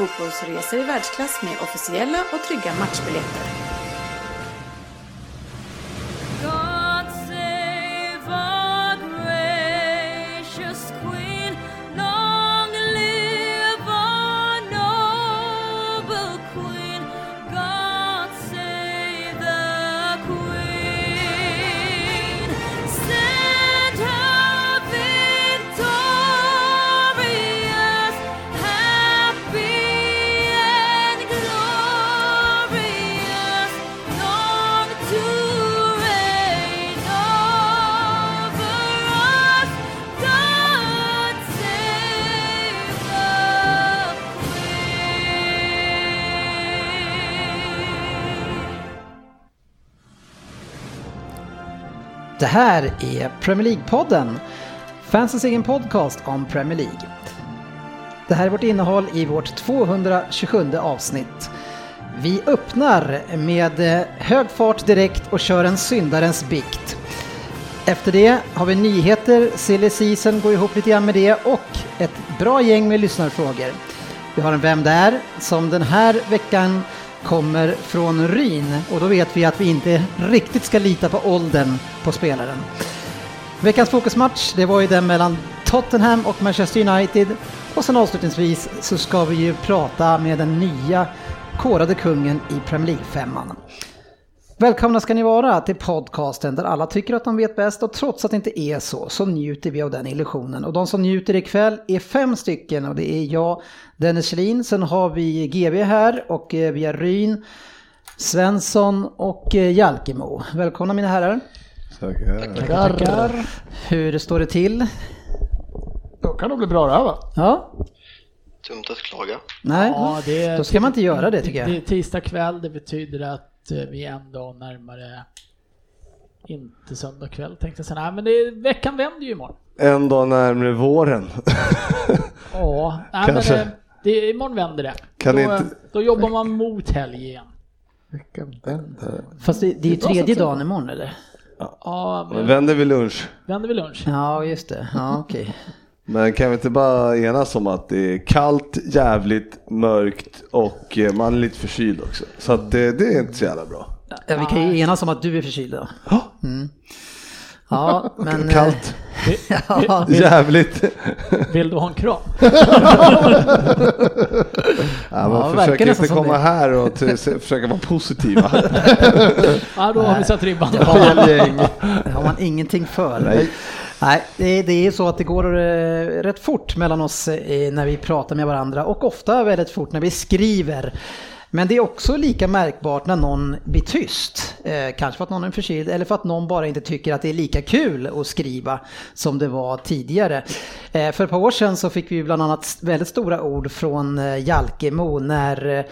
fotbollsresor i världsklass med officiella och trygga matchbiljetter. Här är Premier League-podden, fansens egen podcast om Premier League. Det här är vårt innehåll i vårt 227 avsnitt. Vi öppnar med hög fart direkt och kör en syndarens bikt. Efter det har vi nyheter, silly season går ihop lite grann med det och ett bra gäng med lyssnarfrågor. Vi har en Vem där? som den här veckan kommer från Ryn och då vet vi att vi inte riktigt ska lita på åldern på spelaren. Veckans fokusmatch, det var ju den mellan Tottenham och Manchester United och sen avslutningsvis så ska vi ju prata med den nya korade kungen i Premier League-femman. Välkomna ska ni vara till podcasten där alla tycker att de vet bäst och trots att det inte är så så njuter vi av den illusionen. Och de som njuter ikväll är fem stycken och det är jag, Dennis Kjellin, sen har vi GB här och eh, vi har Ryn, Svensson och eh, Jalkemo. Välkomna mina herrar. Tackar. Tackar. Hur står det till? Då kan det bli bra det här va? Ja? Dumt att klaga. Nej, Ja, det, då ska man inte göra det tycker Det är jag. tisdag kväll, det betyder att vi är en dag närmare inte söndag kväll tänkte jag säga. Nej men det, veckan vänder ju imorgon. En dag närmare våren. Ja, nej, Kanske. men eh, det, imorgon vänder det. Kan då, inte- då jobbar man mot helg igen. Fast det, det är ju tredje dagen imorgon eller? Ja, Men men vänder vi lunch. vänder vi lunch? Ja, just det. Ja, okej. Men kan vi inte bara enas om att det är kallt, jävligt, mörkt och eh, man är lite förkyld också. Så att det, det är inte så jävla bra. Ja, vi kan ju enas om att du är förkyld då. Mm. Ja, men... eh, Kallt, Ja, jävligt. Vill du ha en kram? Ja, man verkar försöker inte komma det. här och till, försöka vara positiva. Ja, då har vi satt ribban. Ja, det har man ingenting för. Nej. Nej, det, det är så att det går eh, rätt fort mellan oss eh, när vi pratar med varandra och ofta väldigt fort när vi skriver. Men det är också lika märkbart när någon blir tyst. Eh, kanske för att någon är förkyld eller för att någon bara inte tycker att det är lika kul att skriva som det var tidigare. Eh, för ett par år sedan så fick vi bland annat väldigt stora ord från eh, Jalkemo när eh,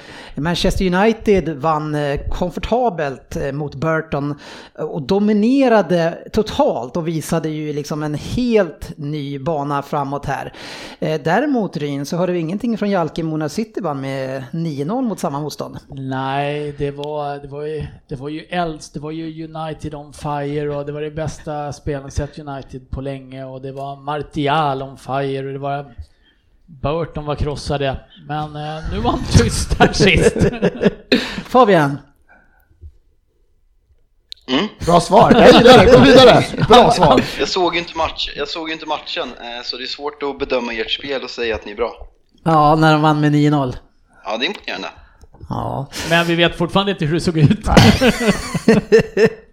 Manchester United vann eh, komfortabelt eh, mot Burton och dominerade totalt och visade ju liksom en helt ny bana framåt här. Eh, Däremot Ryn så hörde vi ingenting från Jalkemo när City vann med 9-0 mot samma motstånd. Nej, det var, det var ju, det var ju äldst, det var ju United on fire och det var det bästa spelningssätt United på länge och det var Martial on fire och det var Burton var krossade. Men eh, nu var han tyst här sist. Fabian, Bra svar. Jag gillar det. Gå vidare. Bra svar. Jag såg ju inte, match, jag såg ju inte matchen, eh, så det är svårt att bedöma ert spel och säga att ni är bra. ja när de vann med 9-0. Ja, det är imponerande. Ja, Men vi vet fortfarande inte hur det såg ut.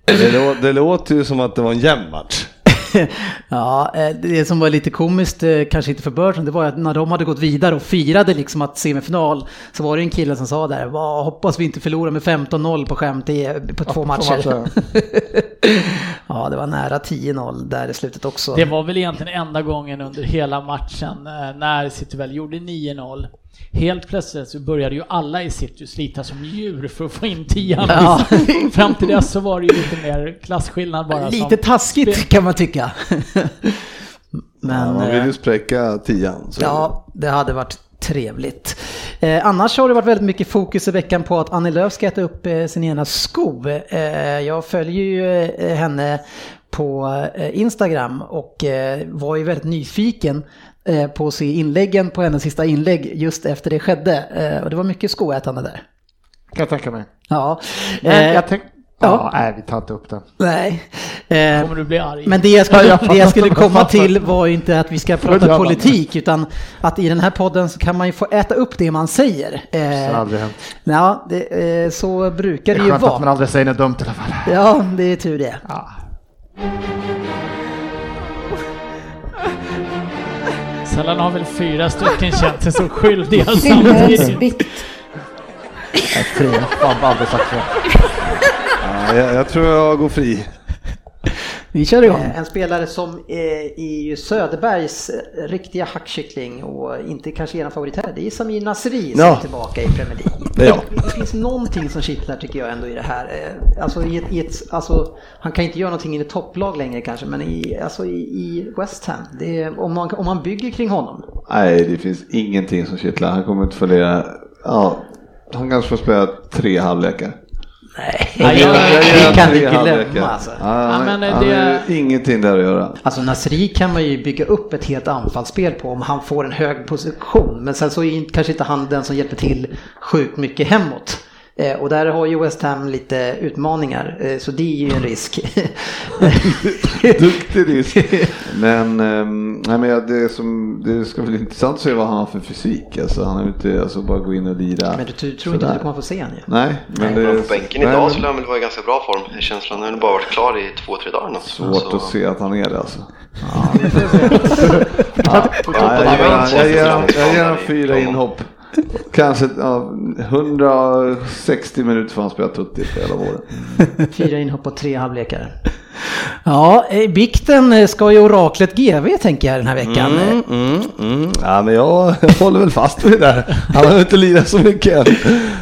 Det, lå, det låter ju som att det var en jämn match. Ja, eh, det som var lite komiskt, eh, kanske inte för Burton, det var att när de hade gått vidare och firade liksom att semifinal så var det en kille som sa där, "Vad, hoppas vi inte förlorar med 15-0 på skämt i- på två matcher. matcher. ja, det var nära 10-0 där i slutet också. Det var väl egentligen enda gången under hela matchen eh, när City väl gjorde 9-0. Helt plötsligt så började ju alla i city slita som djur för att få in tian. Ja. Fram till dess så var det ju lite mer klasskillnad bara. Lite taskigt kan man tycka. Men... Man vill eh, ju spräcka tian. så- Ja, det hade varit trevligt. Eh, annars har det varit väldigt mycket fokus i veckan på att Annie Lööf ska äta upp eh, sin ena sko. Eh, jag följer ju eh, henne på eh, Instagram och var ju väldigt nyfiken på att se inläggen på hennes sista inlägg just efter det skedde. Eh, och det var mycket skoätande där. Kan jag tänka mig. Ja. Men Eh, jag tänk... ja. ja. nej, vi tar inte upp den. Nej. Eh, kommer du bli arg. Men det jag skulle, Ja, jag det jag skulle komma till var ju inte att vi ska prata politik utan att i den här podden så kan man ju få äta upp det man säger. Eh, aldrig hänt. ja, det, eh, så brukar Det det är ju skönt att man vara. aldrig säger något dumt i alla fall. Ja, det är tur det. Ja. Sällan har väl fyra stycken känt sig så skyldiga samtidigt. Jag är fri. Fan, aldrig sagt så. Ja, jag, jag tror jag går fri. Vi kör igång. En spelare som eh, är ju Söderbergs eh, riktiga hackkyckling och inte kanske er favorit här. Det är Samir Nasri som Ja. är tillbaka i Premier League. Jag. Det finns någonting som kittlar tycker jag ändå i det här. Eh, Alltså, i ett, i ett, alltså han kan inte göra någonting i ett topplag längre kanske, men i, alltså i, i West Ham. Det är, om, man, om man bygger kring honom. Nej, det finns ingenting som kittlar. Han kommer inte fungera. Ja, han kanske får spela tre halvlekar. Nej, jag- det kan halvlekar. glömma alltså. Ja, men han det- har ju ingenting där att göra. Alltså Nasri kan man ju bygga upp ett helt anfallsspel på om han får en hög position. Men sen så är kanske inte han den som hjälper till sjukt mycket hemåt. Eh, och där har ju West Ham lite utmaningar, eh, så det är ju en risk. Duktig risk. Men, nej, men ja, det, som, det ska bli intressant att se vad han har för fysik. Alltså, han är ju inte alltså, bara gå in och lira. Men du tror inte att sådär. du kommer få se honom ju. Nej, men Men det på bänken nej, idag men skulle han väl vara i ganska bra form. Känslan har väl bara varit klar i två, tre dagar. Något. Svårt Så- att se att han är det alltså. Ja, Ja, jag, ger i fyra inhopp. Kanske ja, 160 minuter får han spela tutti på hela våren. Fyra inhopp och tre halvlekar. Ja, i bikten eh, ska ju oraklet GV tänker jag den här veckan. Mm, mm, mm. Ja, men jag håller väl fast vid det där. Han har inte lirat så mycket än.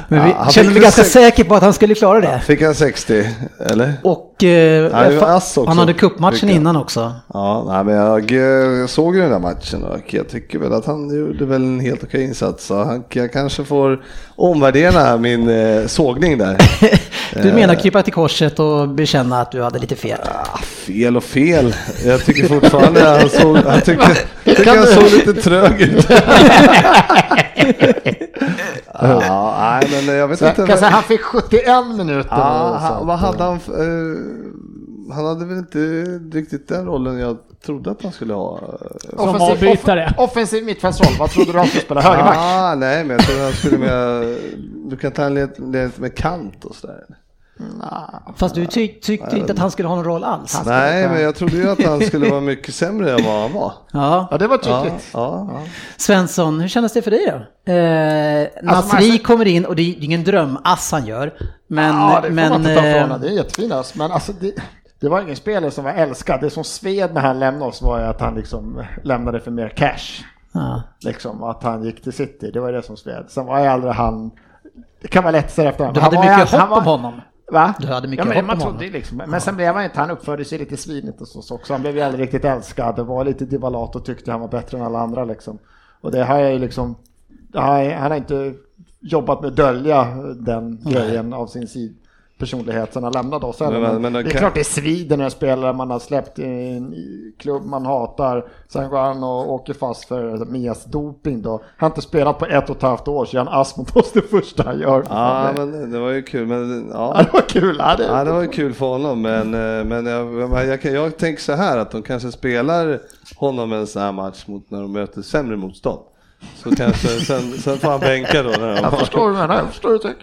Men vi Ja, kände mig ganska säker på att han skulle klara det. Fick han 60, eller? Och eh, Ja, också, han hade jag. innan också. Ja, nej, men jag, eh, såg ju den där matchen och jag tycker väl att han gjorde väl en helt okej insats. Så han, jag kanske får omvärdera min eh, sågning där. Du menar krypa till korset och bekänna att du hade lite fel? Ah, fel och fel. Jag tycker fortfarande han såg, han tycker, tycker han såg lite trög ut. ja, nej, men jag vet Så inte. kan säga, han fick 71 minuter. Ja, han, vad hade han? för- Eh, han hade väl inte riktigt den rollen jag trodde att han skulle ha. Som offensiv- avbytare. off- Offensiv mittfältsroll, vad trodde du han skulle spela? Högerback? Ah, nej, men jag trodde han skulle med, du kan ta en lite lite med kant och sådär. Fast du ty tyckte inte att han skulle ha någon roll alls? Nej, men jag trodde ju att han skulle vara mycket sämre än vad han var. Ja. Ja, det var tydligt. ja, ja. Svensson, hur kändes det för dig då? Eh, Alltså, Nasri man- kommer in och det är ingen drömass han gör. Men, ja, det får men, man inte ta ifrån eh, honom. Det är jättefin ass. Men alltså, det, det var ingen spelare som var älskad. Det som sved när han lämnade oss var ju att han liksom lämnade för mer cash. ja. Liksom, att han gick till City, det var det som sved. Sen var ju aldrig han... Det kan vara lätt att säga efter Du hade mycket han hopp var- om honom. Va? Du hade mycket ja, men man trodde liksom. Men sen blev han inte, han uppförde sig lite svinigt och så, så också. Han blev ju aldrig riktigt älskad. Det var lite divalat och tyckte han var bättre än alla andra liksom. Och det har jag ju liksom, han har inte jobbat med att dölja den grejen av sin sid personlighet sen han lämnade oss. Men- Men, men- det är kan- klart det svider när en spelare man har släppt i en klubb man hatar. Sen går han och åker fast för Mias doping då. Han har inte spelat på ett och ett halvt år så gör han astma hos det första han gör. ja, men det var ju kul. Men, ja, ja. det var kul. Ja, det, Ja, det var ju kul för honom, men, eh, men jag, jag, kan- jag tänker så här att de kanske spelar honom en sån här match mot när de möter sämre motstånd. Så kanske, sen, sen får han bänka då. När Jag förstår vad du menar, jag förstår hur du.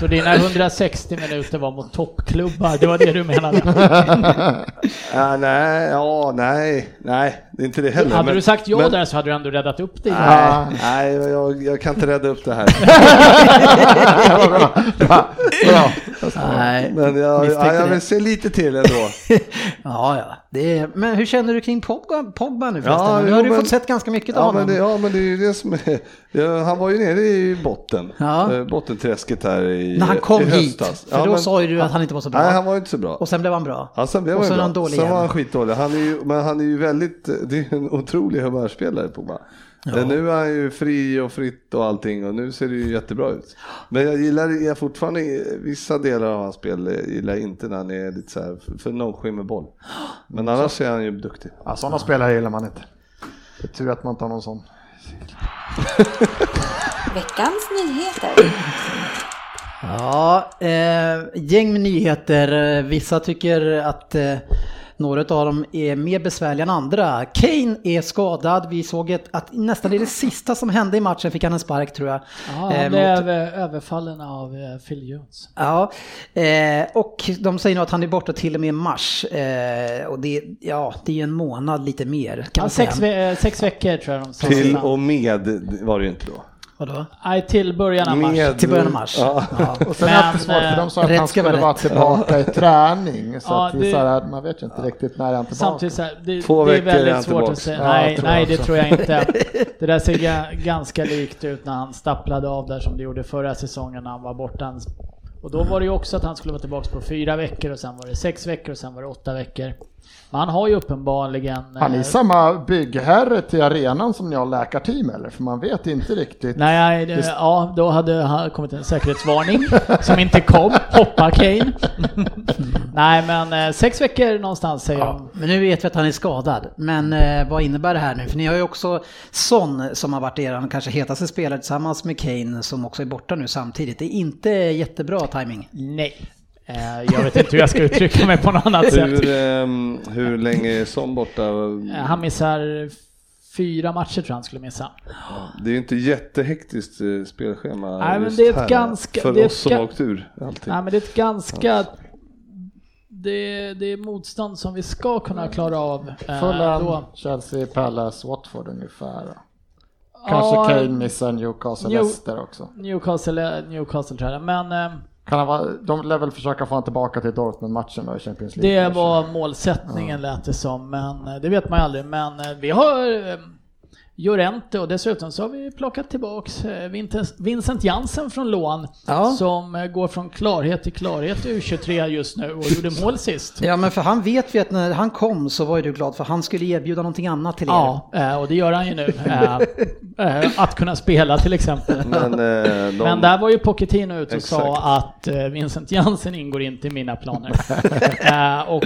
Så dina 160 minuter var mot toppklubbar, det var det du menade? Ja, nej, ja, nej, nej. Det är inte det heller. Hade men- du sagt ja men- där så hade du ändå räddat upp det. Nej, nej jag, jag kan inte rädda upp det här. Bra. Nej, Men jag, ja, jag det. vill se lite till ändå. Ja, ja. Det är, men hur känner du kring Pogba, Pogba nu förresten? Ja, nu jo, har du men- fått sett ganska mycket av Ja honom. men, det, ja, men det är ju det som är... Ja, han var ju nere i botten. Ja. Eh, Bottenträsket här i När han kom hit, för Ja, då men- sa ju du att han inte var så bra. Nej, han var ju inte så bra. Och sen blev han bra. Ja, sen blev och han bra. han dålig sen var han skitdålig. Han är ju, men han är ju väldigt, det är en otrolig humörspelare Pogba. Men Nu är han ju fri och fritt och allting och nu ser det ju jättebra ut. Men jag gillar jag fortfarande vissa delar av hans spel, jag gillar inte när han är lite så här för, för no med boll. Men annars är han ju duktig. Ja, sådana spelare gillar man inte. Det är tur att man inte har någon sån. Veckans nyheter. Ja, eh, gäng med nyheter. Vissa tycker att eh, några av dem är mer besvärliga än andra. Kane är skadad. Vi såg ett, att nästan i det sista som hände i matchen fick han en spark tror jag. Ja, Eh, han blev mot- över- överfallen av eh, Phil Jones. Ja, eh, och de säger nu att han är borta till och med mars. Eh, och det, ja, det är en månad lite mer kan Ja, sex, ve- eh, sex veckor tror jag de sa. Till och med var det ju inte då. Vadå? Nej, till början av mars. Med- Till början av mars. Ja. Ja. Och sen Men, är svårt för de sa att han skulle vara tillbaka i träning. Så Ja, att det det- är så här, man vet ju inte riktigt när han är tillbaka. Samtidigt så här, det, Två det är är väldigt han svårt att säga. Nej, nej det tror jag inte. Det där ser ga- ganska likt ut när han stapplade av där som det gjorde förra säsongen när han var borta. Och då var det ju också att han skulle vara tillbaka på fyra veckor och sen var det sex veckor och sen var det åtta veckor. Men han har ju uppenbarligen... Har ni eh, samma byggherre till arenan som ni har läkarteam eller? För man vet inte riktigt. Nej, det, ja, då hade kommit en säkerhetsvarning som inte kom. Hoppa Kane. Nej, men eh, sex veckor någonstans säger de. Men nu vet vi att han är skadad. Men eh, vad innebär det här nu? För ni har ju också Son som har varit er kanske hetaste spelare tillsammans med Kane som också är borta nu samtidigt. Det är inte jättebra timing. Nej. Eh, jag vet inte hur jag ska uttrycka mig på något annat sätt. Hur, ehm, hur länge är Son borta? Eh, Han missar fyra matcher tror jag han skulle missa. Det är ju inte jättehektiskt eh, spelschema Nej, men det är ett här, ganska- För det är oss ett som åkt ur allting. Nej, men det är ett ganska... Det, det är motstånd som vi ska kunna klara av. eh, Fulham, då. Chelsea, Palace, Watford ungefär. Kanske Ja, Kane missar Newcastle, New- Leicester också. Newcastle, Newcastle tror jag. Men eh, Kan han vara, de lär väl försöka få honom tillbaka till Dortmund-matchen då i Champions League. det var målsättningen lät det som. Men eh, det vet man ju aldrig. Men eh, vi har Llorente och dessutom så har vi plockat tillbaks eh, Vincent- Jansen från lån. Ja. Som eh, går från klarhet till klarhet i U23 just nu och gjorde mål sist. Ja men för han vet vi att när han kom så var ju du glad för han skulle erbjuda någonting annat till er. Ja, eh, och det gör han ju nu. Att kunna spela till exempel. Men, eh, de, Men där var ju Pochettino ute och Exakt. sa att Vincent Jansen ingår inte i mina planer. Och,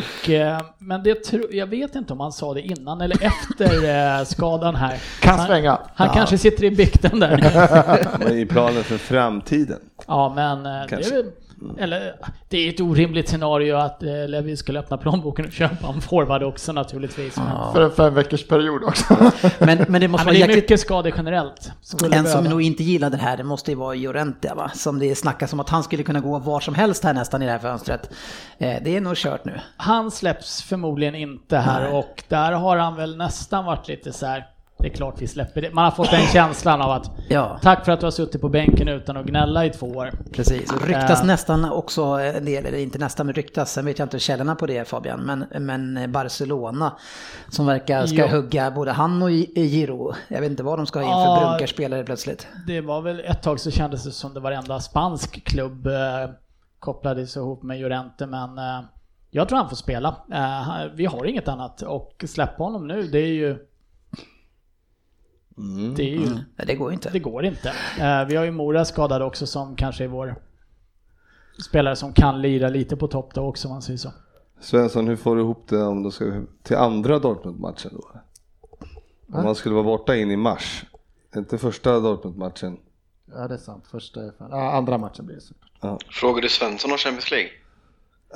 men det jag vet inte om han sa det innan eller efter skadan här. Kan han, svänga. Han kanske sitter i bikten där. men i planen för framtiden. ja, men eh, det Kanske. är, väl, eller, det är ett orimligt scenario att eh, Levi skulle öppna plånboken och köpa en forward också naturligtvis. Men, För en fem veckors period också. Men, men det ja, måste men vara det är jäkligt... mycket skador generellt. Skulle En som nog inte gillar det här, det måste ju vara Llorente va? Som det snackas om att han skulle kunna gå var som helst här nästan i det här fönstret. Eh, det är nog kört nu. Han släpps förmodligen inte här och där har han väl nästan varit lite så här. Det är klart vi släpper det. Man har fått den känslan av att Ja, tack för att du har suttit på bänken utan att gnälla i två år. precis. Och ryktas Eh. nästan också en del, eller inte nästan men ryktas, sen vet jag inte källorna på det Fabian, men, men Barcelona som verkar ska Ja. hugga både han och Giro. Jag vet inte vad de ska ha in Ja. för brunkarspelare plötsligt. Det var väl ett tag så kändes det som det varenda spansk klubb eh, kopplades ihop med Llorente men eh, jag tror han får spela. Eh, vi har inget annat och släppa honom nu det är ju det är ju Nej, det går inte. Det går inte. Eh, vi har ju Mora skadad också som kanske är vår spelare som kan lira lite på topp då också om man säger så. Svensson, hur får du ihop det om du ska till andra Dortmund-matchen då? Om man skulle vara borta in i mars. Inte första Dortmund-matchen. Ja, det är sant. Första. Ja, andra matchen blir det säkert. Frågar du Svensson om Champions League?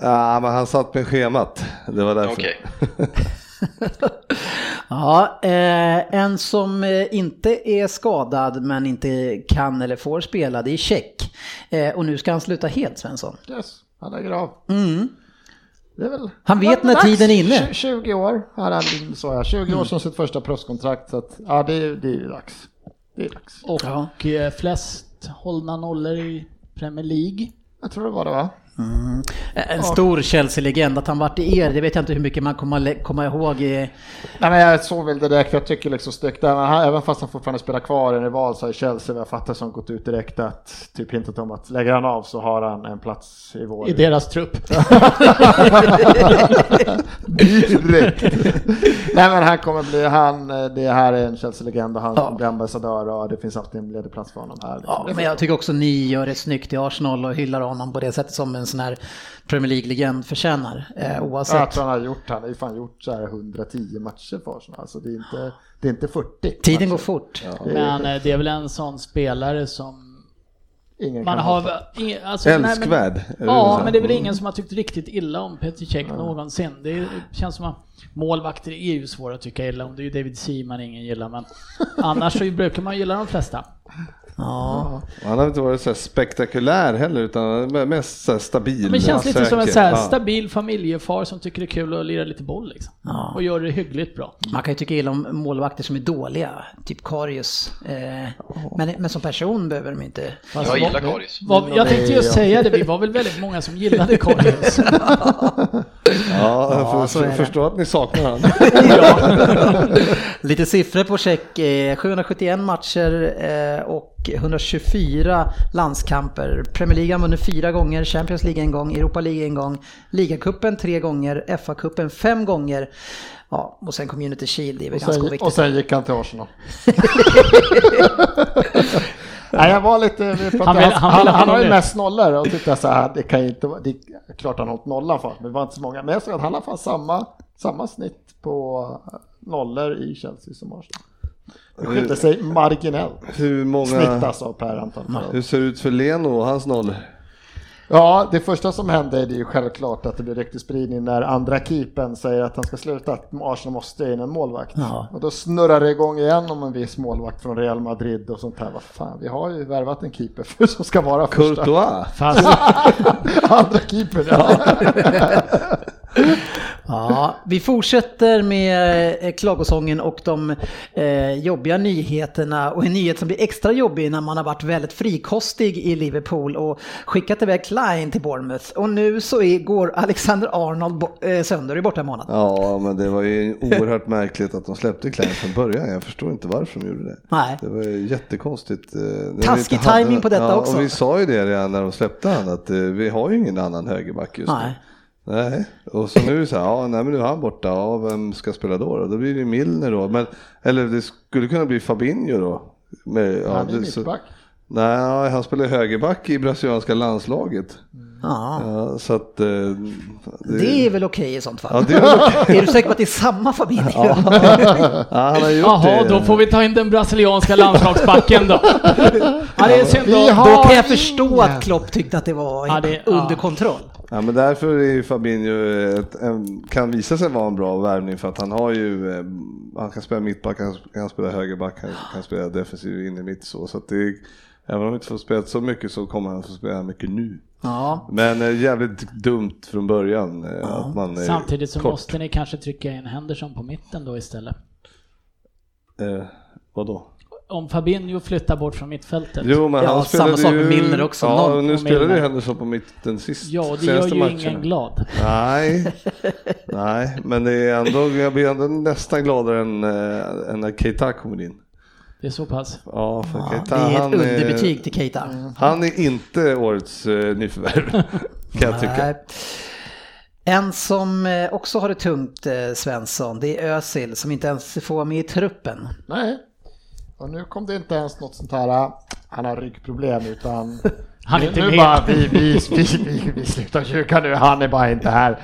Ja, men han satt med schemat. Det var därför. Okej. Ja, eh, en som eh, inte är skadad men inte kan eller får spela, det är Check. Eh, och nu ska han sluta helt Svensson. Yes, han lägger av. Mm. Det är väl, Han vet när dags. tiden är inne. Tju- 20 år har han, så jag, 20 år som sitt första proffskontrakt. Så att, ja, det är, det är dags. Det är dags. Och eh, flest hållna nollor i Premier League. Jag tror det var det va? En stor Chelsea-legend, att han varit i er, det vet jag inte hur mycket man kommer komma ihåg. i- Nej, men jag såg väl det direkt, jag tycker liksom han, även fast han fortfarande spelar kvar i en rival så har Chelsea, vad jag fattar som gått ut direkt att typ hintat om att lägger han av så har han en plats i vår. I deras trupp. direkt. Nej men han kommer bli, han, det här är en Chelsea-legend och han Ja. kommer bli ambassadör och det finns alltid en ledig plats för honom här. liksom. Ja, men jag tycker också ni gör det snyggt i Arsenal och hyllar honom på det sättet som en sån här Premier League-legend förtjänar. Eh, Ja, oavsett. Tror han har gjort, han har ju fan gjort så här 110 matcher för Arsenal, alltså det är inte, det är inte 40. Tiden matcher. går fort. Det är- Men eh, det är väl en sån spelare som Ingen man har... Ingen, alltså, nej, men- Älskvärd. är det Ja, men det är väl Mm. ingen som har tyckt riktigt illa om Petr Cech någonsin. Det känns som att målvakter är ju svåra att tycka illa om. Det är ju David Seaman ingen gillar, men annars så brukar man gilla de flesta. Ja. Han har inte varit så här spektakulär heller utan mest så här stabil. Men känns lite säker. som en så här Ja. stabil familjefar som tycker det är kul att lira lite boll liksom. Ja. Och gör det hyggligt bra. Man kan ju tycka illa om målvakter som är dåliga, typ Karius. Eh, men, men som person behöver de inte... Fast Jag gillar Karius. Jag tänkte just säga det, vi var väl väldigt många som gillade Karius. Ja, jag för, är det. förstår att ni saknar honom. Lite siffror på check. Eh, 771 matcher eh, och 124 landskamper. Premier League har vunnit fyra gånger, Champions League en gång, Europa League en gång, Ligacupen tre gånger, FA-cupen fem gånger. Ja, och sen Community Shield, det är väl Och ganska sen, oviktigt. och sen gick han till Arsenal. Nej, jag var lite... Vi pratade, Han han, vill- han, han vill han, ha har ju mest nollor och tyckte så här, det kan ju inte vara... Det är klart han har hållit nollan för, men det var inte så många. Men jag såg att han har fan samma, samma snitt på nollor i Chelsea som Arsenal. Det skilde sig marginellt. Hur många... Snitt alltså per antal. Hur ser det ut för Leno och hans nollor? Ja, det första som hände det är ju självklart att det blir ryktesspridning när andra keepern säger att han ska sluta, att Arsenal måste in en målvakt. Ja. Och då snurrar det igång igen om en viss målvakt från Real Madrid och sånt här. Vad fan, vi har ju värvat en keeper för, som ska vara första. Courtois? Fast Andra keepern, ja. Ja, vi fortsätter med eh, klagosången och de eh, jobbiga nyheterna och en nyhet som blir extra jobbig när man har varit väldigt frikostig i Liverpool och skickat iväg Klein till Bournemouth. Och nu så är, går Alexander Arnold eh, sönder i bortamånad. Ja, men det var ju oerhört märkligt att de släppte Klein från början. Jag förstår inte varför de gjorde det. Nej. Det var jättekonstigt. eh, vi Taskig timing på detta ja, också. Och vi sa ju det redan när de släppte han att eh, vi har ju ingen annan högerback just Nej. nu. Nej, och så nu det så här, ja, nej, men nu är han borta, ja, vem ska spela då? Då, då blir det Milner då, men, eller det skulle kunna bli Fabinho då. Med, ja, Han är det- så- mittback. Nej, han spelar högerback i brasilianska landslaget. Ja, Ja, så att... eh, det är väl okej i sånt fall. Ja, det är okej. Är du säker på att det är samma familj? Ja, han har gjort Jaha, det. då får vi ta in den brasilianska landslagsbacken då. Ja, det är synd Vi då. har Då kan jag förstå att Klopp tyckte att det var Ja, det- under ja. kontroll. Ja, men därför är ju Fabinho ett, en, kan visa sig vara en bra värvning för att han har ju, eh, han kan spela mittback, han kan spela högerback, han kan spela defensiv in i mitt så. så att det, även om han inte får spela så mycket så kommer han få spela mycket nu. Ja, Men eh, jävligt dumt från början eh, att man är Samtidigt så kort. måste ni kanske trycka in Henderson på mitten då istället. Eh, vadå? Om Fabinho flyttar bort från mittfältet. Jo men Ja, han samma sak ju... med Milner också. Ja, Någon- nu spelade ju. Henderson på mitten sist. Ja, det gör ju matcherna. ingen glad. Nej, nej, men det är ändå, jag blir ändå nästan gladare än, äh, än när Keita kommer in. Det är så pass. Ja, för ja, Keita, det är ett han, underbetyg till Keita. han är inte årets äh, nyförvärv, kan jag tycka. Nej. En som eh, också har det tungt, Svensson, det är Özil som inte ens får vara med i truppen. Nej. Och nu kom det inte ens något sånt här, han har ryggproblem utan Han är nu, inte nu med. bara, vi, vi, vi, vi, vi slutar ljuga nu, han är bara inte här.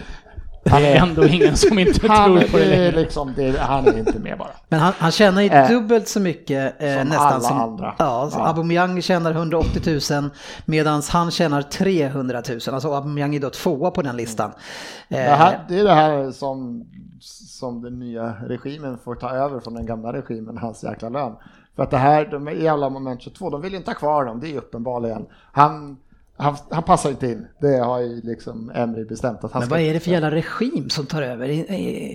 Han Det är ändå ingen som inte han, tror på det det längre. liksom, det, han är inte med bara. Men han, han tjänar ju Eh, dubbelt så mycket eh, som nästan alla som andra. Ja, så Ja. Aubameyang tjänar 180 000 medan han tjänar 300 000. Alltså Aubameyang är då tvåa på den listan. Det, Eh, här, det är det här som, som den nya regimen får ta över från den gamla regimen, hans jäkla lön. För att det här, de är alla moment 22, de vill inte ha kvar dem, det är uppenbarligen. Han, han, han passar inte in. Det har ju liksom Emery bestämt att han Men ska... vad är det för jävla regim som tar över?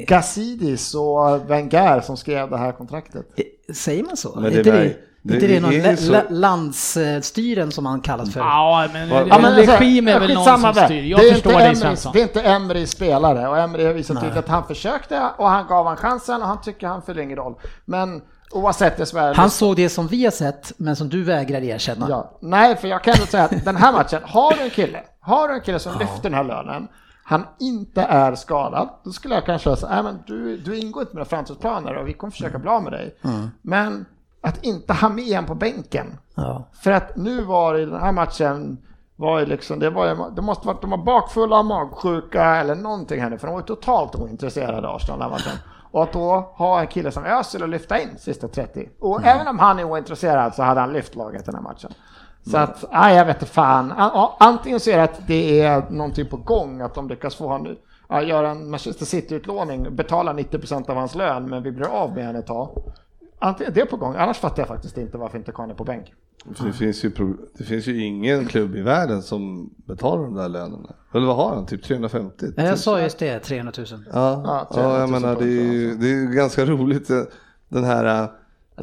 Gazidis och Wenger som skrev det här kontraktet. i- Säger man så? Men är det inte var- det, det- inte det, det någon är så- la- landsstyren som han kallas för? Ja, men, Ja, men alltså, regim är väl någon som styr. Jag det är förstår inte dig Svensson. Det är inte Emerys spelare och Emery har visat tydligt att han försökte och han gav han chansen och han tycker han fyller ingen roll. Men oavsett det så det Han såg det som vi har sett, men som du vägrar erkänna. Ja, nej, för jag kan ändå säga att den här matchen, har du en kille, har du en kille som lyfter den här lönen, han inte är skadad, då skulle jag kanske säga, men du, du ingår inte med framtidsplaner och vi kommer försöka bli av med dig. Men att inte ha med en på bänken, Ja. för att nu var i den här matchen, var ju liksom, det, var, ju- det måste varit, de var bakfulla, magsjuka eller någonting här nu, för de var totalt ointresserade av Arsenal den här matchen. Och att då ha en kille som Özil och lyfta in sista 30. Och även om han är ointresserad så hade han lyft laget den här matchen. Så att, nej jag vet inte fan. Antingen så är det att det är någonting på gång, att de lyckas få honom göra en Manchester City-utlåning, betala 90% av hans lön, men vi blir av med henne ett tag. Antingen det är på gång, annars fattar jag faktiskt inte varför inte Kane är på bänk. För det, finns ju, det finns ju ingen klubb i världen som betalar de där lönerna. Eller vad har han? Typ 350? Ja, Jag sa just det, 300 000. Ja, Ja, ja, 300 000 jag menar det är ju det är ju ganska roligt eh, den här... eh,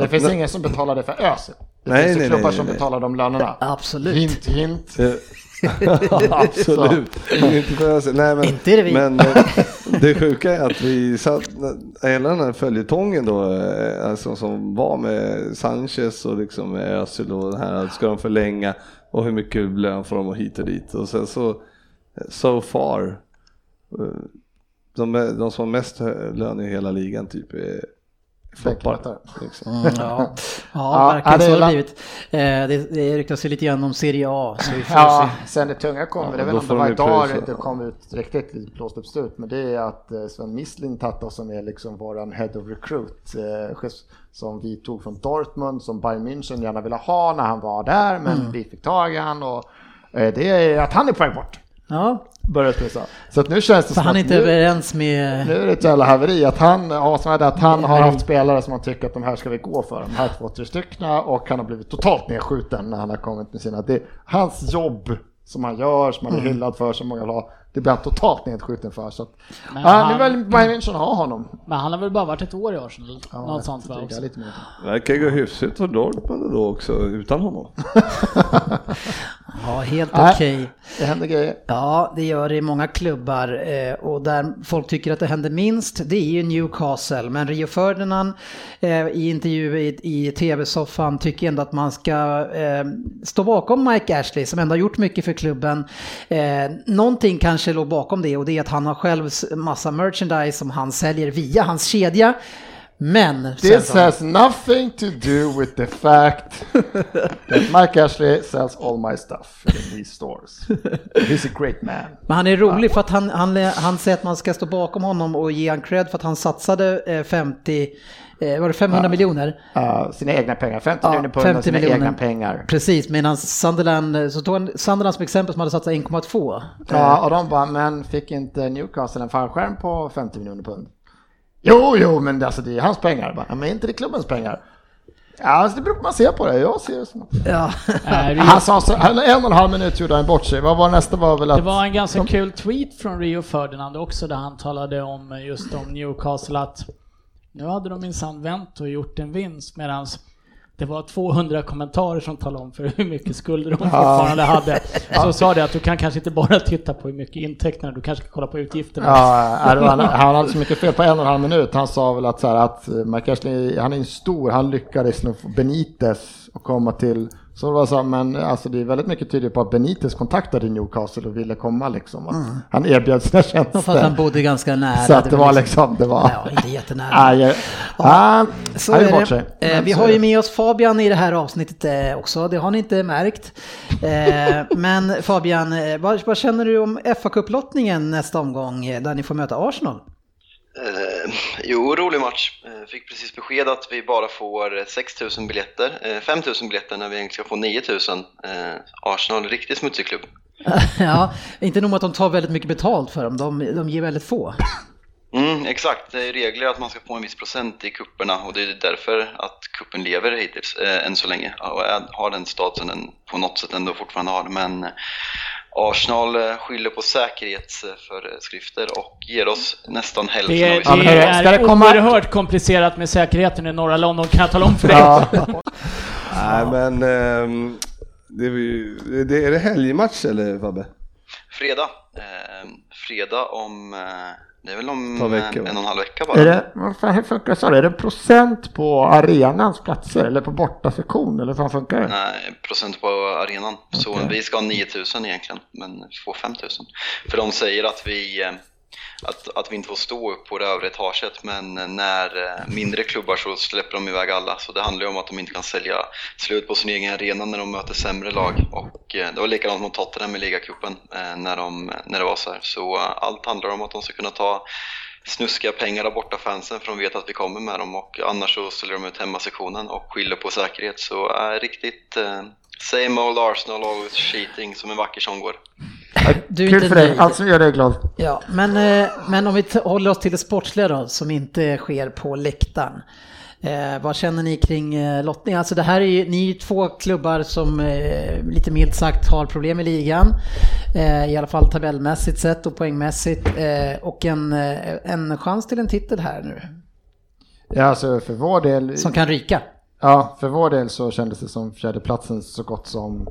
Det finns att- ingen som betalar det för Özil. Det Nej, finns ju nej, klubbar nej, som nej. betalar de lönerna. Absolut. Hint, hint. Absolut. Inte för Nej, men, Inte är det vi. men eh, det sjuka är att vi satt, hela den här följetongen då, eh, alltså, som var med Sanchez och liksom Özil och det här, ska de förlänga och hur mycket lön får de och hit och dit. Och sen så, eh, so far, de, de som har mest lön i hela ligan typ är floppar. Liksom. Mm, ja, ja Ja, verkligen det så har det blivit. Eh, Det, det ryktas ju lite grann om Serie A, så vi får Ja, se. sen det tunga kommer, Ja, det är väl om det var idag det kom ut riktigt blåst upp slut, men det är att eh, Sven Mislintat som är liksom våran head of recruit, eh, som vi tog från Dortmund, som Bayern München gärna ville ha när han var där, men Mm. vi fick tag i han och det är att han är på väg bort. Ja, Börjar det så. Att nu känns det för som han är att inte nu, överens med... nu är det ett jävla haveri att han, ja, som är det, att han har haft spelare som han tycker att de här ska vi gå för, de här två, tre styckna och han har blivit totalt nedskjuten när han har kommit med sina, det, hans jobb som han gör, som han är hyllad för, som många vill ha, det blir han totalt nedskjuten för. Så att, Men ja, han- nu vill Bayern München ha honom. Men han har väl bara varit ett år i Arsenal? Ja, Något sånt va? också. jag lite mer. Verkar gå hyfsat för Dortmund då också utan honom. Ja, helt okej. Det händer grejer. Ja, det gör det i många klubbar eh, och där folk tycker att det händer minst, det är ju Newcastle. Men Rio Ferdinand eh, i intervju i, i tv-soffan tycker ändå att man ska eh, stå bakom Mike Ashley som ändå har gjort mycket för klubben. Någonting kanske låg bakom det och det är att han har själv massa merchandise som han säljer via hans kedja. Men... This Svensson, has nothing to do with the fact that Mike Ashley sells all my stuff in these stores. He's a great man. Men han är rolig för att han, han, han säger att man ska stå bakom honom och ge han cred för att han satsade eh, 50, eh, var det 500 miljoner? Uh, sina egna pengar, 50 Ja, miljoner pund 50 av sina miljoner. egna pengar. Precis, medan Sunderland, så tog han Sunderland som exempel som hade satsat 1,2. Ja, och de bara, men fick inte Newcastle en fallskärm på 50 miljoner pund? Jo, jo, men det- alltså det är hans pengar. Bara, men inte det klubbens pengar? Ja, alltså det beror på hur man ser på det. Jag ser det som... Ja. Eh, Han sa så, han- en och en halv minut gjorde han bort sig. Vad var nästa var väl att... Det var en ganska kul tweet från Rio Ferdinand också där han talade om just om Newcastle att nu hade de minsann vänt och gjort en vinst medan det var 200 kommentarer som talade om för hur mycket skulder de fortfarande hade. Så sa det att du kan kanske inte bara titta på hur mycket intäkterna, du kanske ska kolla på utgifterna. Ja, han, han hade så mycket fel på en och en halv minut. Han sa väl att, så här, att eh, Mike Ashley, han är en stor, han lyckades nog få Benitez att komma till. Så det var så, men alltså det är väldigt mycket tydligt på att Benitez kontaktade Newcastle och ville komma liksom. Att Han erbjöd sina För att han tjänster. bodde ganska nära. Så att det var liksom, det var... Ja, inte jättenära. Ja, ja, Så är sig. det. Eh, vi har ju med oss Fabian i det här avsnittet eh, också, det har ni inte märkt. Eh, men Fabian, vad, vad känner du om fa Cup-lottningen nästa omgång där ni får möta Arsenal? Eh, jo, rolig match. Eh, fick precis besked att vi bara får 6 000 biljetter, eh, 5 000 biljetter när vi egentligen ska få 9 000. Eh, Arsenal, riktigt smutsig klubb. ja, inte nog med att de tar väldigt mycket betalt för dem, de, de ger väldigt få. Mm, exakt, det är regler att man ska få en viss procent i kupperna och det är därför att kuppen lever hittills, eh, än så länge och har den statusen den på något sätt ändå fortfarande har. Men Arsenal eh, skyller på säkerhetsföreskrifter och ger oss nästan hälften Det, av det ska är det komma- oerhört komplicerat med säkerheten i norra London kan jag tala om för dig. Ja. Nej men ehm, det är, ju, det, är det helgmatch eller Fabbe? Fredag, eh, fredag om, eh, det är väl om en och en halv vecka Är bara. det, vad fan, hur funkar det? så? Är det procent på arenans platser eller på bortasektion eller hur funkar det? Nej, procent på arenan. Så Okej. vi ska ha 9000 egentligen, men får 5000. För de säger att vi, eh, att, att vi inte får stå upp på det övre etaget, men när eh, mindre klubbar så släpper de iväg alla. Så det handlar ju om att de inte kan sälja slut på sin egen arena när de möter sämre lag. Och eh, det var likadant mot Tottenham i ligacupen eh, när, de, när det var så här. Så allt handlar om att de ska kunna ta snuskiga pengar av bortafansen för de vet att vi kommer med dem och annars så ställer de ut hemmasektionen och skyller på säkerhet så är riktigt äh, same old Arsenal always cheating som en vacker sång går. Du Kul för dig, nöjd. allt som gör dig glad. Ja, men, eh, men om vi håller oss till det sportsliga då, som inte sker på läktaren. Eh, vad känner ni kring eh, lottning? Alltså det här är ju, ni är ju två klubbar som eh, lite milt sagt har problem i ligan. Eh, I alla fall tabellmässigt sett och poängmässigt. Eh, och en, eh, en chans till en titel här nu, Ja, alltså för vår del, som kan ryka. ja, för vår del så kändes det som fjärdeplatsen så gott som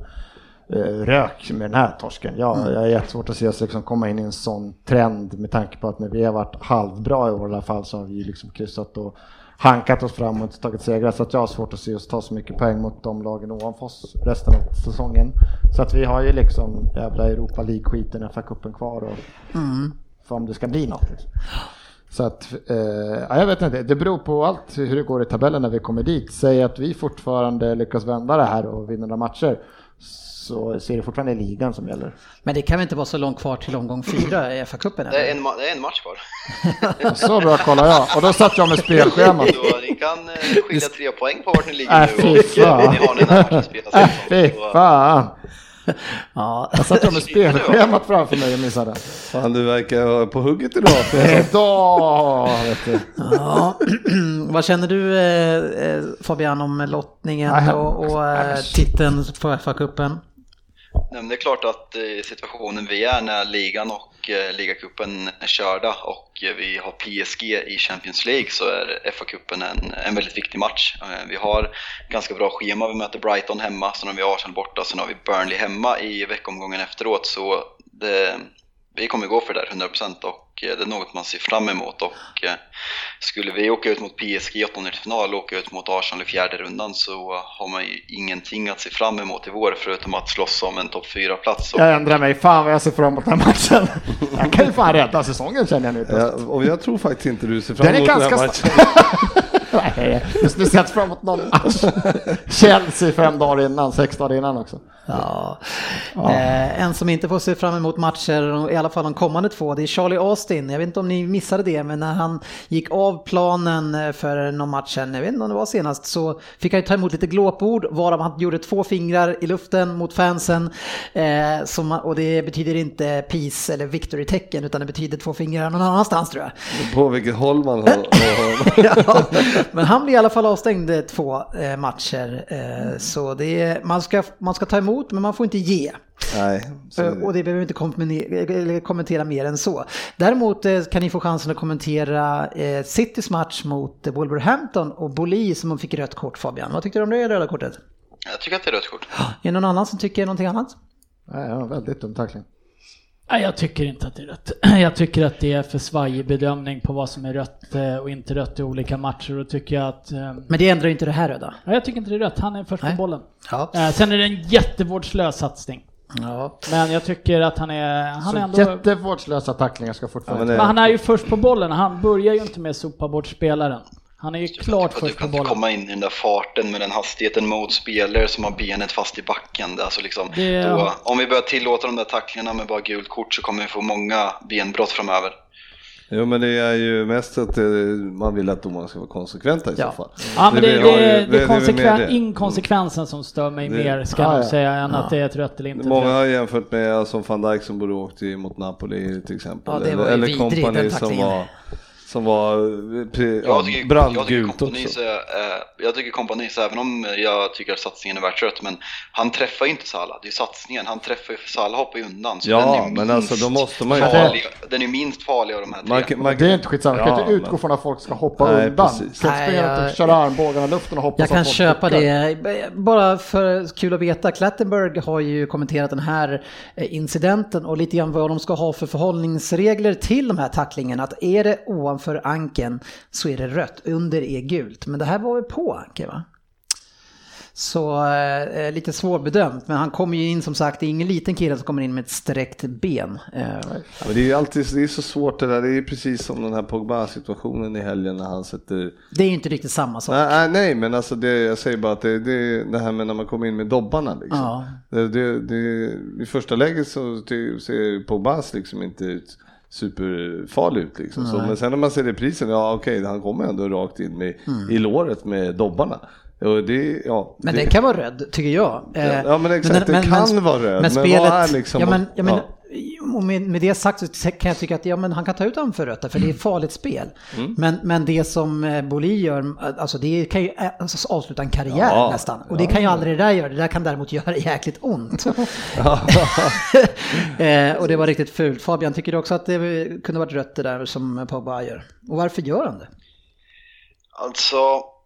rök med den här torsken. Ja, Jag har jättesvårt att se oss liksom komma in i en sån trend med tanke på att när vi har varit halvbra i år i alla fall så har vi liksom kryssat och hankat oss framåt och tagit segrar så att jag har svårt att se oss ta så mycket poäng mot de lagen ovanför oss resten av säsongen. Så att vi har ju liksom jävla Europa League-skiten, FA-cupen kvar och för om det ska bli något. Liksom. Så att, eh, ja, jag vet inte, det beror på allt hur det går i tabellen när vi kommer dit. Säg att vi fortfarande lyckas vända det här och vinna några matcher så ser det fortfarande ligan som gäller. Men det kan väl inte vara så långt kvar till omgång fyra i FA-cupen? Det är en, det är en match kvar. Så bra kollar jag och då satt jag med spelschemat. Så ni kan eh, skilja tre poäng på vart ni ligger Äh, nu fy och fan. ni har den här matchen spelas. Äh, fy fan! Ja, Jag satt jag med spelschemat framför mig och missade. Fan du verkar vara på hugget idag. Idag, vet du. Ja, vad känner du eh, eh, Fabian om lottningen och, och eh, titeln på FA-cupen? Nej, men det är klart att situationen vi är när ligan och eh, ligacupen är körda och vi har PSG i Champions League så är FA-cupen en, en väldigt viktig match. Eh, vi har ganska bra schema, vi möter Brighton hemma, sen har vi Arsenal borta, sen har vi Burnley hemma i veckomgången efteråt så det, vi kommer gå för det där 100% och det är något man ser fram emot och eh, skulle vi åka ut mot PSG i åttondelsfinal och åka ut mot Arsenal i fjärde rundan så har man ju ingenting att se fram emot i vår förutom att slåss om en topp 4-plats. Jag ändrar mig, fan vad jag ser fram emot den här matchen. Jag kan ju fan rädda säsongen känner jag nu. Ja, och jag tror faktiskt inte du ser fram Den är emot den här ganska matchen. Nej, just nu ser jag fram emot någon match. Chelsea fem dagar innan, sex dagar innan också. Ja. Eh, en som inte får se fram emot matcher, i alla fall de kommande två, det är Charlie Austin. Jag vet inte om ni missade det, men när han gick av planen eh, för någon match sen, jag vet inte om det var senast, så fick han ta emot lite glåpord, varav han gjorde två fingrar i luften mot fansen. Eh, som, och det betyder inte peace eller victory-tecken, utan det betyder två fingrar någon annanstans tror jag. På vilket håll man har. ja, men han blir i alla fall avstängd två eh, matcher. Eh, så det är, man, ska, man ska ta emot men man får inte ge. Nej, Eh, det. Och det behöver vi inte kommentera, mer än så. Däremot eh, kan ni få chansen att kommentera eh, Citys match mot Wolverhampton och Boli som fick rött kort Fabian. Vad tyckte du om det röda kortet? Jag tycker att det är rött kort. Är det någon annan som tycker någonting annat? Nej, ja, väldigt dum tackling. Nej, jag tycker inte att det är rött. Jag tycker att det är för svajig bedömning på vad som är rött eh, och inte rött i olika matcher. Och tycker jag att... eh, Men det ändrar ju inte det här röda. Nej, jag tycker inte det är rött. Han är först på bollen. Ja. Eh, Sen är det en jättevårdslös satsning. ja. Men jag tycker att han är... Han är Så ändå... jättevårdslösa tacklingar ska Ja, fortfarande... men Men han är ju först på bollen. Han börjar ju inte med att sopa bort spelaren. Han är ju klart Du först på kan inte bollen. komma in i den där farten med den hastigheten mot spelare som har benet fast i backen. Det Alltså liksom, Det- då, om vi börjar tillåta de där tacklingarna med bara gult kort så kommer vi få många benbrott framöver. Jo men det är ju mest att eh, man vill att domarna ska vara konsekventa i Ja. så fall. Ja, men det, det, det, vi- är konsekven, det. inkonsekvensen som stör mig Det- mer, ska Ja, jag ja. säga, än att det är ett rött eller inte Många har jämfört med som van Dijk som borde åkt mot Napoli till exempel. Ja, det var eller vidrigt, Kompany den som var som var eh, ja, brandgult också. eh, jag tycker kompani så även om jag tycker att satsningen är värt rött, men han träffar ju inte Salah, det är satsningen, han träffar ju, Salah hoppar ju undan. Så Ja, den är men alltså, då måste man ju- farlig, Den är minst farlig av de här tre. Man, kan- man, Det är inte skitsamma, man kan Ja, inte utgå men- från att folk ska hoppa Nej, undan. spela jag- inte köra armbågarna i luften och hoppas Jag kan att folk köpa duckar. det. Bara för kul att veta, Klattenberg har ju kommenterat den här eh, incidenten och lite grann vad de ska ha för förhållningsregler till de här tacklingarna. Att är det ovanför ankeln så är det rött, under är gult. Men det här var väl på ankeln va? Så eh, lite svårbedömt, men han kommer ju in som sagt, det är ingen liten kille som kommer in med ett sträckt ben. Eh, Ja, men det är ju alltid det är så svårt det där. Det är ju precis som den här Pogba-situationen i helgen när han sätter... det är ju inte riktigt samma sak. Nej, nej, men alltså det, jag säger bara att det, det, det här med när man kommer in med dobbarna liksom. Ja. Det, det, det, I första läget så ser Pogbas liksom inte ut superfarlig ut liksom. Så, men sen när man ser reprisen, ja okej, han kommer ändå rakt in med, i låret med dobbarna. Och det, ja, Men den kan vara röd, tycker jag. Eh, Ja, men exakt, den kan vara röd, men vad är liksom- Ja, men, ja, men, ja. och med, med det sagt så kan jag tycka att ja, men han kan ta ut honom för rött, för det är farligt spel. Mm. Men, men det som eh, Boli gör, alltså det kan ju eh, alltså, avsluta en karriär Ja, nästan. Och det kan ju aldrig det där göra, det där kan däremot göra jäkligt ont. eh, och det var riktigt fult. Fabian, tycker du också att det kunde varit rött det där som Pogba gör? Och varför gör han det? Alltså,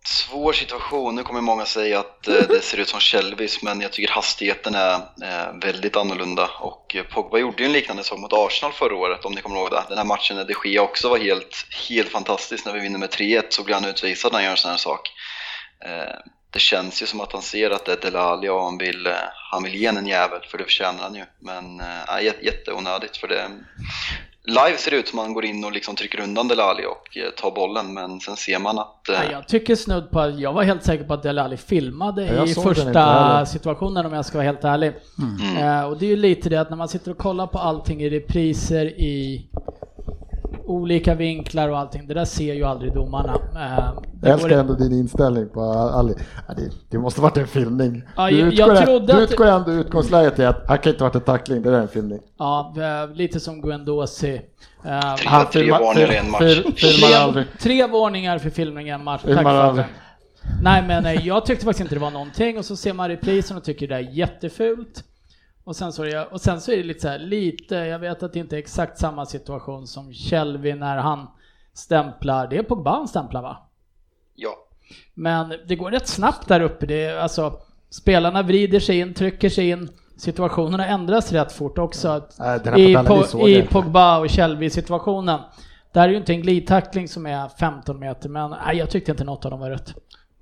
svår situation. Nu kommer många säga att eh, det ser ut som Shelbys, men jag tycker hastigheten är eh, väldigt annorlunda. Och eh, Pogba gjorde ju en liknande sak mot Arsenal förra året, om ni kommer ihåg det. Den här matchen när de Gea också var helt, helt fantastisk. När vi vinner med 3-1 så blir han utvisad när han gör en sån här sak. Det känns ju som att han ser att det är Delali och han vill, han vill ge en en jävel, för det förtjänar han ju. Men äh, jätteonödigt, för det... Live ser det ut som att han går in och liksom trycker undan Delali och eh, tar bollen, men sen ser man att... eh, Ja, jag tycker snudd på att jag var helt säker på att Dele Alli filmade Ja, i första situationen om jag ska vara helt ärlig. Eh, och det är ju lite det att när man sitter och kollar på allting i repriser i olika vinklar och allting, det där ser ju aldrig domarna. Eh, det Jag älskar ändå din inställning på Ali. Det, det måste varit en filmning. Ja, du jag- jag utgår, trodde du att- utgår ändå utgångsläget i att han kan inte varit en tackling, det där är en filmning. Ja, lite som Guendouzi. Eh, Tre, Han tre filmar- varningar i en match. fil- filmar tre, aldrig. tre varningar för filmning i en match. Filmar aldrig. Nej men eh, jag tyckte faktiskt inte det var någonting och så ser man reprisen och tycker det är jättefult. Och sen så är det, och sen så är det lite så här, lite, jag vet att det inte är exakt samma situation som Shelby när han stämplar, det är Pogba han stämplar va? Ja. Men det går rätt snabbt där uppe. Det är, alltså, spelarna vrider sig in, trycker sig in. Situationerna ändras rätt fort också. Här I, po, I. Pogba och Shelby-situationen. Där är ju inte en glidtackling som är 15 meter, men nej, jag tyckte inte något av dem var rött.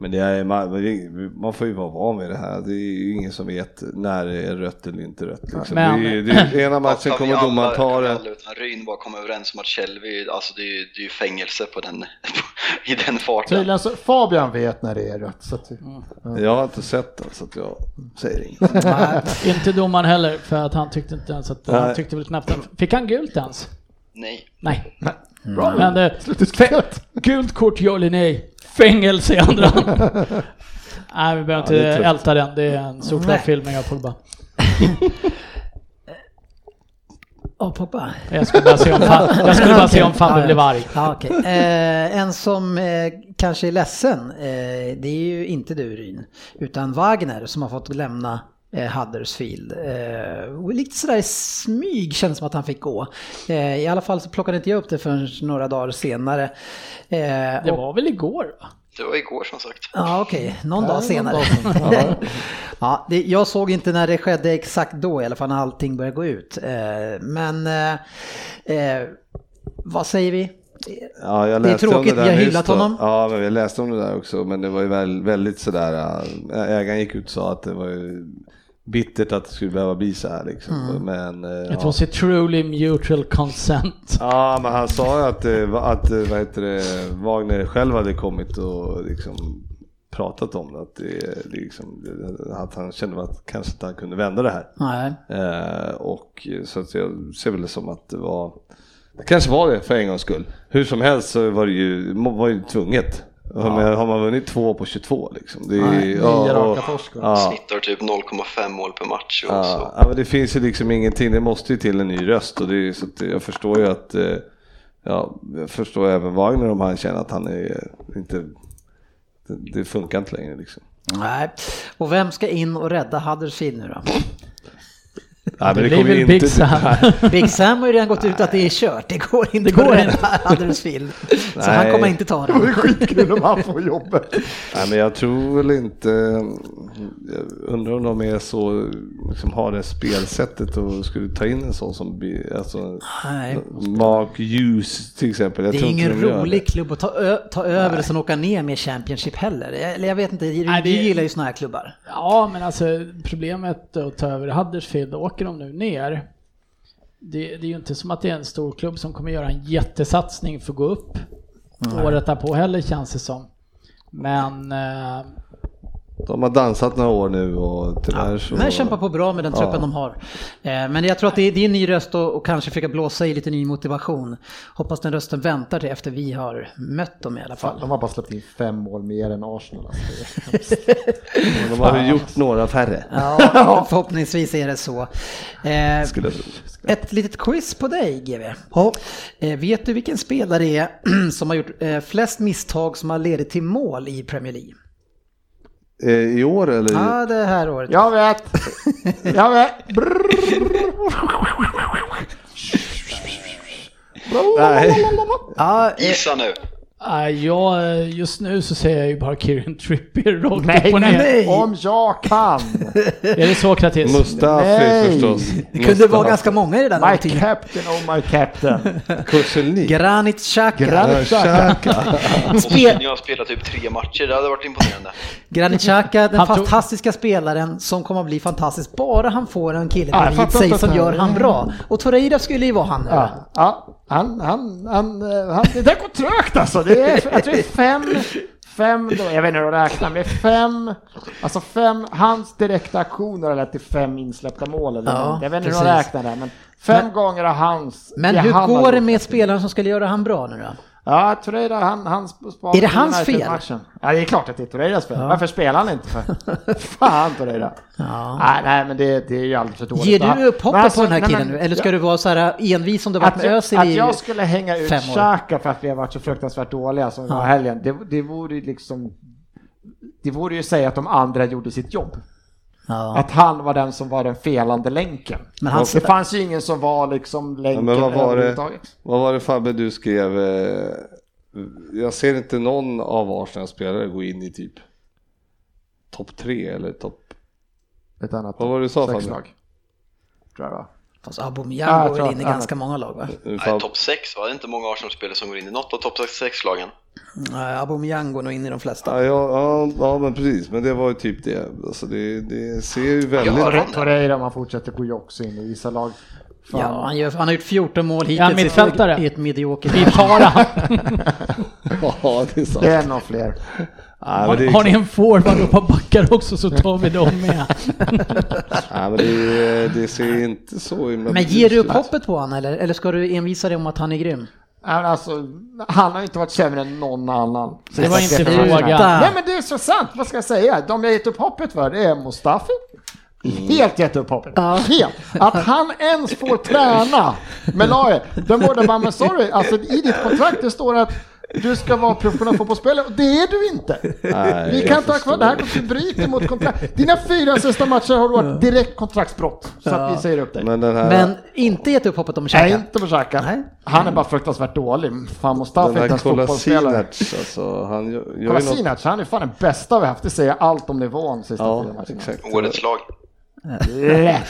Men det är, man, man får ju vara van med det här. Det är ju ingen som vet när det är rött eller inte rött. Liksom. Men- det är, det är, ena matchen kommer domaren ta det. alla utan Ryn bara komma överens om att Shelby, alltså det är ju, det är fängelse på den, i den farten. Tydligen så, Fabian vet när det är rött. Så att, Jag har inte sett den så att jag säger inget. Nej, inte domaren heller, för att han tyckte inte ens att han tyckte väl knappt att, Fick han gult ens? Nej. Nej. Bra. Men det, Slutdiskuterat. gult kort ja eller nej? Fängelse i andra. Nej, vi behöver Ja, inte tufft. älta den. Det är en solklar filmning av Pogba. Åh, Pogba. Jag skulle bara se om jag skulle bara se om fan det blev arg. Ja, okej. eh, en som eh, kanske är ledsen, eh, det är ju inte du Ryn, utan Wagner som har fått lämna eh, Huddersfield. Eh, och lite sådär i smyg känns som att han fick gå. Eh, I alla fall så plockade inte jag upp det förrän några dagar senare. Eh, Det och- var väl igår? Va? Det var igår som sagt. Ja okej, någon Ja, dag någon senare. dag sen. ja, det, jag såg inte när det skedde exakt då i alla fall när allting började gå ut. Eh, men eh, eh, vad säger vi? Ja, jag Det är läste om tråkigt, det där vi har hyllat honom. Ja, men jag läste om det där också, men det var ju väl, väldigt sådär, ägaren gick ut och sa att det var ju bittert att det skulle behöva bli så här liksom. Mm. Men, äh, It ja. was a truly mutual consent. ja, men han sa ju att, eh, att eh, vad heter det, Wagner själv hade kommit och liksom pratat om det, att, det, det liksom, att han kände att kanske inte han kunde vända det här. Nej. Eh, och så att jag ser väl det som att det var, det kanske var det för en gångs skull. Hur som helst så var det ju, var ju tvunget. Men Har man vunnit två på 22 liksom? Det är, Nej, nio ja, och- raka torsk. ja, Snittar typ 0,5 mål per match. Och ja, ja, men det finns ju liksom ingenting, det måste ju till en ny röst och det är, så att jag förstår ju att eh, ja, jag förstår även Wagner om han känner att han är inte, det, det funkar inte längre liksom. Nej. Och vem ska in och rädda Huddersfield nu då? Nej, Det blir väl Big Sam. Big Sam har ju redan gått ut att det är kört. Det går inte går att rädda Huddersfield. Så Nej. han kommer inte ta Det är den. skitkul om han får jobbet. Nej, men jag tror väl inte, jag undrar om de är så, liksom har det spelsättet och skulle ta in en sån som, alltså, Nej. Mark Hughes till exempel. Jag Det är ingen de rolig det. klubb att ta, ö- ta över och sen åka ner med Championship heller. Eller jag vet inte, du Nej, det- du gillar ju såna här klubbar. Ja, men alltså problemet att ta över Huddersfield, åker de nu ner, det, det är ju inte som att det är en stor klubb som kommer göra en jättesatsning för att gå upp året därpå heller känns det som. Men eh, De har dansat några år nu och tyvärr så... Men kämpar på bra med den truppen Ja. de har. Eh, Men jag tror att det är, det är en ny röst och, och kanske försöka blåsa i lite ny motivation. Hoppas den rösten väntar till efter vi har mött dem i alla fall. De har bara släppt in fem mål mer än Arsenal. Alltså. De har ju gjort några färre. Ja, förhoppningsvis är det så. Eh, Skulle. Ett litet quiz på dig GV. Eh, vet du vilken spelare det är som har gjort eh, flest misstag som har ledit till mål i Premier League? Eh, I år eller? Ja, det här året. Jag vet! Jag vet! Nej. Ja, eh, Gissa nu. Äh, jag, just nu så säger jag ju bara Kieran Trippier rakt Nej, upp och ner. nej, om jag kan! Är det Sokrates? Mustafi Nej. förstås. det kunde vara ganska många i där My laget. captain, oh my captain. Kurselnik. Granit Xhaka. Granit Xhaka. Mourinho har spelat typ tre matcher, det hade varit imponerande. Granit Xhaka, den Han tog- fantastiska spelaren som kommer att bli fantastisk bara han får en kille Ja, jag bredvid sig som gör han bra. Och Torreira skulle ju vara han nu. Ja, ja han, han, han, eh, han, det där går trögt alltså. Det är, jag tror det är fem, fem, då, jag vet inte hur de räknar, men det är fem, alltså fem, hans direkta aktioner har lett till fem insläppta mål. Eller Ja, jag vet inte hur de räknar det, men fem Men- gånger har hans... Men hur han går det med spelaren som skulle göra han bra nu då? Ja, Torreira, han, han sp- Är det hans fel? Matchen. Ja, det är klart att det är Torreiras fel. Varför spelar han inte för? Fan Torreira. Nej, nej, men det, det är ju alldeles för dåligt. Ger du upp hoppet alltså, på den här nej, killen men- nu? Eller ska du vara så här envis som du varit att med Özil att i jag skulle hänga ut? Xhaka för att vi har varit så fruktansvärt dåliga som vi var i helgen, det, det vore ju liksom det vore ju säga att de andra gjorde sitt jobb. Ja. Att han var den som var den felande länken. Men han- det fanns ju ingen som var liksom Ja, länken men vad var, det, vad var det Fabbe du skrev? eh, Jag ser inte någon av Arsenals spelare gå in i typ topp tre eller topp... Ett annat Vad var det du sa, Fabbe? lag. Tror jag va? Fast Aubameyang Ja, jag går väl in i ganska många lag va? Nej, topp 6 var det inte många Arsenal-spelare som går in i något av topp 6-lagen. Nej, Aubameyang går nog in i de flesta. Ja, ja, ja, ja, men precis. Men det var ju typ det. Alltså det, det ser ju väldigt... Ja, Torre- Torreira om han fortsätter går ju också in i vissa lag. Fan. Ja, han, gör, han har gjort 14 mål Ja, hittills mittfältare. i ett mediokert Vi tar han. Ja, det är sant. Det är nog fler. Nej, men det, Har, har ni är, en forward och par backar också så tar vi dem med. nej, men det, det ser inte så himla Men ger du upp hoppet på honom eller, eller ska du envisa dig om att han är grym? Men Alltså, han har inte varit sämre än någon annan. Det var inte frågan. Nej men det är så sant, vad ska jag säga? De jag gett upp hoppet för det är Mustafi. Helt gett upp hoppet. Helt. Att han ens får träna med laget. Den borde bara, men sorry, alltså i ditt kontrakt det står att du ska vara professionell fotbollsspelare och det är du inte. Nej, Vi kan inte ha kvar det här, du bryter mot kontrakt. Dina fyra sista matcher har du varit direkt kontraktsbrott. Så att vi säger upp dig. Men den här, Men inte gett upp hoppet om Nej, Xhaka? inte på Xhaka. Nej. Han är bara fruktansvärt dålig. Fan, Mustafi är inte ens fotbollsspelare. Alltså han gör, gör Kolasinac, han är fan den bästa vi haft. Det säger allt om nivån sista Ja, exakt. Årets lag. Lätt.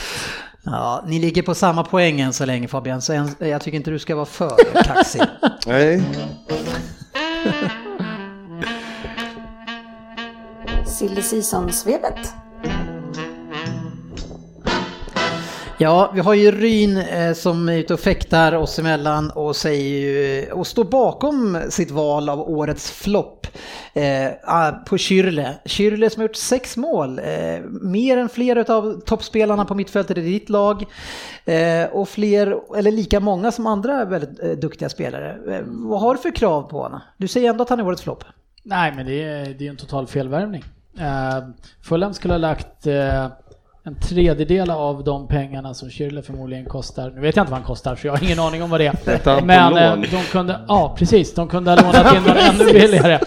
Ja, ni ligger på samma poäng än så länge Fabian, så en- jag tycker inte du ska vara för kaxig. Nej, Silly Season-svepet. Ja, vi har ju Ryn eh, som är ute och fäktar oss emellan och säger ju, eh, och står bakom sitt val av årets flopp eh, ah, på Kyrle. Kyrle som har gjort sex mål, eh, mer än flera av toppspelarna på mittfältet i ditt lag eh, och fler, eller lika många som andra väldigt eh, duktiga spelare. Eh, vad har du för krav på honom? Du säger ändå att han är årets flopp. Nej, men det är, det är en total felvärvning. Uh, eh, Fulham skulle ha lagt uh, en tredjedel av de pengarna som Schürrle förmodligen kostar. Nu vet jag inte vad han kostar för jag har ingen aning om vad det är. Men eh, lån. de kunde, ja precis, de kunde ha lånat in någon ännu billigare.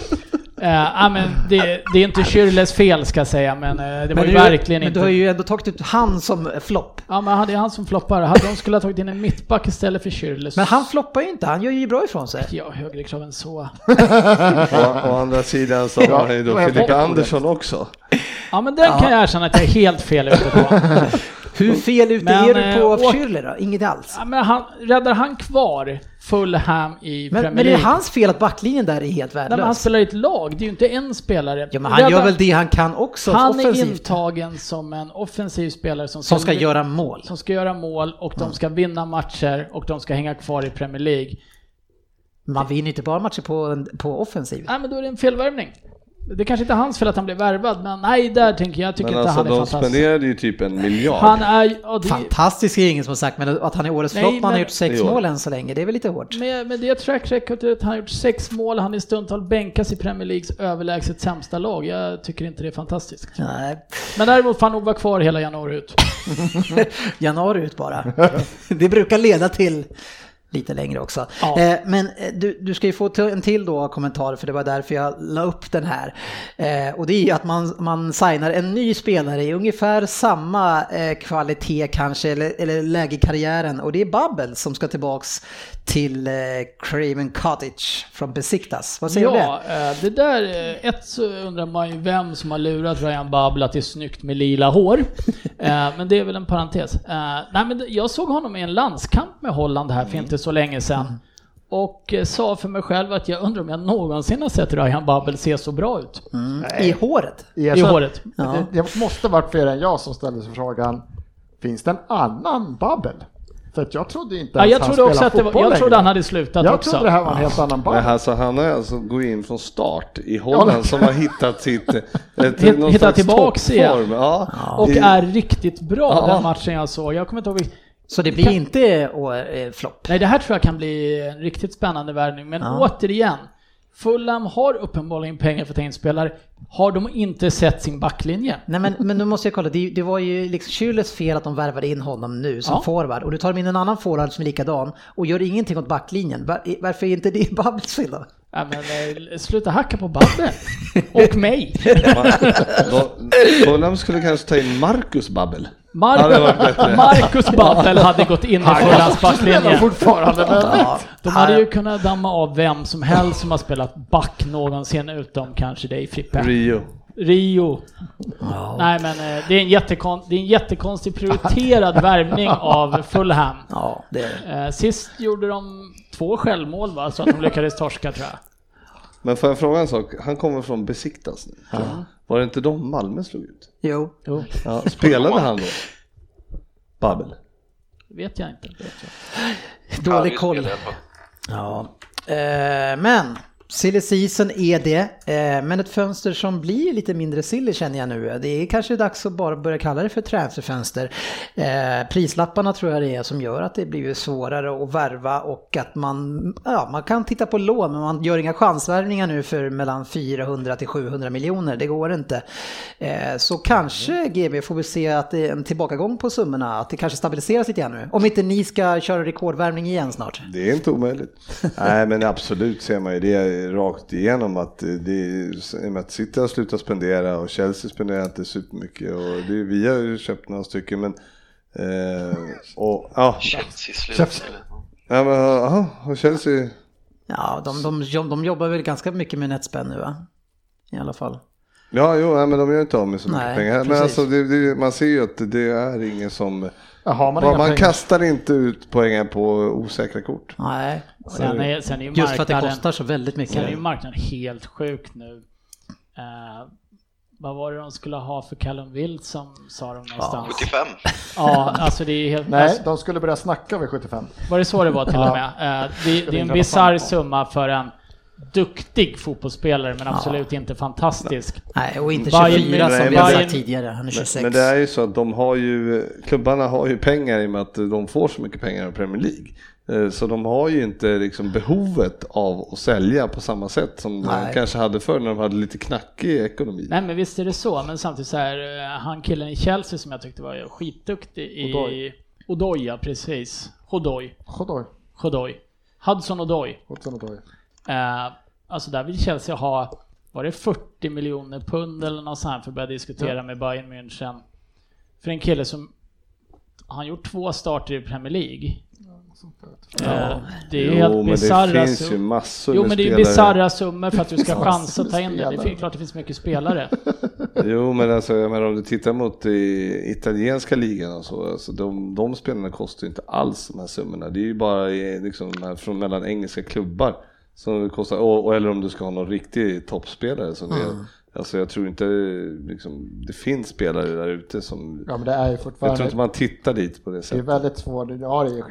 Eh, ja, men det, det är inte Schürrles fel ska jag säga, men eh, det var Men ju du, verkligen men inte. du har ju ändå tagit ut han som flopp. Ja, men det är han som floppar. Hade de skulle ha tagit in en mittback istället för Schürrle. Men han floppar ju inte, han gör ju bra ifrån sig. Ja, högre krav än så. Å, å andra sidan så har han ju då borta. Andersson också. Ja, men den kan jag erkänna att jag är helt fel ute på. Hur fel ute Men, är du på eh, åk- Schürrle då? Inget alls. Ja, men han, räddar han kvar Fulham i Men, Premier men det är League? hans fel att backlinjen där är helt Nej, men han värdelös. spelar i ett lag, det är ju inte en spelare. Ja, men han gör Räddar- väl det han kan också Han är offensivt. intagen som en offensiv spelare som Som ska göra mål. som ska göra mål och de ska vinna matcher och de ska hänga kvar i Premier League. Man vinner inte bara matcher på, på offensiv. Nej, men då är det en felvärvning. Det kanske inte är hans fel att han blev värvad, men nej, där tänker jag, jag tycker Men inte alltså han är de fantastisk. spenderade ju typ en miljard. Han är... Ja, det, Fantastisk är ingen som har sagt, men att han är årets flopp, han har men- gjort sex Jo. mål än så länge, det är väl lite hårt. med, med det track recordet, han har gjort sex mål, han är stundtal bänkas i Premier Leagues överlägset sämsta lag. Jag tycker inte det är fantastiskt. Nej, Men däremot får han nog vara kvar hela januari ut. januari ut bara. Det brukar leda till lite längre också. Ja. Eh, men eh, du, du ska ju få en till då kommentar för det var därför jag la upp den här. Eh, och det är ju att man, man signar en ny spelare i ungefär samma eh, kvalitet kanske eller, eller läge i karriären och det är Babbel som ska tillbaks till eh, Craven Cottage från Besiktas. Vad säger du om det? Ja, eh, det där, eh, ett så undrar man ju vem som har lurat Ryan Babel att det är snyggt med lila hår. Eh, Men det är väl en parentes. Eh, Nej men jag såg honom i en landskamp med Holland här för inte så länge sedan. Och eh, sa för mig själv att jag undrar om jag någonsin har sett Ryan Babel se så bra ut. I håret? I Erkänn- håret. Ja. Det, det måste varit fler än jag som ställde sig frågan, finns det en annan Babbel? För att jag trodde inte Ja, ens jag han trodde också spelade att det var, jag trodde han hade slutat Jag också. trodde det här var en helt annan Babbel. Men alltså, han har alltså gått in från start i Holland som har hittat sitt... Ett, Hitt- någon hittat tillbaks igen. Ja. Och är riktigt bra Ja. den matchen jag såg. Jag kommer inte ihåg Så det blir inte å, eh, flopp? Nej, det här tror jag kan bli en riktigt spännande värvning. Men återigen, Fulham har uppenbarligen pengar för att ta in spelare. Har de inte sett sin backlinje? Nej men, men nu måste jag kolla, det, det var ju liksom Schürrles fel att de värvade in honom nu som Ja. forward och du tar de in en annan forward som är likadan och gör ingenting åt backlinjen. Var, varför är inte det Babbels fel då? Ja, men, eh, sluta hacka på Babbe. Och mig. Fulham skulle kanske ta in Marcus Babbel. Mar- Ja. Marcus Babbel hade gått in i Fulhams backlinje. fortfarande, men Ja, De hade ju kunnat damma av vem som helst som har spelat back någonsin utom kanske dig Frippe. Rio. Rio. Nej men eh, det är en, jättekon, det är en jättekonstig prioriterad värvning av Fulham. ja det är det. Eh, Sist gjorde de två självmål va, så att de lyckades torska tror jag. Men får jag fråga en sak? Han kommer från Besiktas nu. Var det inte de Malmö slog ut? Jo, Jo, Ja, spelade han då? Babbel? vet jag inte. Vet jag. dålig koll. Ja. Eh, men silly season är det, eh, men ett fönster som blir lite mindre silly känner jag nu. Det är kanske dags att bara börja kalla det för transferfönster. Eh, prislapparna tror jag det är som gör att det blir svårare att värva och att man, ja, man kan titta på lån men man gör inga chansvärvningar nu för mellan 400 till 700 miljoner. Det går inte. Eh, så kanske GB får vi se att det är en tillbakagång på summorna, att det kanske stabiliseras lite grann nu. Om inte ni ska köra rekordvärvning igen snart. Det är inte omöjligt. Nej men absolut ser man ju det rakt igenom att det i och med att City har slutat spendera och Chelsea spenderar inte supermycket och det, vi har ju köpt några stycken men eh, och ja, Chelsea slut. ja men ja, och Chelsea Ja, de, de, de, de jobbar väl ganska mycket med netspänn nu va? I alla fall. Ja, jo, nej, men de gör inte av med så mycket Nej, pengar. Men precis. alltså, det, det, man ser ju att det är ingen som... Har man Man, man kastar inte ut poängen på osäkra kort. Nej, Sen är, sen är ju just för att det kostar så väldigt sen är ju mycket. marknaden helt sjuk nu. Eh, vad var det de skulle ha för Callum Wilson sa de någonstans? 75. Ja, alltså det är helt... Nej, Alltså, de skulle börja snacka vid 75. var det så det var till och med? Eh, det, det är en bisarr summa för en duktig fotbollsspelare men absolut inte fantastisk. Nej, och inte Bayern 24 som München- vi har Bayern- sagt tidigare. Han är 26. Men, men det är ju så att de har ju, klubbarna har ju pengar i och med att de får så mycket pengar av Premier League. Eh, Så de har ju inte liksom behovet av att sälja på samma sätt som de Nej. kanske hade förr när de hade lite knackig ekonomi. Nej men visst är det så, men samtidigt så här, eh, han killen i Chelsea som jag tyckte var skitduktig i... Odoi. Odoi, ja precis. Hodoi. Chodoj. Hodoi. Hudson Odoi. Hudson Odoi. Eh, alltså där vill Chelsea ha, var det 40 miljoner pund eller något sånt här för att börja diskutera med Bayern München. För en kille som, har han gjort två starter i Premier League? Eh, det är Jo, helt bisarra finns ju sum- massor Jo men det är ju bisarra summor för att du ska Ja, chansa att ta in det. Det är klart det finns mycket spelare. Jo, men alltså, jag menar, om du tittar mot i italienska ligan och så, alltså, de, de spelarna kostar ju inte alls de här summorna. Det är ju bara i, liksom, från mellan engelska klubbar. Som kostar, och, och, eller om du ska ha någon riktig toppspelare. Som Mm. är, alltså, jag tror inte liksom, det finns spelare där ute som... Ja men det är ju Jag tror fortfarande... inte man tittar dit på det Det är sättet. väldigt svårt, det har ju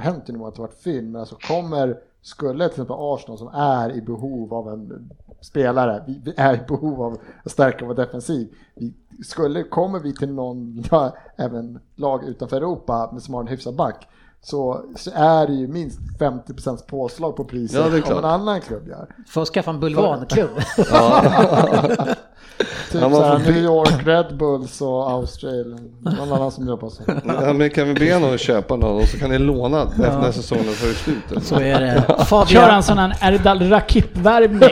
hänt, nog att det varit fynd, men alltså kommer, skulle till exempel Arsenal som är i behov av en spelare, vi, vi är i behov av att stärka vår defensiv. Vi, skulle, kommer vi till någon, ja, även lag utanför Europa som har en hyfsad back, så, så är det ju minst 50% påslag på priset Ja, det är om en annan klubb gör. Får skaffa en bulvanklubb. Typ Ja, såhär New York Red Bulls och Australien, någon annan som jobbar så. Ja, men kan vi be någon köpa någon och så kan ni låna efter när säsongen tar slut? Så är det. Kör Fabian, en sån här Erdal Rakip-värvning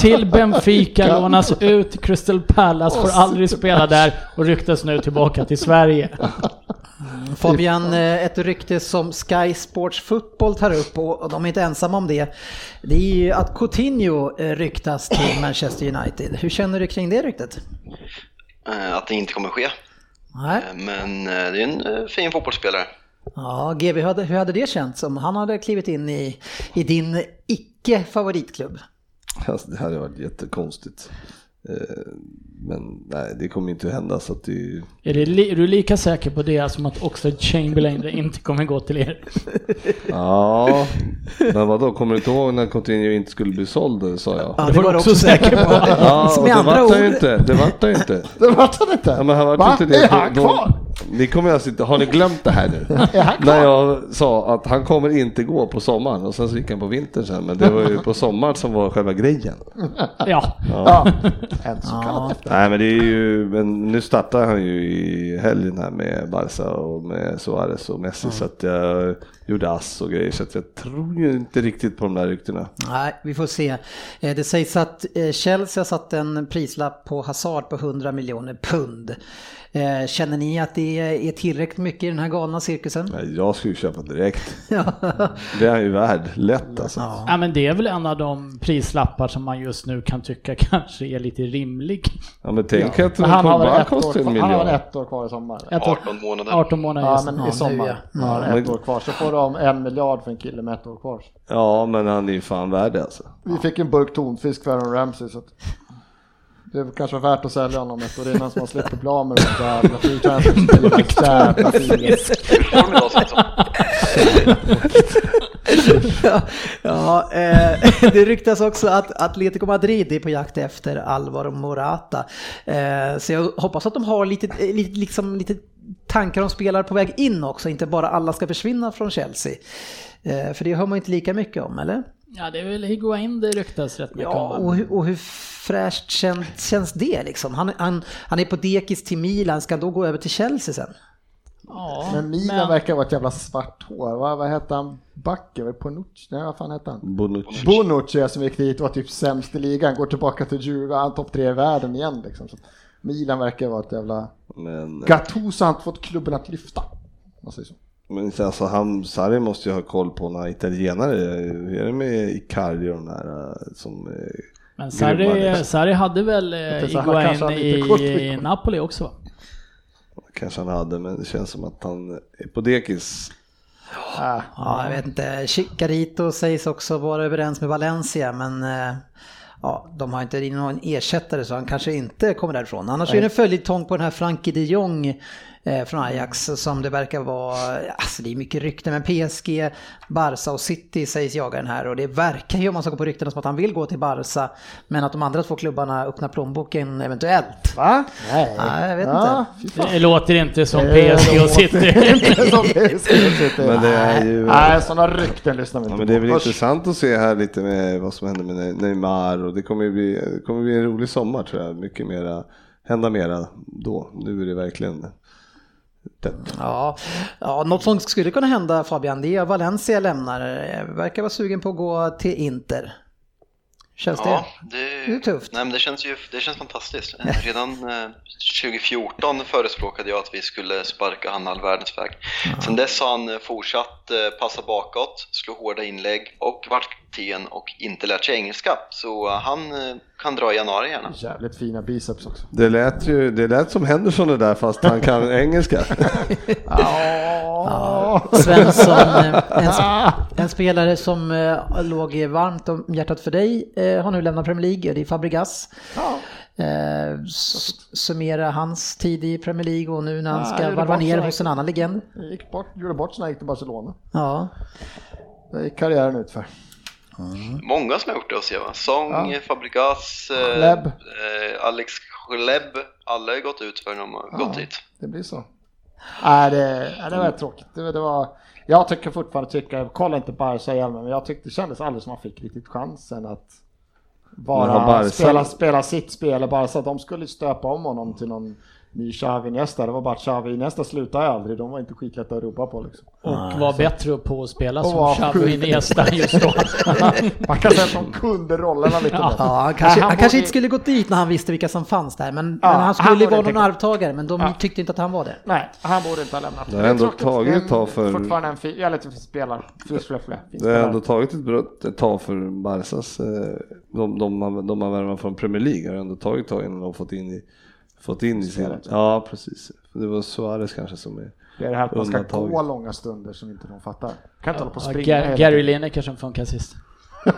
till Benfica, lånas ut Crystal Palace, får aldrig spela där och ryktas nu tillbaka till Sverige. Fabian, eh, ett rykte som Sky Sports Football tar upp och de är inte ensamma om det. Det är ju att Coutinho eh, ryktas till Manchester United. Hur känner du kring det ryktet? Eh, Att det inte kommer ske. Nej. Men det är en fin fotbollsspelare. Ja, GB, hur hade, hur hade det känts om han hade klivit in i, i din icke-favoritklubb? Alltså, det hade varit jättekonstigt. Eh, Men nej, det kommer inte att hända så att det är det li- är du lika säker på det som att Oxlade Chamberlain inte kommer gå till er? Ja, men vadå, kommer du inte ihåg när Coutinho inte skulle bli såld, sa jag? Ja, det var du också säker på. Ja, och det vart han ju inte. Det vart han ju inte. Det var han inte! Ja, men han vart Va? inte det. Är han kvar? Ni kommer alltså inte, har ni glömt det här nu? När jag sa att han kommer inte gå på sommaren och sen så gick han på vintern sen. Men det var ju på sommaren som var själva grejen. Ja. Ja, en så kallad. Nej men det är ju, men nu startar han ju i helgen här med Barca och med Suarez och Messi så att jag gjorde ass och grejer så att jag tror ju inte riktigt på de där ryktena. Nej, vi får se. Eh, Det sägs att eh, Chelsea har satt en prislapp på Hazard på 100 miljoner pund. Eh, Känner ni att det är tillräckligt mycket i den här galna cirkusen? Nej, Jag skulle ju köpa direkt. Ja. Det är ju värd, lätt alltså. ja, men det är väl en av de prislappar som man just nu kan tycka kanske är lite rimlig. Ja men tänk att Men han har ett kostar en han har väl ett år kvar i sommar? Ett år, 18 månader. 18 månader Ja, men nu. i nu, sommar. ja. Ja, ett år kvar. Så får de en miljard för en kille med ett år kvar. Ja men han är ju fan värd det alltså. Vi fick en burk tonfisk för Aaron Ramsey så att det är kanske värt att sälja honom ett år innan så man slipper bli av med de där jävla free transfers. Ja, eh, det ryktas också att Atletico Madrid är på jakt efter Alvaro Morata. Eh, så jag hoppas att de har lite, lite, liksom, lite tankar om spelare på väg in också, inte bara alla ska försvinna från Chelsea. Eh, för det hör man inte lika mycket om, eller? Ja, det är väl Higuain det ryktas rätt mycket Ja, om. och, hur- och hur fräscht känns, känns det liksom? Han, han, han är på dekis till Milan, ska då gå över till Chelsea sen? Ja, Men Milan verkar vara ett jävla svart hår. Vad, vad hette han? Backe? Ponucci? Nej, vad fan hette han? Bonucci. Bonucci som gick dit och var typ sämst i ligan, går tillbaka till Juve, han topp tre i världen igen liksom. Så Milan verkar vara ett jävla... Men, Gattuso har inte fått klubben att lyfta. Man säger så. Men alltså han, Sarri måste ju ha koll på några italienare. Hur är det med Icardi och de där eh, som... eh, Men Sarri, liksom? Sarri hade väl eh, kort i med- Napoli också va? Kanske han hade men det känns som att han är på dekis. Äh, Ja, jag vet inte. Chicarito sägs också vara överens med Valencia, men ja, de har inte in någon ersättare så han kanske inte kommer därifrån. Annars är det en följetong på den här Frankie de Jong från Ajax som det verkar vara, alltså det är mycket rykten, men PSG, Barca och City sägs jaga den här och det verkar ju om man ska gå på ryktena som att han vill gå till Barca, men att de andra två klubbarna öppnar plånboken eventuellt. Va? Nej. Nej, jag vet Ja, inte. Det låter inte som PSG och City. Men det är ju... Nej, sådana rykten lyssnar vi inte Ja, men det är väl intressant att se här lite med vad som händer med Neymar och det kommer ju bli, kommer bli en rolig sommar tror jag. Mycket mera, hända mera då. Nu är det verkligen. Ja, ja, något som skulle kunna hända Fabian, det är att Valencia lämnar. Eh, Verkar vara sugen på att gå till Inter. Känns Ja, det? det, Det är tufft. Nej, men det, känns ju, det känns fantastiskt. Eh, Redan eh, 2014 förespråkade jag att vi skulle sparka han all världens väg. Sen dess har han eh, fortsatt eh, passa bakåt, slå hårda inlägg och varit kapten och inte lärt sig engelska. Så han eh, kan dra i januari gärna. Jävligt fina biceps också. Det lät ju, det lät som Henderson det där fast han kan engelska. Ja. Svensson, eh, en, en spelare som eh, låg varmt om hjärtat för dig, har nu lämnat Premier League, det är Fabregas. Ja. Eh, summera hans tid i Premier League och nu när han Ja, ska varva ner hos en annan legend. Gick bort, gjorde bort jag gick till Barcelona. Ja, Där gick karriären ut för. Många som har gjort det att se va? Song, Ja. Fabregas, eh, eh, Alex Leb. Alla har gått ut för när de har gått dit. Det blir så. Nej, det, nej, det var tråkigt. Det, det var, jag tycker fortfarande, tycker, kolla inte Barca igen, men jag tyckte det kändes aldrig som han fick riktigt chansen att bara Barca- spela, spela sitt spel. Bara så att de skulle stöpa om honom till någon ny Xavi nästa. Det var bara att Xavi nästa slutade aldrig. De var inte skitlätta att ropa på liksom. Och var bättre på att spela Och som Xavi. Iniesta just då. Man kan säga att de kunde rollerna lite Ja. ja han kanske, han han kanske inte skulle gått dit när han visste vilka som fanns där, men, Ja, men han skulle borde vara någon arvtagare, men de Ja. tyckte inte att han var det. Nej, han borde inte ha lämnat. Det har ändå tagit ett tag för- Fortfarande en fin, lite fin spelare. Det har ändå tagit ett, tag för Barcas, eh, de, de, man- de har värvat från Premier League har ändå tagit ett tag innan de har fått in i, fått in i sin... Ja, precis. Det var Suarez kanske som är... Det är det här att man ska Undantag. gå långa stunder som inte de fattar. Kan inte hålla på och Ja, springa Gar- hela Gary. Lineker som funkar sist.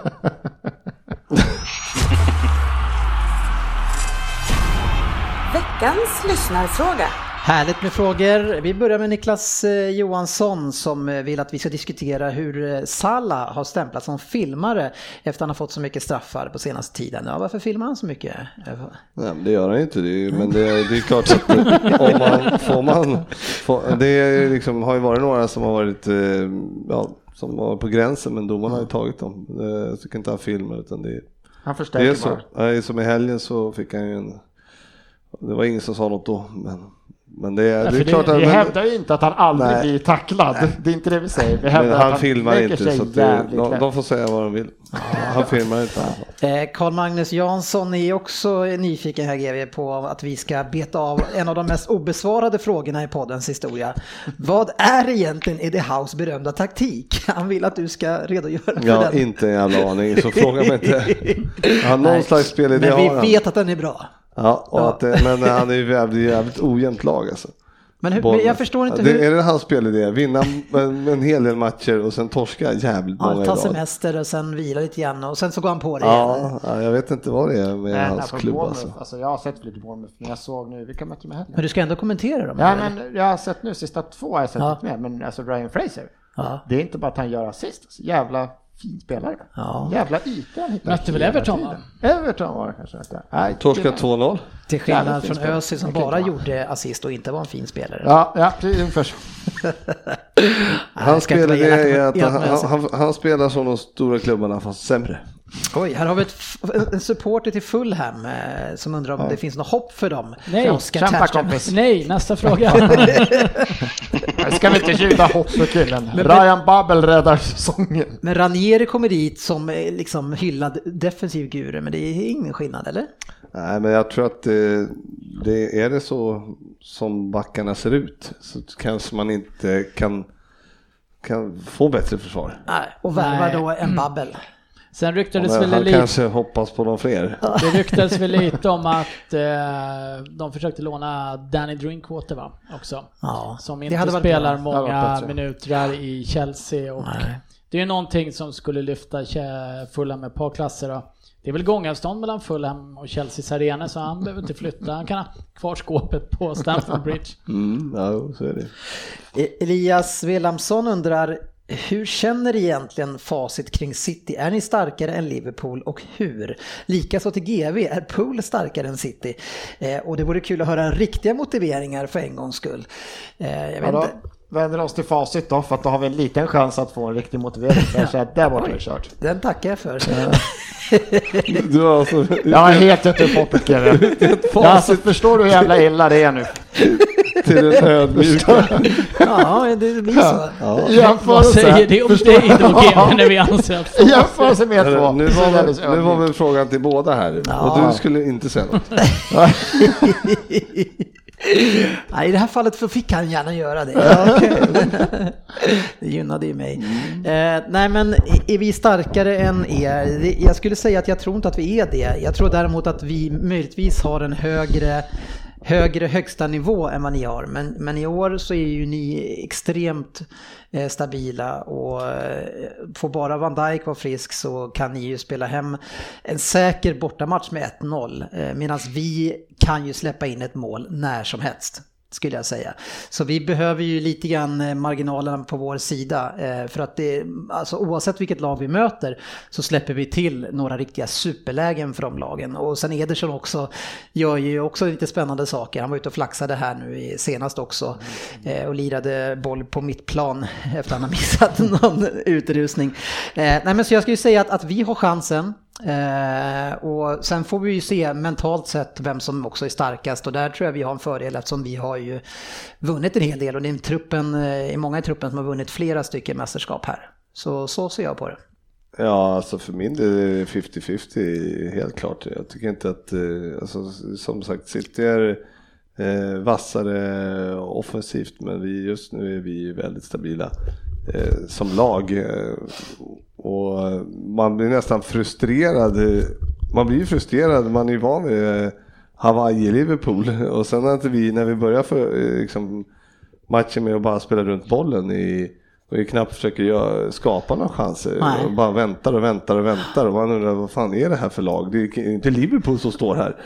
Veckans lyssnarfråga. Härligt med frågor. Vi börjar med Niklas eh, Johansson som eh, vill att vi ska diskutera hur eh, Salah har stämplats som filmare efter att han har fått så mycket straffar på senaste tiden. Ja, varför filmar han så mycket? Nej, det gör han ju inte. Det är, ju- men det, det är klart att om man får man... Får, det är ju liksom, har ju varit några som har varit ja, som var på gränsen men domarna har ju tagit dem. Jag tycker inte han filmar utan det är, Han det är så. bara. Nej, Som i helgen så fick han ju en... Det var ingen som sa något då men, men det, är- Ja, det är klart att... vi men- hävdar ju inte att han aldrig Nej. blir tacklad. Det är inte det vi säger. Vi hävdar Men att han filmar inte så att det, de, de får säga vad de vill. Han filmar inte. Alltså. Eh, Carl-Magnus Jansson är också nyfiken här GW på att vi ska beta av en av de mest obesvarade frågorna i poddens historia. Vad är egentligen Eddie House berömda taktik? Han vill att du ska redogöra för Jag har den. inte en jävla aning så fråga mig inte. Han någon Nej, slags spelidé Men vi har han. vet att den är bra. Ja, och Ja. Att, det- men han är ju jävligt, jävligt ojämnt lag alltså. Men, hur, jag förstår inte det, hur... Är det hans spelidé? Vinna en, en hel del matcher och sen torska jävligt många Ja, i ta semester och sen vila lite grann och sen så går han på det igen. Ja, ja, jag vet inte vad det är med Nej, hans nej, på klubb Bournemouth, alltså. alltså. Jag har sett lite Bournemouth, men jag såg nu, vilka mötte de i helgen? Men du ska ändå kommentera dem? Ja, eller? men jag har sett nu, sista två har jag sett Ja. mer, men alltså Ryan Fraser. Ja. Det är inte bara att han gör assist, alltså. jävla fin spelare. Ja. Jävla yta han hittar. Mötte väl Everton, tiden. va? Everton var det kanske. inte. Nej, Torska det- 2-0. Till skillnad från. Özil som bara gjorde assist och inte var en fin spelare. Ja, ja, precis ungefär så. Han spelar elak elak han, han, han, spelar som de stora klubbarna fast sämre. Oj, här har vi ett, en supporter till Fulham eh, som undrar om det finns något hopp för dem. Nej, för Oscar Kämpa kompis. Nej, nästa fråga. Ska vi inte för killen. Ryan Babel räddar säsongen. Men Ranieri kommer dit som eh, liksom hyllad defensiv guru, men det är ingen skillnad eller? Nej, men jag tror att det, det är det så som backarna ser ut så kanske man inte kan, kan få bättre försvar. Nej, och värva då en babbel. Sen ryktades väl han lite, kanske hoppas på de fler. det ryktades väl lite om att eh, de försökte låna Danny Drinkwater va, också. Ja, Som inte spelar bra. Många minuter i Chelsea och Nej. det är någonting som skulle lyfta Fulham med ett par klasser då. det är väl gångavstånd mellan Fulham och Chelseas arena så han behöver inte flytta. Han kan ha kvar skåpet på Stamford Bridge. Mm, ja, så är det. E- Elias Wilhelmsson undrar hur känner egentligen facit kring City? Är ni starkare än Liverpool och hur? Likaså till GV, är Pool starkare än City? Eh, och det vore kul att höra riktiga motiveringar för en gångs skull. Eh, jag vet inte. Vänder oss till facit då, för att då har vi en liten chans att få en riktig motivering. Så jag säger där borta är det kört. Den tackar jag för. Du har alltså Jag är helt ute i poppet Kevin. Ja, alltså, förstår du hur jävla illa det är nu? till den ödmjuka. Ja, det blir så. I Vad säger det om dig då GV när vi anser att i jämförelse med två. Nu var, väl, nu var väl frågan till båda här och du skulle inte säga något. Nej, I det här fallet så fick han gärna göra det. Ja, det gynnade ju mig. Eh, nej, men är vi starkare än er? Jag skulle säga att jag tror inte att vi är det. Jag tror däremot att vi möjligtvis har en högre högre högsta nivå än vad ni har. Men, men i år så är ju ni extremt eh, stabila och eh, får bara Van Dijk vara frisk så kan ni ju spela hem en säker bortamatch med 1-0. Eh, Medan vi kan ju släppa in ett mål när som helst skulle jag säga. Så vi behöver ju lite grann eh, marginalen på vår sida. eh, För att det, alltså oavsett vilket lag vi möter så släpper vi till några riktiga superlägen för de lagen. Och sen Ederson också gör ju också lite spännande saker. Han var ute och flaxade här nu senast också eh, och lirade boll på mittplan efter att han har missat någon utrustning. Eh, Nej men så jag skulle säga att, att vi har chansen. Eh, och sen får vi ju se mentalt sett vem som också är starkast och där tror jag vi har en fördel eftersom vi har ju vunnit en hel del och det är truppen, eh, är många i truppen som har vunnit flera stycken mästerskap här. Så så ser jag på det. Ja, alltså för min del är det 50-50 helt klart. Jag tycker inte att, eh, alltså, som sagt, City är eh, vassare offensivt men vi, just nu är vi väldigt stabila eh, som lag. Eh, och man blir nästan frustrerad. Man blir frustrerad, man är ju van vid eh, Hawaii, Liverpool och sen när vi, när vi börjar för, eh, liksom, matchen med att bara spela runt bollen i och ju knappt försöker göra, skapa några chanser. Nej. Och bara väntar och väntar och väntar. Och man undrar vad fan är det här för lag? Det är inte Liverpool som står här.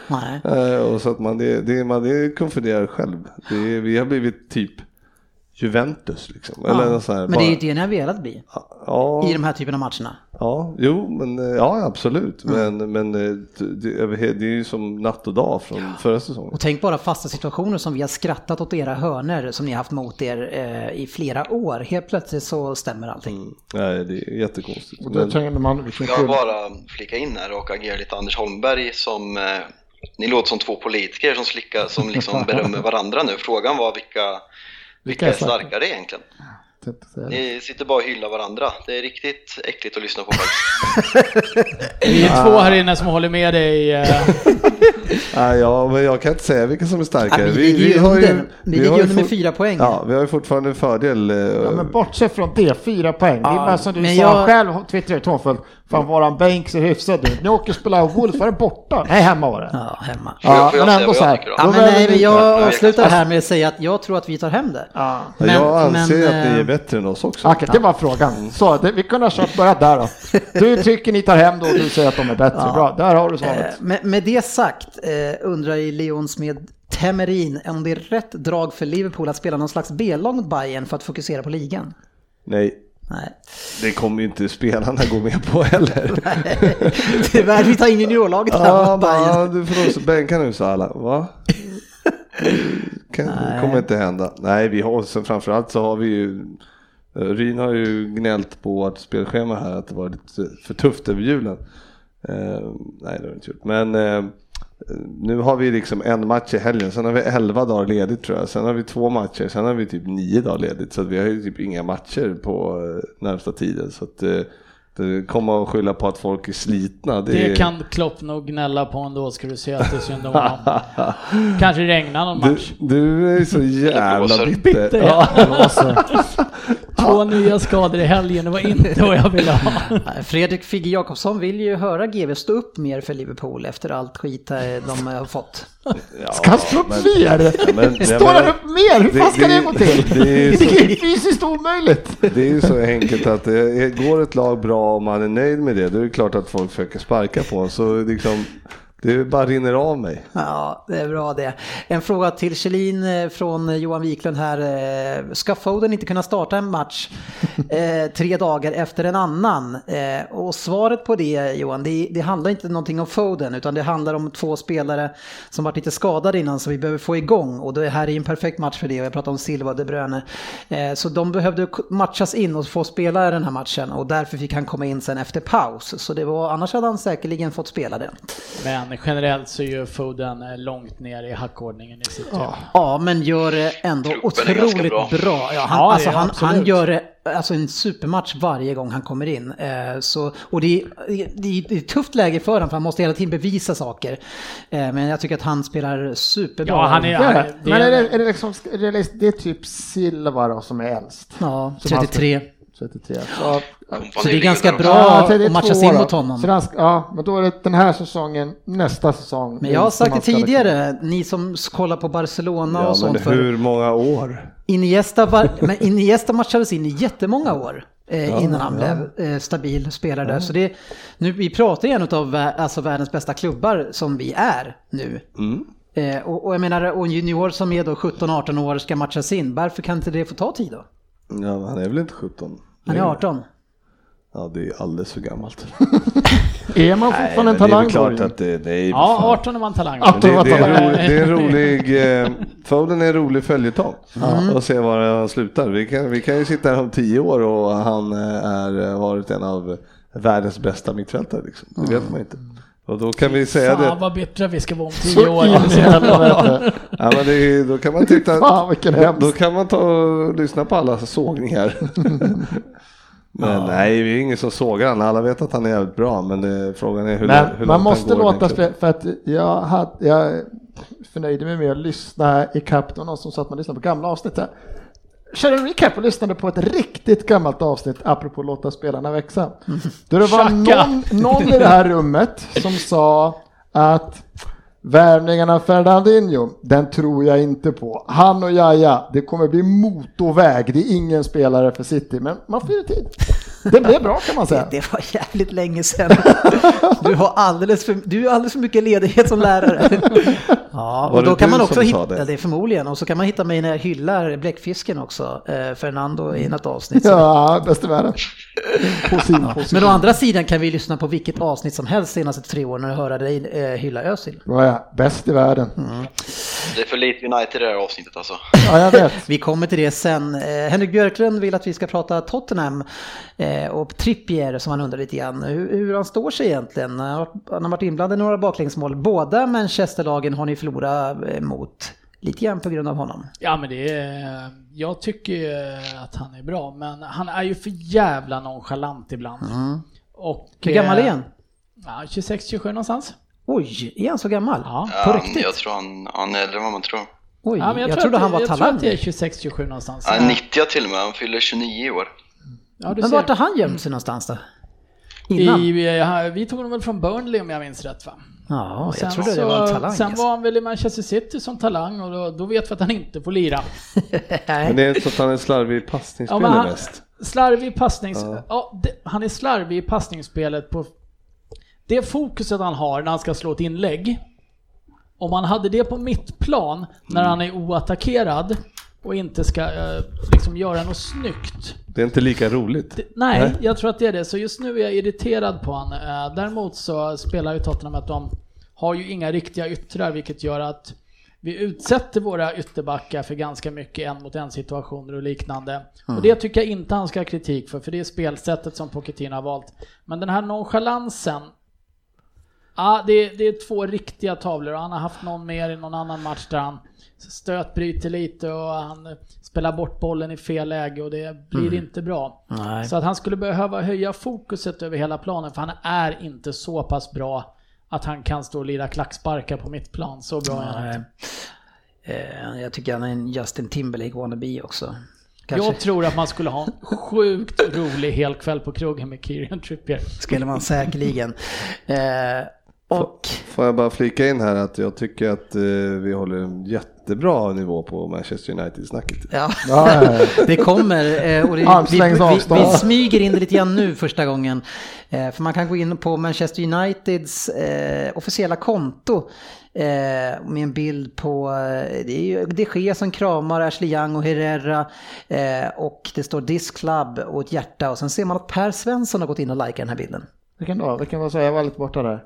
Nej. Och så att man, det, det, man det konfunderar själv. Det, är- vi har blivit typ Juventus liksom. Eller Ja. något så här, Men det är ju bara- det ni har velat bli Ja, i de här typen av matcherna. ja, jo, men eh, ja absolut. Men, men eh, det, he- det är ju som natt och dag från förra säsongen. Och tänk bara fasta situationer som vi har skrattat åt era hörner som ni har haft mot er eh, i flera år. Helt plötsligt så stämmer allting. Nej, det är jättekonstigt. Och då Men, tänker man Jag bara flika in här och agera lite Anders Holmberg som eh, ni låter som två politiker som, slicka, som liksom berömmer varandra nu. Frågan var vilka, vilka är starkare egentligen? Ni sitter bara och hyllar varandra. Det är riktigt äckligt att lyssna på faktiskt. Vi är två här inne som håller med dig. eh, nej, ja, men jag kan inte säga vilka som är starkare. Ja, vi ligger ju har under. Vi ligger har ju under med fyra poäng. Ja, vi har ju fortfarande en fördel. eh, Ja, men bortsett från det, fyra poäng. det är bara som du men sa jag- själv, twittrade Tånfelt. Fan våran bänk ser hyfsad ut. Ni åker och spelar Wolf, var det borta? Nej, hemma var det. Ja, hemma. Jag- Ja, jag men ändå så jag här. Ja, men nej, men vi- jag Ja, avslutar jag- här med att säga att jag tror att vi tar hem det. Ja. Men- jag anser men, att ni är eh, bättre än oss också. Okej, det var frågan. Så, det, vi kunde ha kört börjat där då. Du tycker ni tar hem då och du säger att de är bättre. Ja. Bra, där har du Eh, svaret. Med, med det sagt eh, undrar ju Leons med Temerin om det är rätt drag för Liverpool att spela någon slags B-lag mot Bayern för att fokusera på ligan. Nej, Nej. det kommer ju inte spelarna gå med på heller. Tyvärr, vi tar in juniorlaget här Ja, mot Bayern. du får också bänka nu Salah. Va? Kan, det kommer inte hända. Nej, vi har, sen framförallt så har vi ju Ryn har ju gnällt på vårt spelschema här att det var lite för tufft över julen. Eh, nej, det har det inte gjort. Men eh, nu har vi liksom en match i helgen, sen har vi elva dagar ledigt tror jag. Sen har vi två matcher, sen har vi typ nio dagar ledigt. Så att vi har ju typ inga matcher på eh, närmsta tiden. Så att eh, det kommer att skylla på att folk är slitna. Det, Det är- kan Klopp nog gnälla på ändå, ska du se att det är synd om honom. Kanske regnar någon Du, match. du är så jävla bitter. Bitter, Ja. ja. Två nya skador i helgen, det var inte vad jag ville ha. Fredrik Figge Jakobsson vill ju höra GV stå upp mer för Liverpool efter allt skit de har fått. Ska han stå upp mer? men- Står han upp mer? Hur fan ska det- det gå till? det är så- Det är fysiskt omöjligt. Det är ju så enkelt att det går ett lag bra och man är nöjd med det, då är det klart att folk försöker sparka på en. Så liksom, det bara rinner av mig. Ja, det är bra det. En fråga till Kjellin eh, från Johan Wiklund här. Eh, Ska Foden inte kunna starta en match eh, tre dagar efter en annan? Eh, och svaret på det Johan, det, det handlar inte någonting om Foden utan det handlar om två spelare som varit lite skadade innan som vi behöver få igång och det här är en perfekt match för det. Jag pratar om Silva och De Bruyne. Eh, så de behövde matchas in och få spela den här matchen och därför fick han komma in sen efter paus. Så det var, annars hade han säkerligen fått spela den. Men generellt så är ju Foden eh, långt ner i hackordningen i sitt ja. Ja, men gör det ändå Truppen otroligt bra. bra. Ja, han, Ja, alltså, han, han gör det, alltså en supermatch varje gång han kommer in. Eh, så, och det är, det, är, det är ett tufft läge för honom för han måste hela tiden bevisa saker. Eh, men jag tycker att han spelar superbra. Ja, han är- Ja, det men är det, är det, liksom, det, är typ Silva då som är äldst. Ja, Som han- 33. 33. Så, Så det är ganska bra också. att 32 matchas in mot honom. Ska- ja, men då är det den här säsongen, nästa säsong. Men jag har sagt det liksom- tidigare, ni som kollar på Barcelona Ja, och men sånt för hur många år? Iniesta, var, men Iniesta matchades in i jättemånga år eh, innan han blev eh, stabil spelare där. Så det, nu, vi pratar ju en av alltså, världens bästa klubbar som vi är nu. Eh, och, och jag menar, och en junior som är då 17-18 år ska matchas in, varför kan inte det få ta tid då? Ja, han är väl inte 17? Han är 18. Ja, det är alldeles för gammalt. Är man Nej, fortfarande men en det är talang väl klart att det, är... Ja, fan. 18 är man talang. Ja. Det, det, är en talang. rolig, det är en rolig, eh, Foden är en rolig följetong och se var han slutar. Vi kan, vi kan ju sitta här om tio år och han eh, är, har varit en av världens bästa mittfältare. Liksom. Det vet man inte. Och då kan vi säga Fan det. vad bittra vi ska vara om 10 år. Ja, men det då kan man titta. Fan vilken Då, hemskt. då kan man ta och lyssna på alla sågningar. Men nej, vi är ingen som sågar han. Alla vet att han är jävligt bra, men det, frågan är hur, Men hur man långt måste låta spela, för att jag, hade, jag förnöjde mig med att lyssna i kapp, det var någon som sa att man lyssnar på gamla avsnitt. Körde en recap och lyssnade på ett riktigt gammalt avsnitt apropå låta spelarna växa. Då det var någon, någon i det här rummet som sa att värvningen av Fernandinho, den tror jag inte på. Han och Jaja, det kommer bli motorväg. Det är ingen spelare för City, men man får ju tid. Det blev bra kan man säga. Det var jävligt länge sedan. Du har alldeles för, du har alldeles för mycket ledighet som lärare. Ja, och då det kan man också hitta, det? ja, det förmodligen, och så kan man hitta mig när jag hyllar bläckfisken också, eh, Fernando i något avsnitt. Ja, bäst i världen. Position. Men å andra sidan kan vi lyssna på vilket avsnitt som helst senaste tre åren och höra dig eh, hylla Özil. Ja, ja, bäst i världen. Det är för lite United i det här avsnittet alltså. Ja, jag vet. Vi kommer till det sen. Eh, Henrik Björklund vill att vi ska prata Tottenham eh, och Trippier som han undrar lite grann hur, hur han står sig egentligen. Han har varit- han har varit inblandad i några baklängsmål. Båda Manchesterlagen har ni förlorat eh, mot. Lite grann på grund av honom. Ja men det är, jag tycker ju att han är bra, men han är ju för jävla nonchalant ibland. Och, Hur gammal är eh, han? Ja, 26-27 någonstans. Oj, är han så gammal? Ja. På Ja, riktigt? jag tror han, han är äldre än vad man tror. Oj, Ja, men jag, tror trodde att han var jag talang. tror att det är 26-27 någonstans. Han är 90 till och med, han fyller 29 i år. Ja, du Men ser. vart har han gömt sig någonstans då? Innan? I, vi, vi tog honom väl från Burnley om jag minns rätt va? Ja, Och jag trodde det var en talang. sen alltså. var han väl i Manchester City som talang och då, då vet vi att han inte får lira. Men det är så att han är slarvig i Ja, passningsspelet han, mest. slarvig passnings... Ja. det, han är slarvig i passningsspelet på... Det fokuset han har när han ska slå ett inlägg. Om han hade det på mittplan när han är oattackerad och inte ska eh, liksom göra något snyggt. Det är inte lika roligt. Det, nej, Nej. jag tror att det är det. Så just nu är jag irriterad på han. Eh, Däremot så spelar ju Tottenham att de har ju inga riktiga yttrar vilket gör att vi utsätter våra ytterbackar för ganska mycket en mot en situationer och liknande. Och det tycker jag inte han ska ha kritik för, för det är spelsättet som Pochettino har valt. Men den här nonchalansen, ja det, är- det är två riktiga tavlor och han har haft någon mer i någon annan match där han stötbryter lite och han spelar bort bollen i fel läge och det blir inte bra. Nej. Så att han skulle behöva höja fokuset över hela planen för han är inte så pass bra att han kan stå och lira klacksparkar på mittplan. Så bra är han inte. Eh, Jag tycker han är en Justin Timberlake wannabe också. Kanske Jag tror att man skulle ha en sjukt rolig helkväll på krogen med Kieran Trippier. skulle man säkerligen. Eh, och Får jag bara flika in här att jag tycker att eh, vi håller en jättebra nivå på Manchester United-snacket. ja, det kommer. Eh, och det, vi, vi, avstånd. vi smyger in det lite grann nu första gången. Eh, för man kan gå in på Manchester Uniteds eh, officiella konto. Eh, med en bild på, eh, det är ju de Gea som kramar Ashley Young och Herrera. Eh, och det står This Club och ett hjärta. Och sen ser man att Per Svensson har gått in och likat den här bilden. Vilken då? Vilken var så? Jag var lite borta där.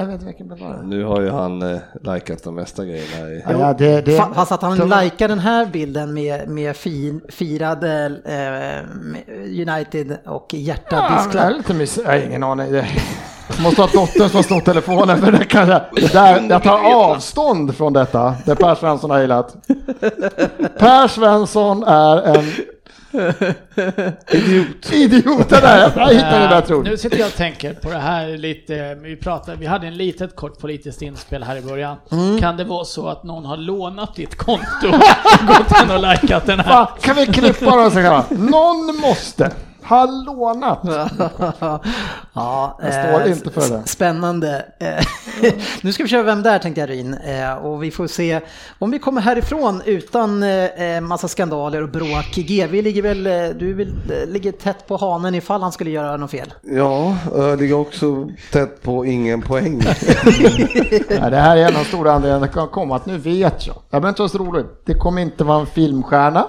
Jag vet inte vilken det var. Nu har ju han eh, likat de mesta grejerna. I, Ja, ja, det, det, Fa- Fast att han det- likar den här bilden med, med fin, firade eh, United och hjärta Ja, lite miss... Jag har ingen aning. Det måste ha dottern som har snott telefonen för det kan jag... Det där, jag tar avstånd från detta. Det Per Svensson har gillat. Per Svensson är en Idiot. idiot. Det där, jag hittade det där tror Nu sitter jag och tänker på det här lite, vi, pratade, vi hade en litet kort politiskt inspel här i början. Mm. Kan det vara så att någon har lånat ditt konto och gått in och likat den här? Va, Kan vi klippa då? så man- Någon måste ha lånat. ja, Jag står eh, inte för det. Spännande. Eh, nu ska vi köra Vem där tänkte jag Ryn. Eh, och vi får se om vi kommer härifrån utan eh, massa skandaler och bråk. GV ligger väl, du vill, eh, ligger tätt på hanen ifall han skulle göra något fel. Ja, jag ligger också tätt på ingen poäng. Ja, det här är en av de stora anledningarna det kan komma att nu vet jag. Jag behöver inte vara så rolig. Det kommer inte vara en filmstjärna.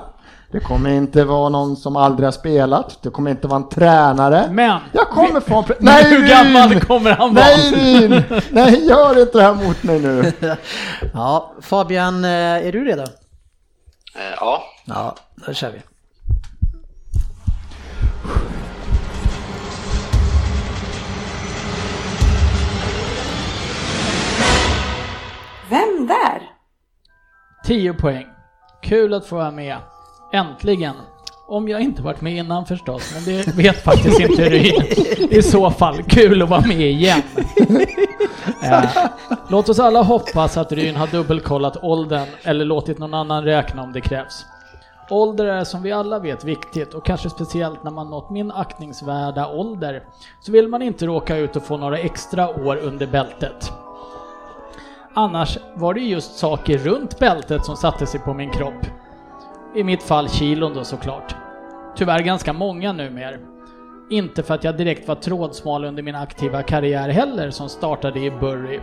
Det kommer inte vara någon som aldrig har spelat. Det kommer inte vara en tränare. Men, Jag kommer från... Pre- Nej, hur gammal kommer han vara? Nej Ryn! Nej, gör inte det här mot mig nu. Ja, Fabian, eh, är du redo? Eh, Ja, Ja, då kör vi. Vem där? 10 poäng. Kul att få vara med. Äntligen. Om jag inte varit med innan förstås, men det vet faktiskt inte Ryn. I så fall, kul att vara med igen. Eh, låt oss alla hoppas att Ryn har dubbelkollat åldern eller låtit någon annan räkna om det krävs. Ålder är som vi alla vet viktigt och kanske speciellt när man nått min aktningsvärda ålder så vill man inte råka ut och få några extra år under bältet. Annars var det just saker runt bältet som satte sig på min kropp. I mitt fall kilon då såklart. Tyvärr ganska många numera. Inte för att jag direkt var trådsmal under min aktiva karriär heller som startade i Burry.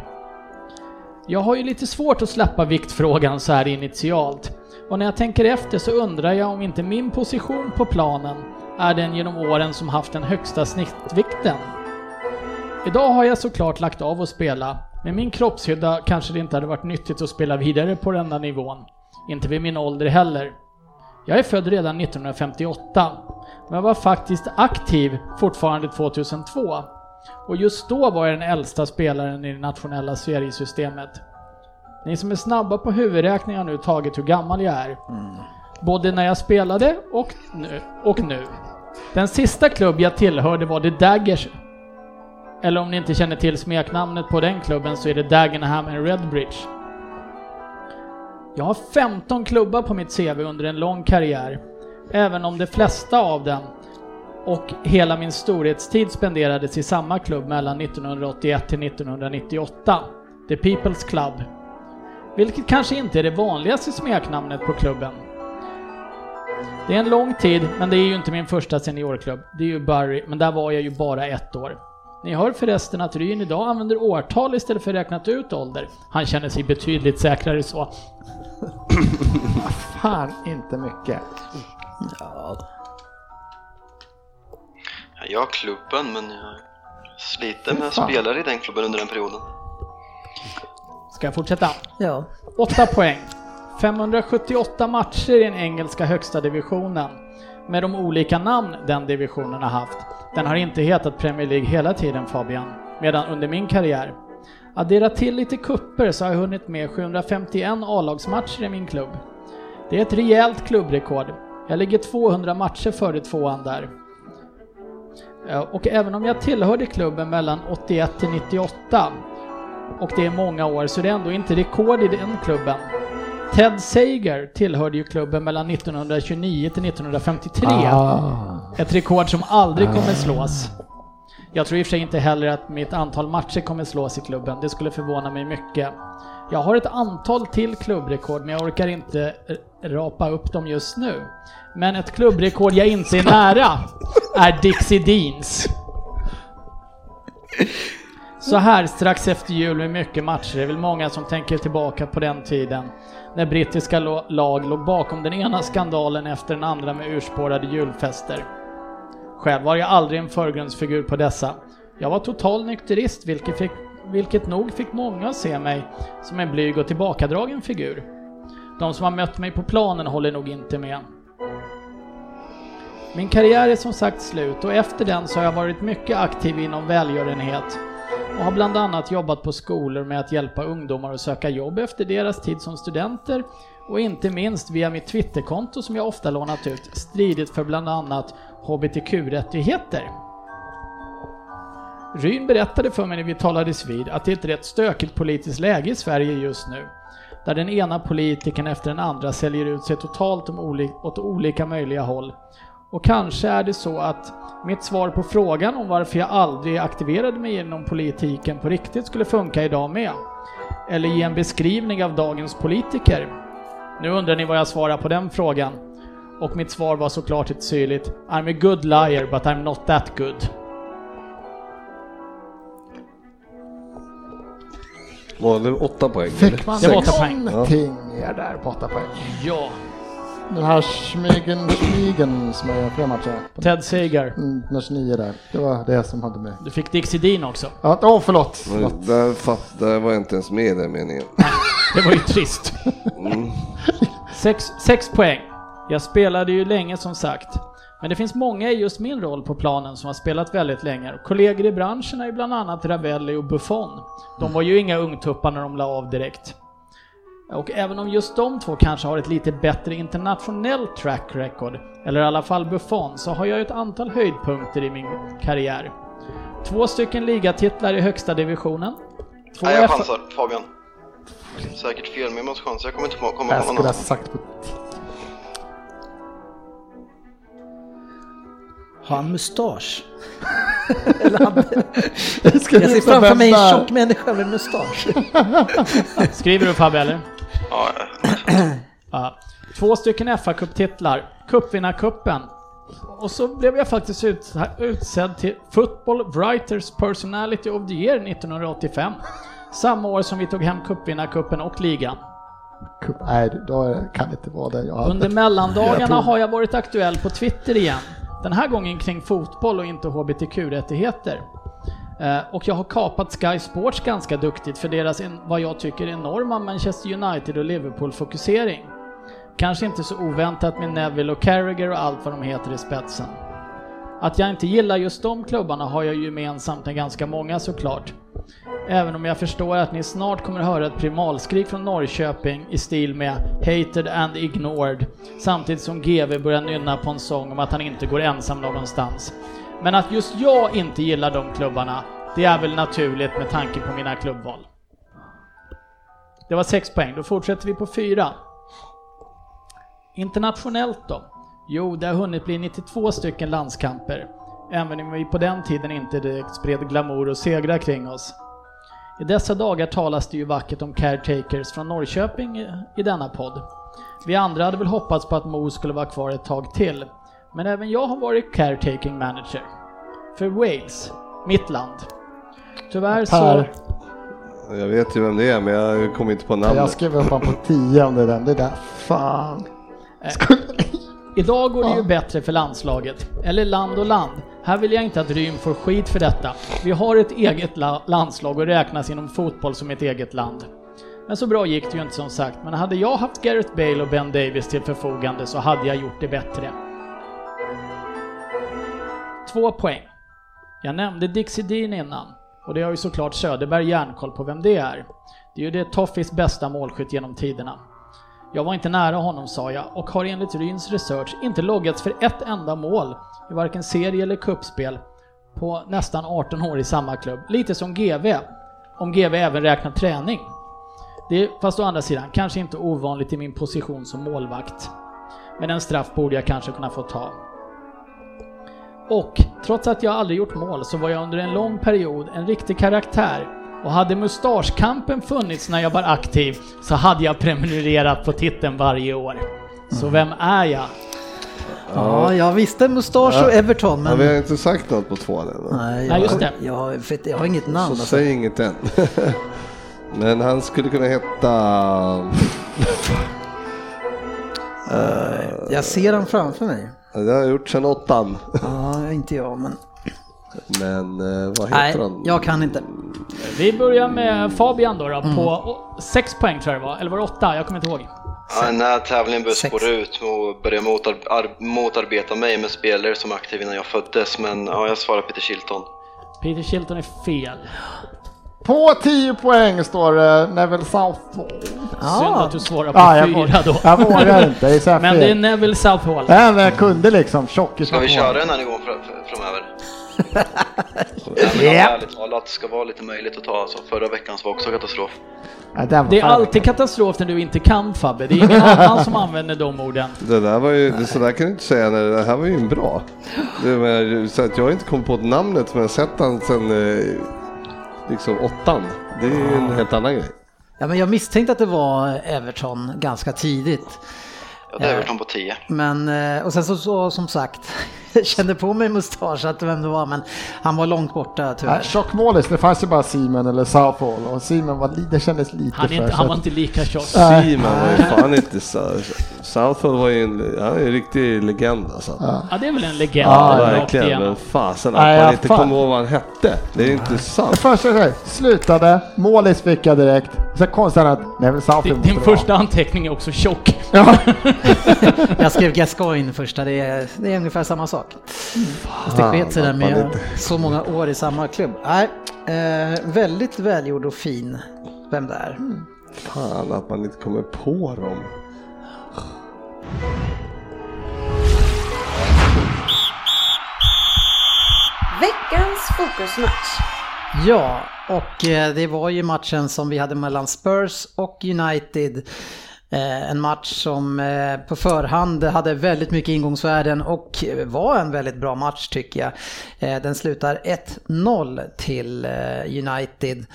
Jag har ju lite svårt att släppa viktfrågan så här initialt. Och när jag tänker efter så undrar jag om inte min position på planen är den genom åren som haft den högsta snittvikten. Idag har jag såklart lagt av att spela. Med min kroppshydda kanske det inte hade varit nyttigt att spela vidare på denna nivån. Inte vid min ålder heller. Jag är född redan 1958, men var faktiskt aktiv fortfarande 2002. Och just då var jag den äldsta spelaren i det nationella seriesystemet. Ni som är snabba på huvudräkning har nu tagit hur gammal jag är. Både när jag spelade och nu. Och nu. Den sista klubb jag tillhörde var The Daggers. Eller om ni inte känner till smeknamnet på den klubben så är det Dagenham and Redbridge. Jag har 15 klubbar på mitt CV under en lång karriär. Även om de flesta av dem och hela min storhetstid spenderades i samma klubb mellan 1981 till 1998. The People's Club. Vilket kanske inte är det vanligaste smeknamnet på klubben. Det är en lång tid, men det är ju inte min första seniorklubb. Det är ju Barry, men där var jag ju bara ett år. Ni hör förresten att Ryn idag använder årtal istället för räknat ut ålder. Han känner sig betydligt säkrare så. Fan, inte mycket. jag har klubben men jag sliter med Fan. spelare i den klubben under den perioden. Ska jag fortsätta? Ja, 8 poäng. 578 matcher i den engelska högsta divisionen. Med de olika namn den divisionen har haft. Den har inte hetat Premier League hela tiden Fabian, medan under min karriär. Addera till lite kupper så har jag hunnit med 751 A-lagsmatcher i min klubb. Det är ett rejält klubbrekord. Jag ligger 200 matcher före tvåan där. Eh, och även om jag tillhörde klubben mellan 81 till 98 och det är många år så det är ändå inte rekord i den klubben. Ted Sager tillhörde ju klubben mellan 1929 till 1953. Ah. Ett rekord som aldrig kommer slås. Jag tror i och för sig inte heller att mitt antal matcher kommer slås i klubben. Det skulle förvåna mig mycket. Jag har ett antal till klubbrekord men jag orkar inte rapa upp dem just nu. Men ett klubbrekord jag inte är nära är Dixie Deans. Så här strax efter jul med mycket matcher är väl många som tänker tillbaka på den tiden när brittiska lag låg bakom den ena skandalen efter den andra med urspårade julfester. Själv var jag aldrig en förgrundsfigur på dessa. Jag var total nykterist vilket, fick, vilket nog fick många att se mig som en blyg och tillbakadragen figur. De som har mött mig på planen håller nog inte med. Min karriär är som sagt slut och efter den så har jag varit mycket aktiv inom välgörenhet och har bland annat jobbat på skolor med att hjälpa ungdomar att söka jobb efter deras tid som studenter och inte minst via mitt Twitterkonto som jag ofta lånat ut stridit för bland annat HBTQ-rättigheter. Ryn berättade för mig när vi talades vid att det är ett rätt stökigt politiskt läge i Sverige just nu. Där den ena politikern efter den andra säljer ut sig totalt om oli- åt olika möjliga håll. Och kanske är det så att mitt svar på frågan om varför jag aldrig aktiverade mig inom politiken på riktigt skulle funka idag med. Eller ge en beskrivning av dagens politiker. Nu undrar ni vad jag svarar på den frågan. Och mitt svar var såklart ett syrligt I'm a good liar but I'm not that good. Var det åtta poäng? Fick man Det var åtta poäng. någonting mer där på åtta poäng? Ja. Den här Schmigen, Schmigen som är fler matcher. Ted Sager. Mm, den 29 där. Det var det som hade med. Du fick Dixie Dean också. Ja, åh förlåt. Förlåt. Där, fatt, där var jag inte ens med i den meningen. Det var ju trist. Sex, sex poäng. Jag spelade ju länge som sagt. Men det finns många i just min roll på planen som har spelat väldigt länge. Kollegor i branschen är ju bland annat Ravelli och Buffon. De var ju inga ungtuppar när de la av direkt. Och även om just de två kanske har ett lite bättre internationellt track record, eller i alla fall Buffon, så har jag ett antal höjdpunkter i min karriär. Två stycken ligatitlar i högsta divisionen. Två Nej, jag F- chansar. Fabian. Säkert fel, men jag måste chansa. Jag kommer inte på, komma Jag på skulle någon ha annan. sagt på Har han mustasch? Eller han, Jag, jag ser framför mig en tjock människa med mustasch. Skriver du Fabbe eller? Ja, Ja. Två stycken fa Cup-titlar, Cupvinnarcupen. Och så blev jag faktiskt ut, utsedd till Football Writers Personality of the Year 1985. Samma år som vi tog hem Cupvinnarcupen och ligan. Kupp- Nej, då kan det inte vara det jag. Under mellandagarna har jag varit aktuell på Twitter igen. Den här gången kring fotboll och inte HBTQ-rättigheter. Eh, och jag har kapat Sky Sports ganska duktigt för deras, vad jag tycker, enorma Manchester United och Liverpool-fokusering. Kanske inte så oväntat med Neville och Carragher och allt vad de heter i spetsen. Att jag inte gillar just de klubbarna har jag ju gemensamt med ganska många såklart. Även om jag förstår att ni snart kommer höra ett primalskrik från Norrköping i stil med “Hated and ignored” samtidigt som GV börjar nynna på en sång om att han inte går ensam någonstans. Men att just jag inte gillar de klubbarna, det är väl naturligt med tanke på mina klubbval. Det var sex poäng, då fortsätter vi på fyra. Internationellt då? Jo, det har hunnit bli 92 stycken landskamper. Även om vi på den tiden inte direkt spred glamour och segrar kring oss. I dessa dagar talas det ju vackert om caretakers från Norrköping i- i denna podd. Vi andra hade väl hoppats på att Mo skulle vara kvar ett tag till. Men även jag har varit caretaking manager. För Wales, mitt land. Tyvärr så... Per, Jag vet ju vem det är men jag kommer inte på jag namnet. skrev upp honom på 10 om det där. Det där, fan. Idag går det ju bättre för landslaget. Eller land och land. Här vill jag inte att Rym får skit för detta. Vi har ett eget la- landslag och räknas inom fotboll som ett eget land. Men så bra gick det ju inte som sagt, men hade jag haft Gareth Bale och Ben Davis till förfogande så hade jag gjort det bättre. Två poäng. Jag nämnde Dixie Dean innan, och det har ju såklart Söderberg järnkoll på vem det är. Det är ju det Toffis bästa målskytt genom tiderna. Jag var inte nära honom sa jag och har enligt Ryns research inte loggats för ett enda mål i varken serie eller kuppspel på nästan 18 år i samma klubb. Lite som GV, om GV även räknar träning. Det, är, fast å andra sidan, kanske inte ovanligt i min position som målvakt. Men en straff borde jag kanske kunna få ta. Och trots att jag aldrig gjort mål så var jag under en lång period en riktig karaktär. Och hade mustaschkampen funnits när jag var aktiv så hade jag prenumererat på titeln varje år. Så vem är jag? Ja, jag visste mustasch och Everton, Ja, men... vi har inte sagt något på tvåan än. Nej, Nej, just det. Jag, jag, har inget namn. Så Alltså. säg inget än. Men han skulle kunna heta... Jag ser han framför mig. Det har jag gjort sedan åttan. Ja, inte jag, men... Men eh, vad Nej, heter han? jag kan inte. Vi börjar med Fabian då, då på 6 poäng tror jag det var, eller var det 8? Jag kommer inte ihåg. Ja, den här tävlingen började spåra ut och började motar, ar, motarbeta mig med spelare som är aktiva innan jag föddes, men ja, jag svarar Peter Shilton. Peter Shilton är fel. På 10 poäng står det Neville Southall. Synd att du svarar på Ja, jag, fyra då. jag vågar inte, det här Men det är. Neville Southall. Nej, men jag kunde liksom tjockis Ska vi köra den här nivån fr- fr- framöver? Ja. ärligt talat, det ska vara lite möjligt att ta. Alltså, förra veckans var också katastrof. Nej, den var Det är alltid katastrof när du inte kan Fabbe. Det är ingen annan som använder de orden. Det där var ju, det, så där kan du inte säga, när det här var ju en bra. Det, men, så att jag har inte kommit på namnet men jag har sett han sen eh, liksom åttan. Det är ju en helt annan grej. Ja, men jag misstänkte att det var Everton ganska tidigt. Ja, det är Everton på 10. Men, eh, och sen så, så som sagt, kände på mig mustasch att vem det var, men han var långt borta Nej, tyvärr. Tjockmålis, det fanns ju bara Simon eller Southall och Simon var, det kändes lite Han, är inte, för han så var inte lika tjock. Nej. Simon var ju fan inte så... Southall var ju en, han är en riktig legend alltså. Ja, Ja, det är väl en legend Ja, verkligen. Men fasen att Nej, man inte fan. kommer ihåg vad han hette. Det är inte sant. Först så här, slutade, målis fick jag direkt. Sen konstigt att Neville Southall Din, din första anteckning är också tjock. Ja. Jag skrev Gascoigne första, det är, det är ungefär samma sak. Fast det sket sig där med inte- så många år i samma klubb. Nej, eh, väldigt välgjord och fin vem det är. Fan att man inte kommer på dem. Veckans fokusmatch. Ja, och eh, det var ju matchen som vi hade mellan Spurs och United. Eh, en match som eh, på förhand hade väldigt mycket ingångsvärden och eh, var en väldigt bra match tycker jag. Den slutar 1-0 till United.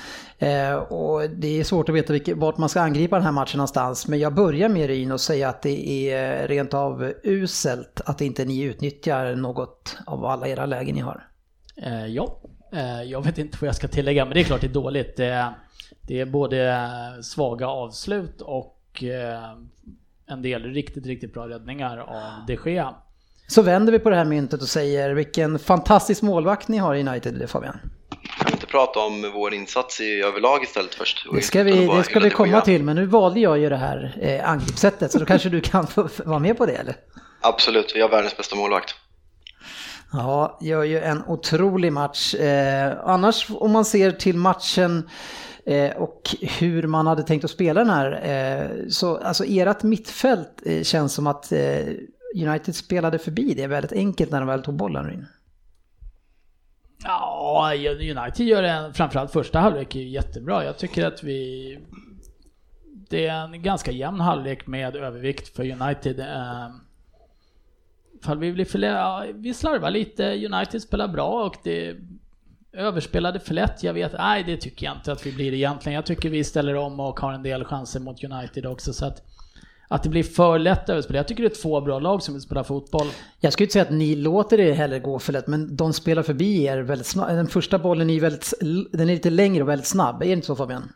Och det är svårt att veta vart man ska angripa den här matchen någonstans. Men jag börjar med Ryn och säga att det är rent av uselt att inte ni utnyttjar något av alla era lägen ni har. Ja, jag vet inte vad jag ska tillägga, men det är klart det är dåligt. Det är både svaga avslut och eh, en del riktigt, riktigt bra räddningar av de Gea. Så vänder vi på det här myntet och säger vilken fantastisk målvakt ni har i United Fabian. Kan vi inte prata om vår insats i överlag istället först? Det ska vi, det ska vi komma till men nu valde jag ju det här eh, angreppssättet så då kanske du kan få få vara med på det eller? Absolut, vi har världens bästa målvakt. Ja, gör ju en otrolig match. Eh, annars om man ser till matchen eh, Eh, och hur man hade tänkt att spela den här. Eh, så alltså ert mittfält eh, känns som att eh, United spelade förbi det väldigt enkelt när de väl tog bollen in. Ja, United gör en, framförallt första halvlek är ju jättebra. Jag tycker att vi... Det är en ganska jämn halvlek med övervikt för United. Eh, Fall vi, blir för, lä- ja, vi slarvar lite, United spelar bra och det överspelade för lätt. Jag vet, nej det tycker jag inte att vi blir egentligen. Jag tycker vi ställer om och har en del chanser mot United också. Så att, att det blir för lätt överspel. Jag tycker det är två bra lag som vill spela fotboll. Jag skulle inte säga att ni låter det heller gå för lätt, men de spelar förbi er väldigt snabbt. Den första bollen är väldigt, den är lite längre och väldigt snabb. Är det inte så Fabian?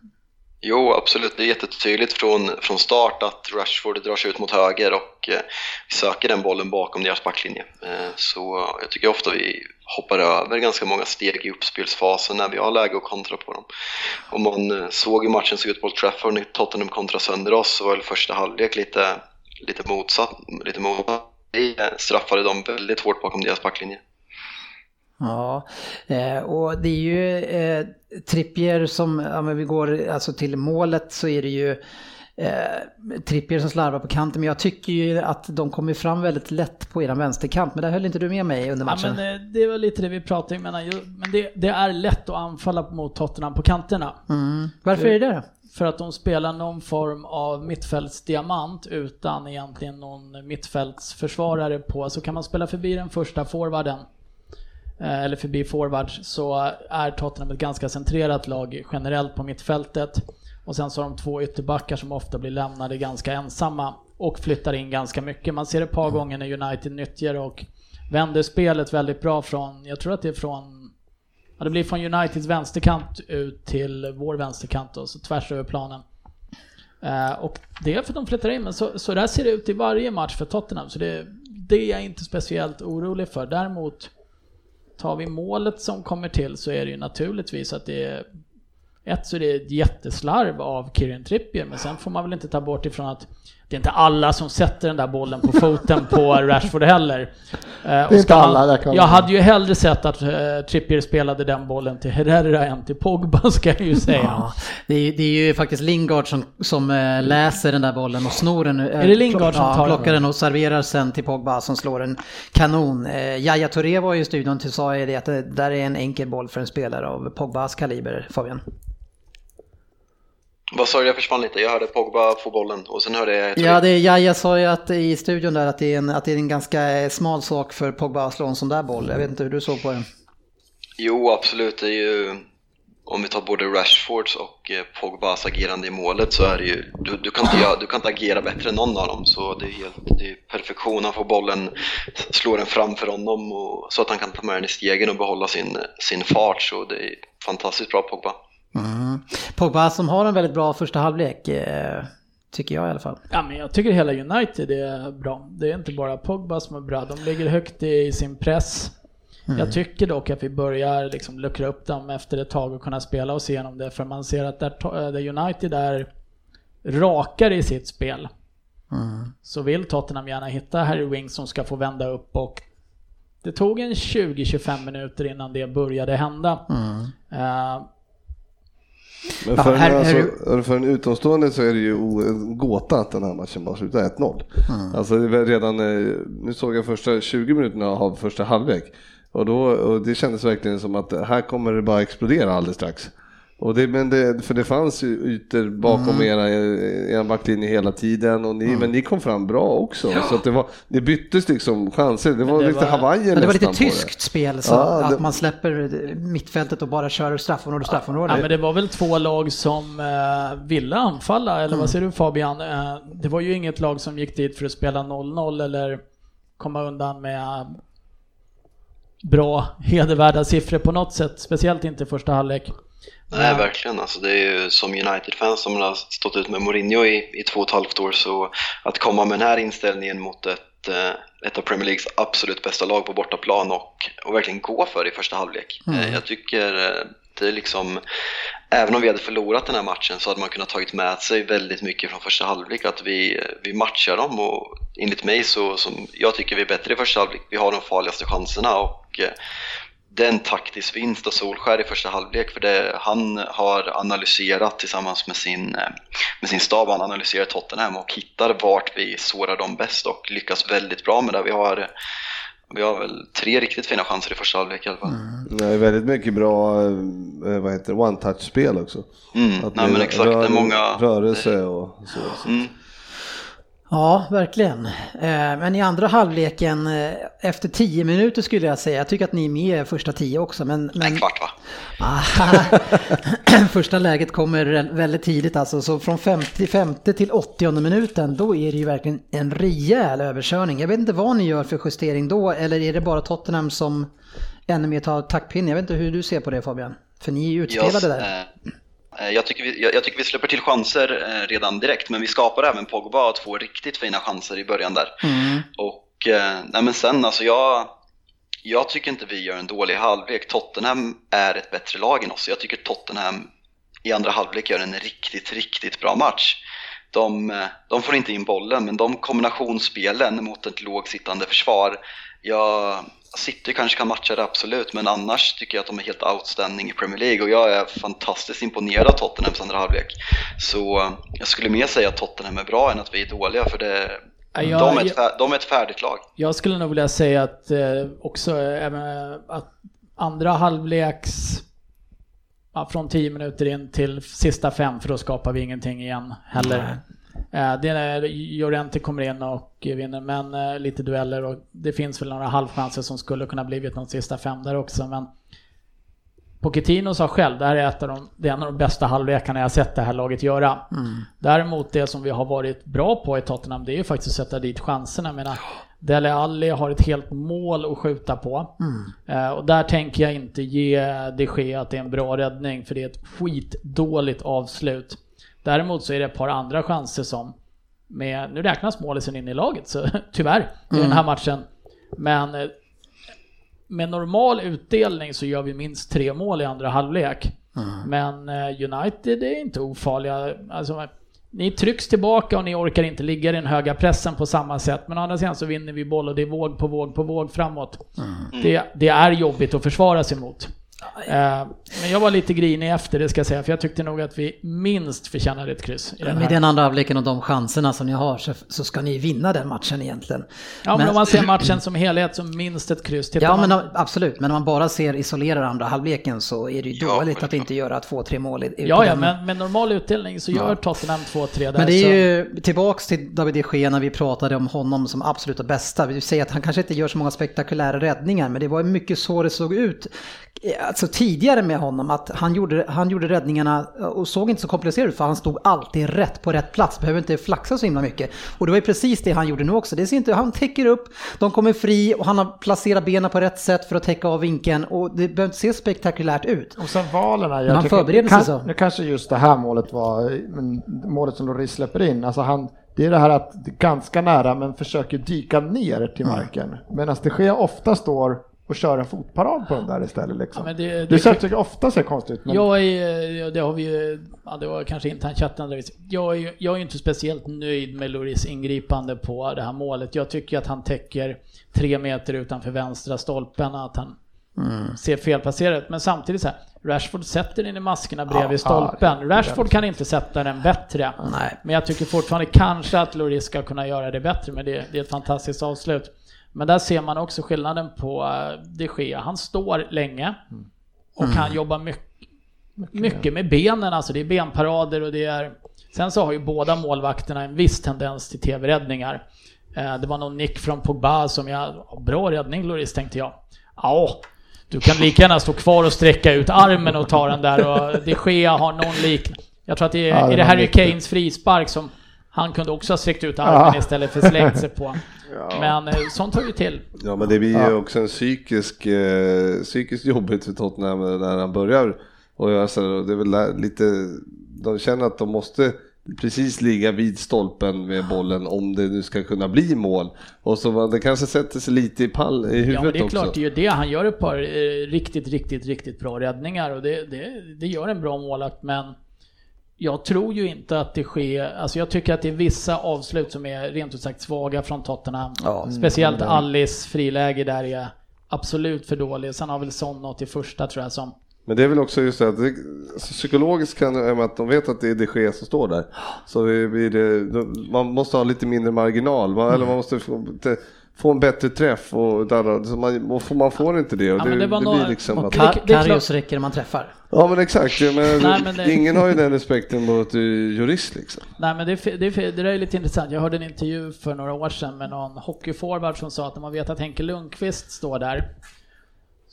Jo, absolut. Det är jättetydligt från, från start att Rashford drar sig ut mot höger och eh, vi söker den bollen bakom deras backlinje. Eh, så jag tycker ofta vi hoppar över ganska många steg i uppspelsfasen när vi har läge att kontra på dem. Om man eh, såg hur matchen såg ut på Old Trafford när Tottenham kontrade sönder oss så var väl första halvlek lite, lite motsatt. Lite motsatt. Vi eh, straffade dem väldigt hårt bakom deras backlinje. Ja, eh, och det är ju eh, Trippier som, ja men vi går alltså till målet så är det ju eh, Trippier som slarvar på kanten, men jag tycker ju att de kommer fram väldigt lätt på eran vänsterkant, men där höll inte du med mig under Ja, matchen. men eh, det var lite det vi pratade om, men det, det är lätt att anfalla mot Tottenham på kanterna. Mm. Varför är det det för att de spelar någon form av mittfältsdiamant utan egentligen någon mittfältsförsvarare på, så kan man spela förbi den första forwarden eller förbi forwards så är Tottenham ett ganska centrerat lag generellt på mittfältet. Och sen så har de två ytterbackar som ofta blir lämnade ganska ensamma och flyttar in ganska mycket. Man ser ett par gånger när United nyttjar och vänder spelet väldigt bra från, jag tror att det är från, ja det blir från Uniteds vänsterkant ut till vår vänsterkant och så tvärs över planen. Eh, och det är för att de flyttar in, men så, så där ser det ut i varje match för Tottenham, så det, det är jag inte speciellt orolig för. Däremot tar vi målet som kommer till så är det ju naturligtvis att det är ett så är ett jätteslarv av Kirin Trippier, men sen får man väl inte ta bort ifrån att det är inte alla som sätter den där bollen på foten på Rashford heller. Eh, Det inte alla, jag hade ju hellre sett att uh, Trippier spelade den bollen till Herrera än till Pogba ska jag ju säga. Ja, det, är, det är ju faktiskt Lingard som, som eh, läser den där bollen och snor den. eh, Är det Lingard som ja, tar den? plockar den och serverar sen till Pogba som slår en kanon. Eh, Yahya Touré var ju i studion och sa ju det att det där är en enkel boll för en spelare av Pogbas kaliber, Fabian. Vad sa du? Jag försvann lite. Jag hörde Pogba få bollen och sen hörde jag... Ja, det, Yahya sa ju att i studion där att det, är en, att det är en ganska eh, smal sak för Pogba att slå en sån där boll. Jag vet inte hur du såg på den. Jo, absolut. Det är ju... Om vi tar både Rashfords och eh, Pogbas agerande i målet så är det ju... Du, du, kan inte, du kan inte agera bättre än någon av dem. Så det är helt det är perfektion. Han får bollen, slår den framför honom och, så att han kan ta med den i stegen och behålla sin, sin fart. Så det är fantastiskt bra Pogba. Mm. Pogba som har en väldigt bra första halvlek, eh, tycker jag i alla fall. Ja, men jag tycker hela United är bra. Det är inte bara Pogba som är bra. De ligger högt i sin press. Jag tycker dock att vi börjar liksom luckra upp dem efter ett tag och kunna spela oss igenom det. För man ser att där, to- där United är rakare i sitt spel. Så vill Tottenham gärna hitta Harry Winks som ska få vända upp och det tog en 20-25 minuter innan det började hända. Eh, Men Ja, för, här- en, här- alltså, för en utomstående så är det ju en gåta att den här matchen bara slutar 1-0. Alltså det är väl redan, eh, nu såg jag första 20 minuterna av första halvlek och, då, och det kändes verkligen som att här kommer det bara explodera alldeles strax. Och det, men det, för det fanns ju ytor bakom Mm. era, era backlinje hela tiden, och ni, men ni kom fram bra också. Så att det, var, det byttes liksom chanser, det var det lite var- Hawaii Men det var lite nästan tyskt spel, så Ja, att det- man släpper mittfältet och bara kör straffområde straffområde. Ja, men det var väl två lag som eh, ville anfalla, eller vad säger du Fabian? Eh, det var ju inget lag som gick dit för att spela 0-0 eller komma undan med bra, hedervärda siffror på något sätt. Speciellt inte i första halvlek. Nej, verkligen. Alltså, det är ju som United-fans som har stått ut med Mourinho i, i två och ett halvt år, så att komma med den här inställningen mot ett, eh, ett av Premier Leagues absolut bästa lag på bortaplan och, och verkligen gå för det i första halvlek. Eh, Jag tycker eh, det är liksom, även om vi hade förlorat den här matchen så hade man kunnat tagit med sig väldigt mycket från första halvlek, att vi, vi matchar dem och enligt mig så, som jag tycker vi är bättre i första halvlek, vi har de farligaste chanserna och det är en taktisk vinst av Solskär i första halvlek för det han har analyserat tillsammans med sin, eh, med sin stab, han analyserar Tottenham och hittar vart vi sårar dem bäst och lyckas väldigt bra med det. Vi har, vi har väl tre riktigt fina chanser i första halvlek i alla fall. Det är väldigt mycket bra eh, vad heter det, one-touch-spel också. Mm, Att nej men exakt, är många... Rörelse och så. så. Mm, Ja, verkligen. Eh, Men i andra halvleken, eh, efter 10 minuter skulle jag säga, jag tycker att ni är med första 10 också, men... men en kvart va? Aha. Första läget kommer väldigt tidigt alltså, så från 55 till 80 minuten, då är det ju verkligen en rejäl överkörning. Jag vet inte vad ni gör för justering då, eller är det bara Tottenham som ännu mer tar taktpinne? Jag vet inte hur du ser på det Fabian? För ni är ju utspelade där. eh, eh, Jag tycker, vi, jag, jag tycker vi släpper till chanser eh, redan direkt, men vi skapar även Pogba två riktigt fina chanser i början där. Mm. Och eh, nej men sen alltså jag, jag tycker inte vi gör en dålig halvlek. Tottenham är ett bättre lag än oss. Jag tycker Tottenham i andra halvlek gör en riktigt, riktigt bra match. De, eh, de får inte in bollen, men de kombinationsspelen mot ett lågsittande försvar, jag, City kanske kan matcha det absolut, men annars tycker jag att de är helt outstanding i Premier League och jag är fantastiskt imponerad av Tottenhams andra halvlek. Så eh, jag skulle mer säga att Tottenham är bra än att vi är dåliga, för det, Ja, jag- de, är ett, fär- de är ett färdigt lag. Jag skulle nog vilja säga att eh, också eh, även att andra halvleks ja, från 10 minuter in till sista fem för då skapar vi ingenting igen heller. Eh, Det är Llorente kommer in och vinner, men eh, lite dueller och det finns väl några halvchanser som skulle kunna blivit de sista fem där också. Men Pochettino sa själv, det här är, ett av de, det är en av de bästa halvlekarna jag sett det här laget göra. Däremot det som vi har varit bra på i Tottenham, det är ju faktiskt att sätta dit chanserna. Jag menar, Dele Alli har ett helt mål att skjuta på. Eh, och där tänker jag inte ge de Gea att det är en bra räddning, för det är ett skitdåligt avslut. Däremot så är det ett par andra chanser som, med, nu räknas målisen in i laget, så tyvärr, i den här matchen. Men eh, med normal utdelning så gör vi minst tre mål i andra halvlek. Men eh, United är inte ofarliga. Alltså, ni trycks tillbaka och ni orkar inte ligga i den höga pressen på samma sätt. Men å andra sidan så vinner vi boll och det är våg på våg på våg framåt. Det, det är jobbigt att försvara sig mot. Eh, men jag var lite grinig efter det ska jag säga, för jag tyckte nog att vi minst förtjänade ett kryss i den Med den andra halvleken och de chanserna som ni har så, så ska ni vinna den matchen egentligen. Ja, men om man ser matchen som helhet så minst ett kryss. Tittar Ja, man, men absolut. Men om man bara ser isolerar andra halvleken så är det ju Ja, dåligt att självklart. inte göra två, tre mål. i- ja, ja, men med normal utdelning så gör Tottenham 2-3 där. Men det så- är ju tillbaks till David de Gea när vi pratade om honom som absoluta bästa. Vi säger att han kanske inte gör så många spektakulära räddningar, men det var ju mycket så det såg ut alltså tidigare med honom. Att han gjorde, han gjorde räddningarna och såg inte så komplicerad ut för han stod alltid rätt på rätt plats. Behöver inte flaxa så himla mycket. Och det var ju precis det han gjorde nu också. Det ser inte, han täcker upp, de kommer fri och han har placerat benen på rätt sätt för att täcka av vinkeln. Och det behöver inte se spektakulärt ut. Och sen valen här. Men han förbereder sig så. Nu kanske just det här målet var, målet som Lloris släpper in, alltså han, det är det här att ganska nära men försöker dyka ner till Mm. marken. Medan det sker ofta står och kör en fotparad på den där istället liksom. Ja, det- det, det- ser tycker ofta ser konstigt. Men Jag är, det har vi ju, ja, det var kanske internt chatten. där vi- Jag är, jag är inte speciellt nöjd med Loris ingripande på det här målet. Jag tycker att han täcker tre meter utanför vänstra stolpen, att han ser felplacerad ut. Men samtidigt så här, Rashford sätter den i maskerna bredvid Ja, stolpen. ja, Rashford kan inte sätta den bättre. Nej. Men jag tycker fortfarande kanske att Loris ska kunna göra det bättre, men det, det är ett fantastiskt avslut. Men där ser man också skillnaden på eh, de Gea. Han står länge och han jobbar mycket, mycket med benen, alltså det är benparader och det är... Sen så har ju båda målvakterna en viss tendens till tv-räddningar. Eh, Det var någon nick från Pogba som jag... Bra räddning Loris, tänkte jag. Ja, du kan lika gärna stå kvar och sträcka ut armen och ta den där och de Gea har någon lik... Jag tror att det är, Ja, det är det Harry. Kanes frispark som han kunde också ha sträckt ut armen Ja. istället för slängt sig på. Men eh, sånt hör ju till. Ja men det blir ju Ja. också en psykisk, eh, psykiskt jobbigt för Tottenham när han börjar och göra så. Det är väl lite, de känner att de måste precis ligga vid stolpen med bollen om det nu ska kunna bli mål. Och så man- det kanske sätter sig lite i pall i huvudet Ja, men det är också. klart, det är ju det. Han gör ett par eh, riktigt, riktigt, riktigt bra räddningar och det, det, det gör en bra målvakt, men jag tror ju inte att det sker, alltså jag tycker att det är vissa avslut som är rent ut sagt svaga från Tottenham. Ja. Speciellt Alice friläge där är absolut för dålig. Sen har väl Son något i första tror jag som Men det är väl också just det att det, alltså, psykologiskt kan det att de vet att det är de Gea som står där. Så det blir det, de- man måste ha lite mindre marginal, man, eller man måste få, te- få en bättre träff och där, man, och får- man får inte det. Och Ja, det, men det det, var blir några- liksom Och att, Kar- Karius räcker när man träffar. Ja men exakt, ja, men, Nej, men det- ingen har ju den respekten mot uh, jurist liksom. Nej men det, det, det där är lite intressant. Jag hörde en intervju för några år sedan med någon hockeyforward som sa att när man vet att Henke Lundqvist står där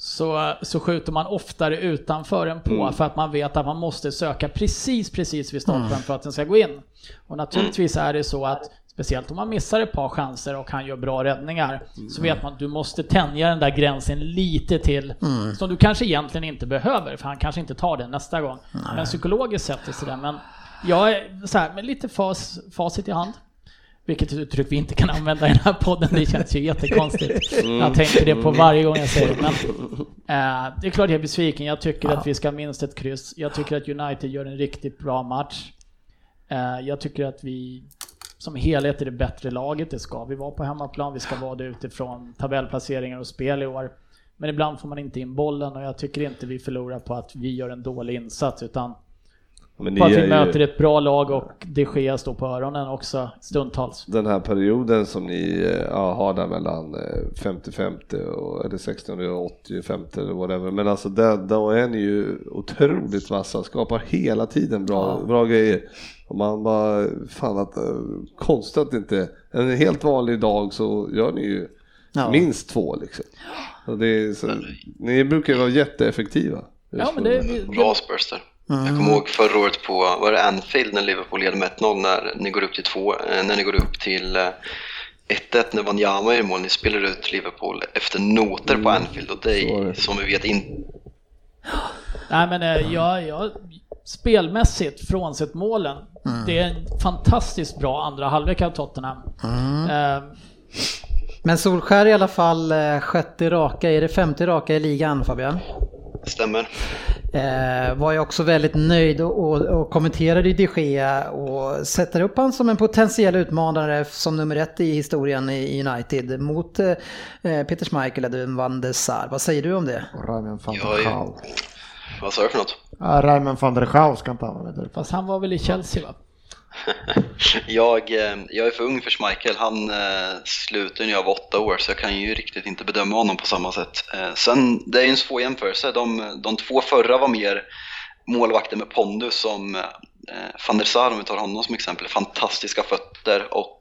så, så skjuter man oftare utanför än på för att man vet att man måste söka precis, precis vid stolpen för att den ska gå in. Och naturligtvis är det så att Speciellt om man missar ett par chanser och han gör bra räddningar så vet man att du måste tänja den där gränsen lite till som du kanske egentligen inte behöver för han kanske inte tar den nästa gång. Men psykologiskt sett är det sådär. Men jag är så här, med lite fas, facit i hand. Vilket uttryck vi inte kan använda i den här podden, det känns ju jättekonstigt. Jag tänker det på varje gång jag säger det. Men, eh, det är klart jag är besviken, jag tycker att vi ska minst ett kryss. Jag tycker att United gör en riktigt bra match. Eh, jag tycker att vi som helhet är det bättre laget, det ska vi vara på hemmaplan, vi ska vara det utifrån tabellplaceringar och spel i år. Men ibland får man inte in bollen och jag tycker inte vi förlorar på att vi gör en dålig insats utan Men På att vi är möter ju, ett bra lag och de Gea står på öronen också stundtals. den här perioden som ni eh, ja, har där mellan eh, 50-50 och eller 60 och 80-50 eller whatever. Men alltså där, då är ni ju otroligt vassa, skapar hela tiden bra, bra grejer. Och man bara, fan att, eh, konstigt att inte, en helt vanlig dag så gör ni ju Ja. minst två liksom. Det så, ni brukar ju vara jätteeffektiva. Ja, men det, det, Bra Spurs där. Jag kommer ihåg förra året på var det Anfield när Liverpool leder med 1-0 när ni går upp till två, eh, när ni går upp till eh, 1-1 när Wanyama är i mål. Ni spelar ut Liverpool efter noter på Anfield och det. som vi vet inte Nej men eh, jag, jag, spelmässigt, frånsett målen, det är en fantastiskt bra andra halvlek av Tottenham. Eh, Men Solskär i alla fall eh, sjätte raka, är det femte raka i ligan Fabian? stämmer. Eh, var ju också väldigt nöjd och, och, och kommenterade de Gea och sätter upp han som en potentiell utmanare som nummer ett i historien i United mot eh, eh, Peter Schmeichel eller van der Sar. Vad säger du om det? Raymond van Jag der Schau. Vad sa du för något? Ja, Raymond van der Schau ska inte använda det. fast han var väl i Chelsea va? Jag, eh, jag är för ung för Schmeichel. Han eh, slutade när jag var åtta år så jag kan ju riktigt inte bedöma honom på samma sätt. Eh, sen, det är ju en svår jämförelse. De, de två förra var mer målvakter med pondus som eh, van der Sar, om vi tar honom som exempel. Fantastiska fötter och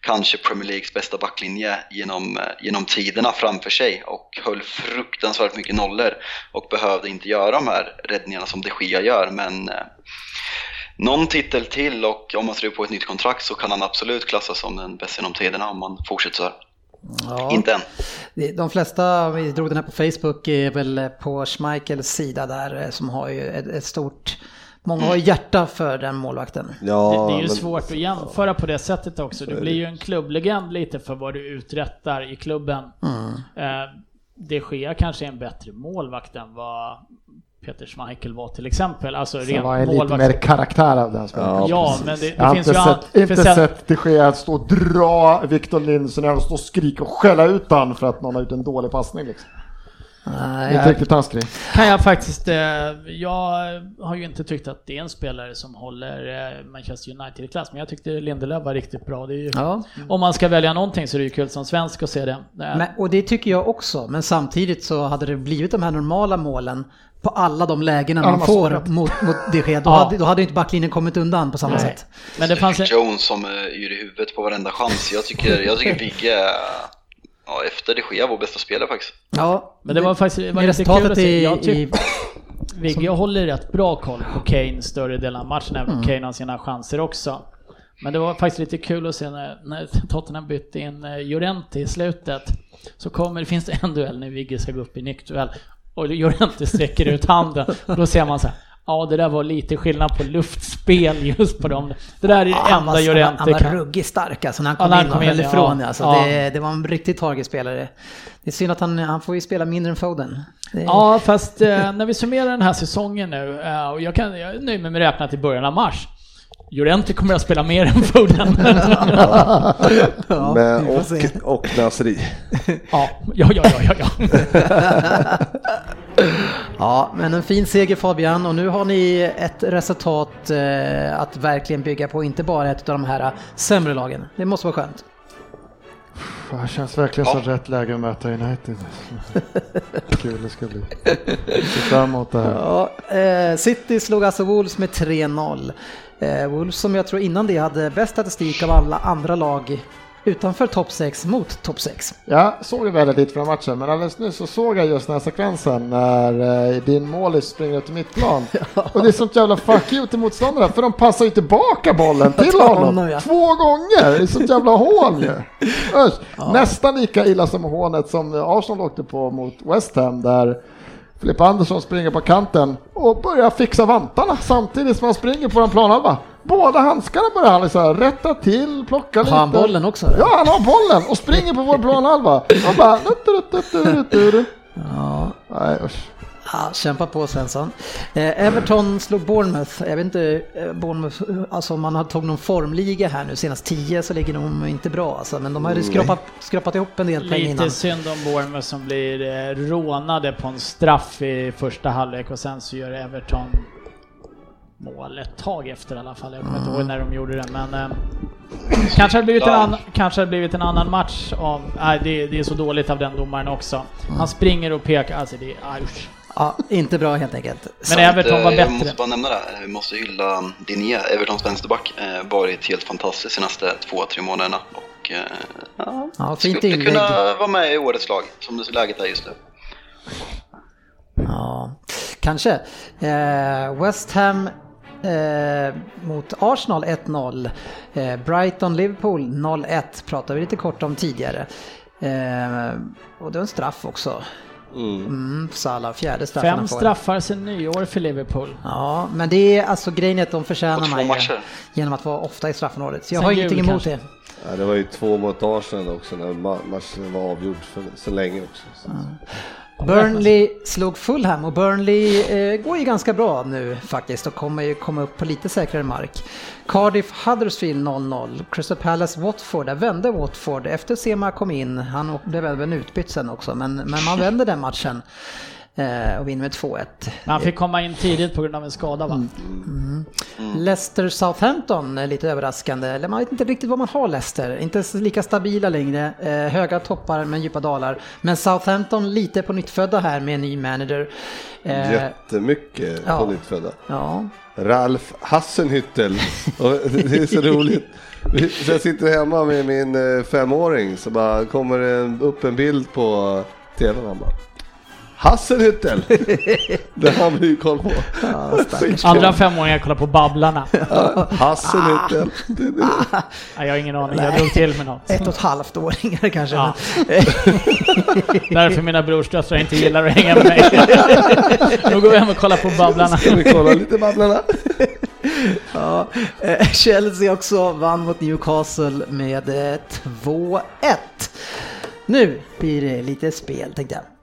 kanske Premier Leagues bästa backlinje genom, eh, genom tiderna framför sig och höll fruktansvärt mycket nollor och behövde inte göra de här räddningarna som de Gea gör men eh, någon titel till och om man skriver på ett nytt kontrakt så kan han absolut klassas som den bästa genom tiderna om man fortsätter så här. Ja. Inte än. Det- De flesta, vi drog den här på Facebook, är väl på Schmeichels sida där eh, som har ju ett, ett stort, många har ju hjärta för den målvakten. Ja, Det, det är ju men- svårt att jämföra på det sättet också. Du blir ju en klubblegend lite för vad du uträttar i klubben. Eh, De Gea kanske en bättre målvakt än vad Peter Schmeichel var till exempel. Alltså Sen rent var en lite mer karaktär av den spelaren. Ja, Ja, men det, Jag det har finns inte ju... sett, an- inte sen- sett det ske att stå och dra Victor Lindelöf och stå och skrika och skälla ut han för att någon har gjort en dålig passning. Liksom. Det är inte Nej, riktigt hans grej. kan jag faktiskt... Eh, jag har ju inte tyckt att det är en spelare som håller eh, Manchester United i klass, men jag tyckte Lindelöf var riktigt bra. Det är ju, ja. Om man ska välja någonting så är det ju kul som svensk att se det. Eh, Men, och det tycker jag också, men samtidigt så hade det blivit de här normala målen på alla de lägena Ja, man får mot, mot de Gea. Då, Ja. hade, då hade inte backlinjen kommit undan på samma Nej. sätt. Men det fanns en, Jones som är yr i huvudet på varenda chans. Jag tycker, jag tycker Vigge ja, efter de Gea vår bästa spelare faktiskt. Ja, Men det var faktiskt det var lite kul att resultatet se. i, Jag tyck- i Vigge håller rätt bra koll på Kane större delen av matchen, även om Mm. Kane har sina chanser också. Men det var faktiskt lite kul att se när, när Tottenham bytte in eh, Llorente i slutet. Så kommer, finns det en duell när Vigge ska gå upp i nickduell och Llorente sträcker ut handen. Och då ser man så här, ja det där var lite skillnad på luftspel just på dem. Det där är det Ja, enda Llorente han var kan. ruggigt stark alltså när han Ja, kom han in och höll ifrån. ja. Alltså, Ja. det, det var en riktigt targetspelare. Det är synd att han, han får ju spela mindre än Foden. Det, Ja, fast eh, när vi summerar den här säsongen nu, eh, och jag, kan, jag är nöjd med mig räknat i början av mars. Llorente kommer att spela mer än Foden. ja, Men, se. och, och Nasri. ja, ja, ja, ja, ja. Ja, men en fin seger Fabian och nu har ni ett resultat eh, att verkligen bygga på, inte bara ett av de här sämre lagen. Det måste vara skönt. Det känns verkligen som rätt läge att möta United. Kul det ska bli. Ser fram emot det här. Ja, eh, City slog alltså Wolves med 3-0. Eh, Wolves som jag tror innan det hade bäst statistik av alla andra lag utanför topp 6 mot topp 6. Jag såg väldigt lite från matchen, men alldeles nyss så såg jag just den här sekvensen när eh, din målis springer ut i mittplan. Och det är sånt jävla fuck you till motståndarna, för de passar ju tillbaka bollen till honom. honom, ja. Två gånger! Det är sånt jävla hål ju. Usch. Nästan lika illa som hånet som Arsenal åkte på mot West Ham, där Filip Andersson springer på kanten och börjar fixa vantarna samtidigt som han springer på en planhalva. Båda handskarna börjar han liksom rätta till, plocka lite. Har han bollen också? Ja, han har bollen och springer på vår planhalva. Och bara... Ja. Nej, usch. Ja, kämpa på Svensson. Eh, Everton slog Bournemouth. Jag vet inte, eh, Bournemouth, alltså om man har tagit någon formliga här nu, senast 10 så ligger de inte bra alltså, men de har ju skrapat, skrapat ihop en del poäng innan. Lite synd om Bournemouth som blir eh, rånade på en straff i första halvlek och sen så gör Everton mål ett tag efter i alla fall. Jag kommer inte ihåg när de gjorde det, men eh, kanske hade blivit en, annan, kanske hade blivit en annan match av... Nej, det, det är så dåligt av den domaren också. Han springer och pekar, alltså det är... Usch. Ja, inte bra helt enkelt. Men Everton var Eh, Jag bättre. måste bara nämna det, här. vi måste hylla Diné, Evertons vänsterback, eh, varit helt fantastisk de senaste två, tre månaderna. Och eh, ja, Ja, fint skulle inlägg. kunna vara med i årets lag, som det läget är just nu. Ja, kanske. Eh, West Ham eh, mot Arsenal 1-0. Eh, Brighton-Liverpool 0-1 pratade vi lite kort om tidigare. Eh, och det var en straff också. Mm, Salah, fjärde straffen han Fem får. straffar sedan nyår för Liverpool. Ja, men det är alltså grejen är att de förtjänar man matcher. genom att vara ofta i straffområdet. Så jag Sen har jul ingenting emot kanske. det. Ja, det var ju två mot Arsenal också när ma- matchen var avgjord för så länge också. Så. Burnley slog Fulham och Burnley eh, går ju ganska bra nu faktiskt och kommer ju komma upp på lite säkrare mark. Cardiff Huddersfield 0-0. Crystal Palace Watford, där vände Watford efter Sema kom in. Han blev även utbytt sen också men, men man vände den matchen och vinner med 2-1. Men han fick komma in tidigt på grund av en skada va? Leicester Southampton är lite överraskande. Eller man vet inte riktigt vad man har Leicester. Inte lika stabila längre. Eh, höga toppar men djupa dalar. Men Southampton lite på nyttfödda här med en ny manager. Eh, Jättemycket ja. på nyttfödda. ja. Ralf Hassenhüttel. Det är så roligt. Så jag sitter hemma med min eh, femåring så bara kommer det upp en bild på tvn. Han bara Hassenhüttel! Det har han ju koll på. Andra femåringar kollar på Babblarna. Nej, jag har ingen aning, jag drog till med något. Ett och ett halvt åringar kanske. Ja. Därför mina brorsdöttrar inte gillar att hänga med mig. Nu går vi hem och kollar på Babblarna. Ska vi kolla lite Babblarna? Ja, eh, Chelsea också vann mot Newcastle med eh, 2-1. Nu blir det lite spel tänkte jag.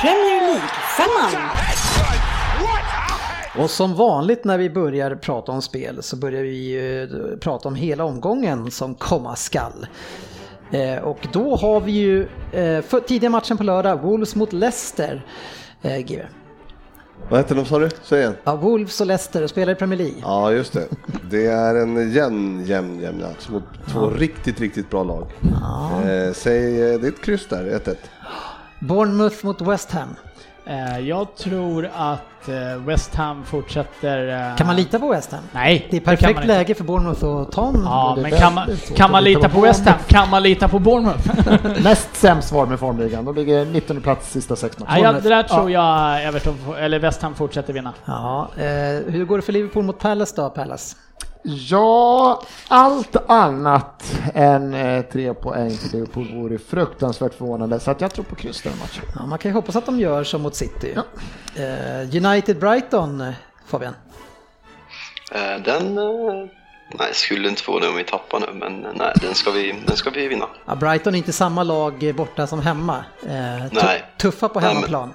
Premier League-femman. Och som vanligt när vi börjar prata om spel så börjar vi eh, prata om hela omgången som komma skall. Eh, och då har vi ju eh, tidiga matchen på lördag, Wolves mot Leicester. GW. Vad heter de sa du? Säg igen. Ja, Wolves och Leicester spelar i Premier League. Ja, just det. Det är en jämn, jämn, jämn match mot två riktigt, riktigt bra lag. Eh, säg, det är ett kryss där, 1-1. Bournemouth mot West Ham. Eh, Jag tror att eh, West Ham fortsätter... eh, Kan man lita på West Ham? Nej, Det är perfekt inte. läge för Bournemouth att ta en... Ja, Det men kan man, kan man lita på West Ham? Kan man lita på Bournemouth? Näst sämst var med formligan. De ligger 19 plats sista sex matcherna. Nej, jag, det där tror jag Everton, eller West Ham fortsätter vinna. Ja, hur går det för Liverpool mot Palace då, Palace? Ja, allt annat än eh, tre poäng till Liverpool vore fruktansvärt förvånande. Så att jag tror på kryss den matchen. Ja, man kan ju hoppas att de gör som mot City. Eh, United Brighton, eh, Fabian? Eh, Den eh, nej, skulle inte få det om vi tappar nu, men eh, nej, den ska vi, den ska vi vinna. Ja, Brighton är inte samma lag eh, borta som hemma. Eh, Nej. Tuffa på Nej, men- hemmaplan.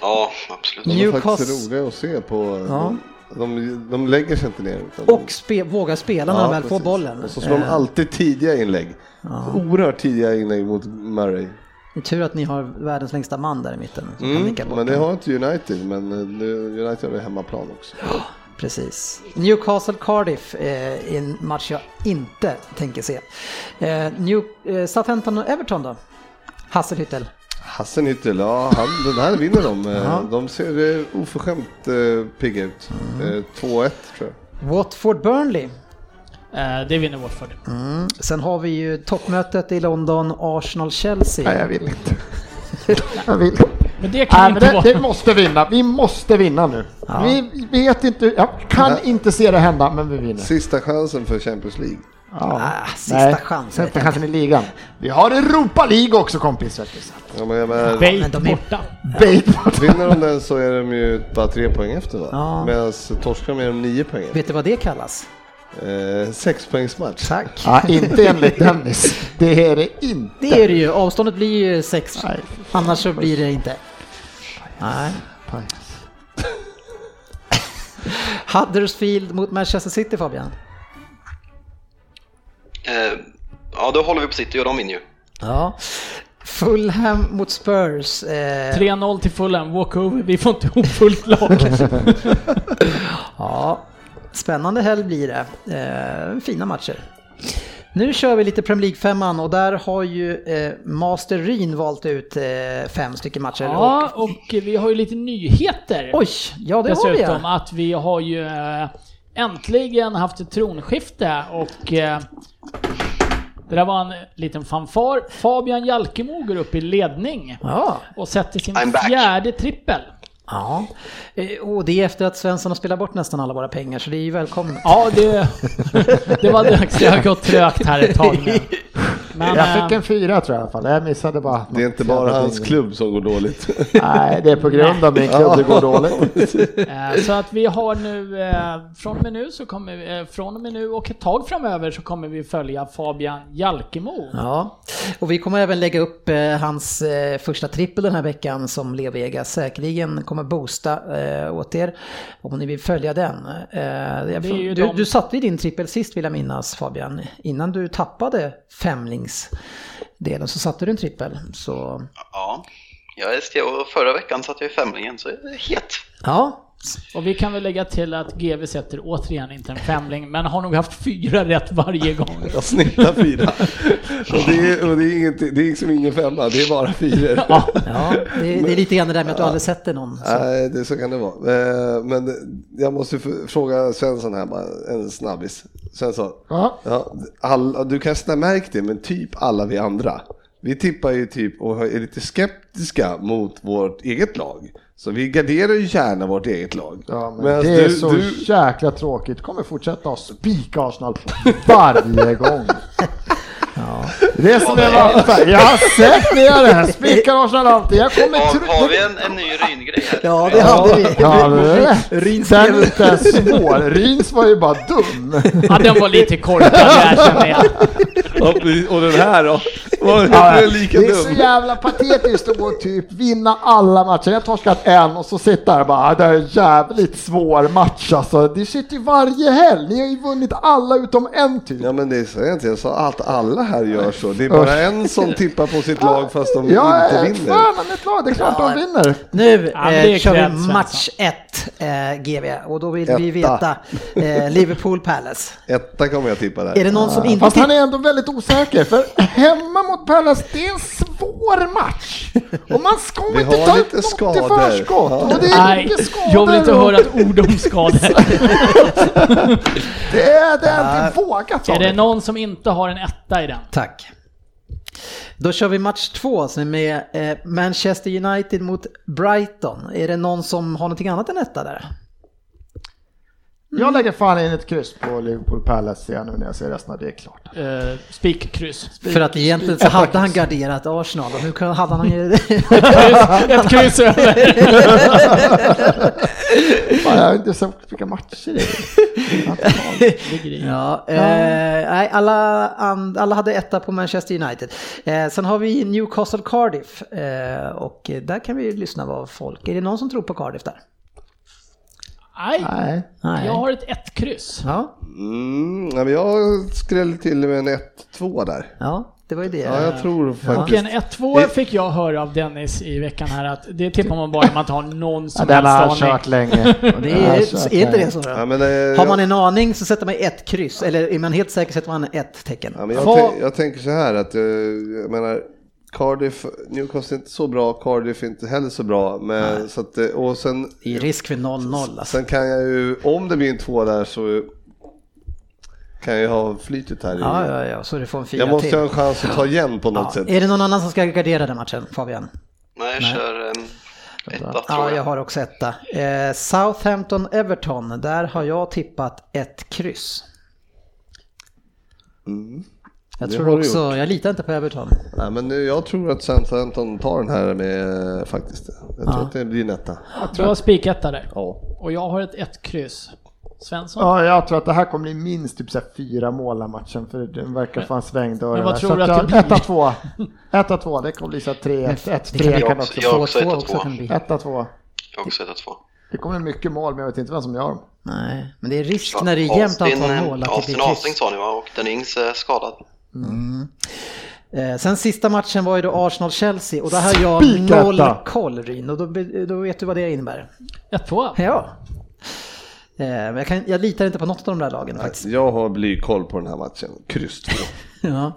Ja, absolut. De är Newcastle- faktiskt roliga att se på. Ja. De, de, lägger sig inte ner. Utan Och spe, vågar spela när de väl får bollen. Och så slår de Eh, alltid tidiga inlägg. Oerhört tidiga inlägg mot Murray. det är tur att ni har världens längsta man där i mitten. Mm, men det har inte United, men eh, United har hemmaplan också. Precis. Newcastle Cardiff eh, är en match jag inte tänker se. New, Southampton och Everton då? Hasselhüttel. Hassenhüttel, ja han, den här vinner de. Eh. De ser eh, oförskämt eh, pigga ut. Mm. Eh, 2-1 tror jag. Watford Burnley. Eh, Det vinner Watford. Mm. Sen har vi ju toppmötet i London, Arsenal-Chelsea. Nej, jag vill inte. jag vill. Men det kan Nej, inte det, vara... det måste vinna. Vi måste vinna nu. Ja. Vi vet inte, jag kan Nej. inte se det hända, men vi vinner. Sista chansen för Champions League. Ja. Ah, sista chansen. Sista chansen i ligan. Vi har Europa League också kompis. Ja, men, Bait men de är- borta. Bait. vinner de den så är de ju bara tre poäng efter va? Ja. Medan torskar de är de nio poäng efter. Vet du vad det kallas? Eh, sexpoängsmatch. Tack. Ja, inte enligt Dennis. Det är det inte. Det är det ju. Avståndet blir ju sex. Nej, Annars så blir det inte. Nej. Pajas. Huddersfield mot Manchester City Fabian. Eh, Ja, då håller vi på City och de vinner ju. Ja. Fulham mot Spurs. Eh, 3-0 till Fulham, walkover, vi får inte ihop fullt lag. Ja, spännande helg blir det. Eh, fina matcher. Nu kör vi lite Premier League-femman och där har ju eh, Master Ryn valt ut eh, fem stycken matcher. Ja, och vi har ju lite nyheter. Oj, ja det har vi Dessutom ja. att vi har ju eh, äntligen haft ett tronskifte och eh, det där var en liten fanfar. Fabian Jalkemo går upp i ledning Ja, och sätter sin fjärde trippel. ja. Eh, och det är efter att Svensson har spelat bort nästan alla våra pengar så det är ju välkommet. Ja, det, det var dags. Det har gått trögt här ett tag nu. Men, Jag eh, fick en fyra tror jag i alla fall. Jag missade bara. Det är inte bara hans klubb som går dåligt. Nej, det är på grund av min klubb det går dåligt. Eh, Så att vi har nu, eh, från och med nu så kommer vi, från och med nu och ett tag framöver så kommer vi följa Fabian Jalkemo. Ja, och vi kommer även lägga upp hans första trippel den här veckan som Leo Vegas säkerligen kommer boosta eh, åt er om ni vill följa den. Du, de- du satte ju din trippel sist vill jag minnas Fabian, innan du tappade femlingsdelen så satte du en trippel. Så Ja, jag skrev och förra veckan satt jag femlingen så jag är het. ja, Och vi kan väl lägga till att GV sätter återigen inte en femling, men har nog haft fyra rätt varje gång. Jag snittar fyra. Och det är, och det är, inget, det är liksom ingen femma, det är bara fyror. ja det, det är lite grann det där med att du aldrig sätter någon. Så. Nej, det, så kan det vara. Eh, Men jag måste fråga Svensson här, bara, en snabbis. Svensson, Ja. ja, alla, du kanske har märkt det, men typ alla vi andra. Vi tippar ju typ och är lite skeptiska mot vårt eget lag. Så vi garderar ju gärna vårt eget lag. Ja, men Medan det är du- så du- jäkla tråkigt. Kommer fortsätta att spika Arsenal varje gång. Det är som det var. Jag har sett det här. Spikar Arsenal alltid. Jag kommer Har, tro... har vi en, en ny ryngrej här? Ja, det hade vi. Ja, det är är inte ens svår. Rins var ju bara dum. Ja, den var lite korkad där känner jag. Ja, och den här då? Var Ja, det lika det är så dum? jävla patetiskt att gå och typ vinna alla matcher. Jag har torskat en och så sitter och bara, "Ah, det är en jävligt svår match alltså. Det sitter ju varje helg. Ni har ju vunnit alla utom en typ. Ja men det säger jag inte, jag sa att alla här gör så. Det är bara en som tippar på sitt lag fast de Jag inte är vinner. fan av mitt lag, det är klart de vinner. Nu Ja, men det eh, kör vi match 1 eh, GV och då vill vi Etta. veta eh, Liverpool Palace. Etta kommer jag tippa där. Är det någon som inte Fast han är ändå väldigt osäker, för hemma mot Palace, det är en svår match. Och man ska Vi inte ta lite skador. i förskott. Ja. Och det är Nej, mycket skador. jag vill inte höra ett ord om skador. Det är det är inte vågat Är det någon som inte har en etta i den? Tack. Då kör vi match två som är med eh, Manchester United mot Brighton. Är det någon som har någonting annat än etta där? Jag lägger fan in ett kryss på Liverpool Palace ser jag nu när jag ser resten av det är klart. Uh, Spikkryss. För att egentligen så hade han garderat Arsenal och nu kan- hade han ju... Ett kryss över. Fan, jag har inte sett vilka matcher det är. Ja, eh, nej, alla, and, alla hade etta på Manchester United. Eh, sen har vi Newcastle Cardiff eh, och där kan vi ju lyssna vad folk... Är det någon som tror på Cardiff där? Nej, Nej. Nej. jag har ett ett kryss. Ja, Mm, ja, men jag skrällde till med en 1-2 där. ja, det var ju det. Ja, jag tror Och faktiskt. en 1-2 fick jag höra av Dennis i veckan här att det tippar man bara om man inte har någon Ja, som den har jag helst aning. kört länge. Och det är, är inte det så? Då? Ja, men, eh, Har man en aning så sätter man ett kryss, eller är man helt säker sätter man ett tecken. ja, men jag, tänk, jag tänker så här att eh, jag menar Cardiff, Newcastle är inte så bra, Cardiff är inte heller så bra. Men, så att, och sen, är risk för 0-0 alltså. sen kan jag ju, om det blir en två där så kan jag ju ha flytet här. i- Ja, ja, ja, så du får en fyra jag måste till. ha en chans att ta igen på något Ja. sätt. Är det någon annan som ska gardera den matchen, Fabian? Nej, jag kör en etta tror Ja, jag. jag har också etta. Eh, Southampton-Everton, där har jag tippat ett kryss. Jag. Det tror också, jag litar inte på Everton. Nej, men nu, jag tror att Southampton tar den här med faktiskt. Jag tror Ja. att det blir en etta. Du har spiketta där. Ja. Och jag har ett ett kryss. Svensson? Ja, jag tror att det här kommer bli minst typ så här fyra mål matchen för den verkar fan svängdörren. Men vad där. tror du att att jag- det blir? Etta, två. Etta, två. Det kommer bli så tre, ett, ett, Det tre kan också. jag också Två- två. Etta, två. Jag också etta två. Det kommer bli mycket mål, men jag vet inte vem som gör dem. Nej, men det är risk när det är jämnt Austin- antal mål att det Austin blir kryss. sa ni va? Och den Ings är skadad. Eh, sen sista matchen var ju då Arsenal-Chelsea och där har jag noll koll Ryn och då, då vet du vad det innebär. 1-2. Ja. Eh, men jag, kan, jag litar inte på något av de där lagen faktiskt. Jag har blykoll på den här matchen. Kryss två. Ja.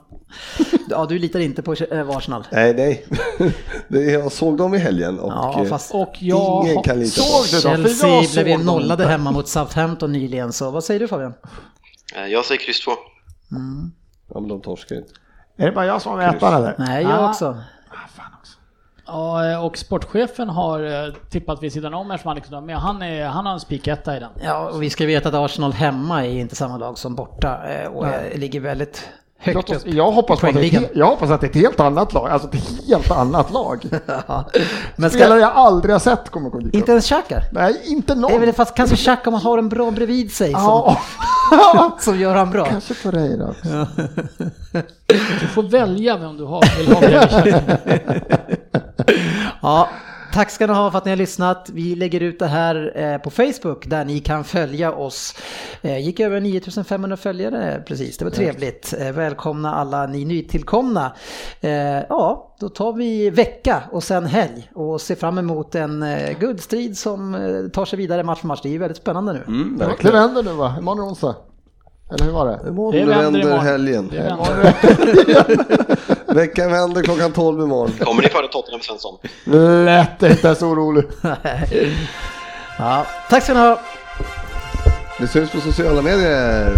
ja, du litar inte på eh, Arsenal? Nej, nej. Jag såg dem i helgen och Ja, eh, fast Och jag ingen kan lita på? För Chelsea jag blev ju dem nollade hemma mot Southampton nyligen, så vad säger du Fabian? Eh, Jag säger kryss 2. Ja, men de torskar inte. Är det bara jag som har ettan eller? Nej, jag Ah. också. Ja, och sportchefen har eh, tippat vid sidan om eftersom han liksom, men han, är, han har en spiketta i den. Ja, och vi ska veta att Arsenal hemma är inte samma lag som borta eh, och eh, ligger väldigt högt oss, upp. jag, hoppas på att det är, Poängligan. ett jag hoppas att det är ett helt annat lag, alltså ett helt annat lag. Ja. Men Spelare ska, jag aldrig har sett kommer att dyka inte upp. ens Xhaka? Nej, inte någon. Det är väl fast kanske Xhaka om man har en bra bredvid sig som, Ja, som gör han bra. kanske Torreira också. Du får välja vem du har, vill ha bredvid. Ja, tack ska ni ha för att ni har lyssnat. Vi lägger ut det här eh, på Facebook där ni kan följa oss. Eh, Gick över 9500 följare precis, det var trevligt. Eh, Välkomna alla ni nytillkomna. Ja, då tar vi vecka och sen helg och ser fram emot en guldstrid som tar sig vidare match för match. Det är ju väldigt spännande nu. Mm, Det verkligen. vänder nu va? Imorgon onsdag. Eller hur var det? Imorgon Det vänder vänder imorgon. helgen. Det vänder. Veckan vänder klockan 12 imorgon. Kommer ni före Tottenham Svensson? Lätt, inte så orolig. Ja, tack ska ni ha. Vi syns på sociala medier.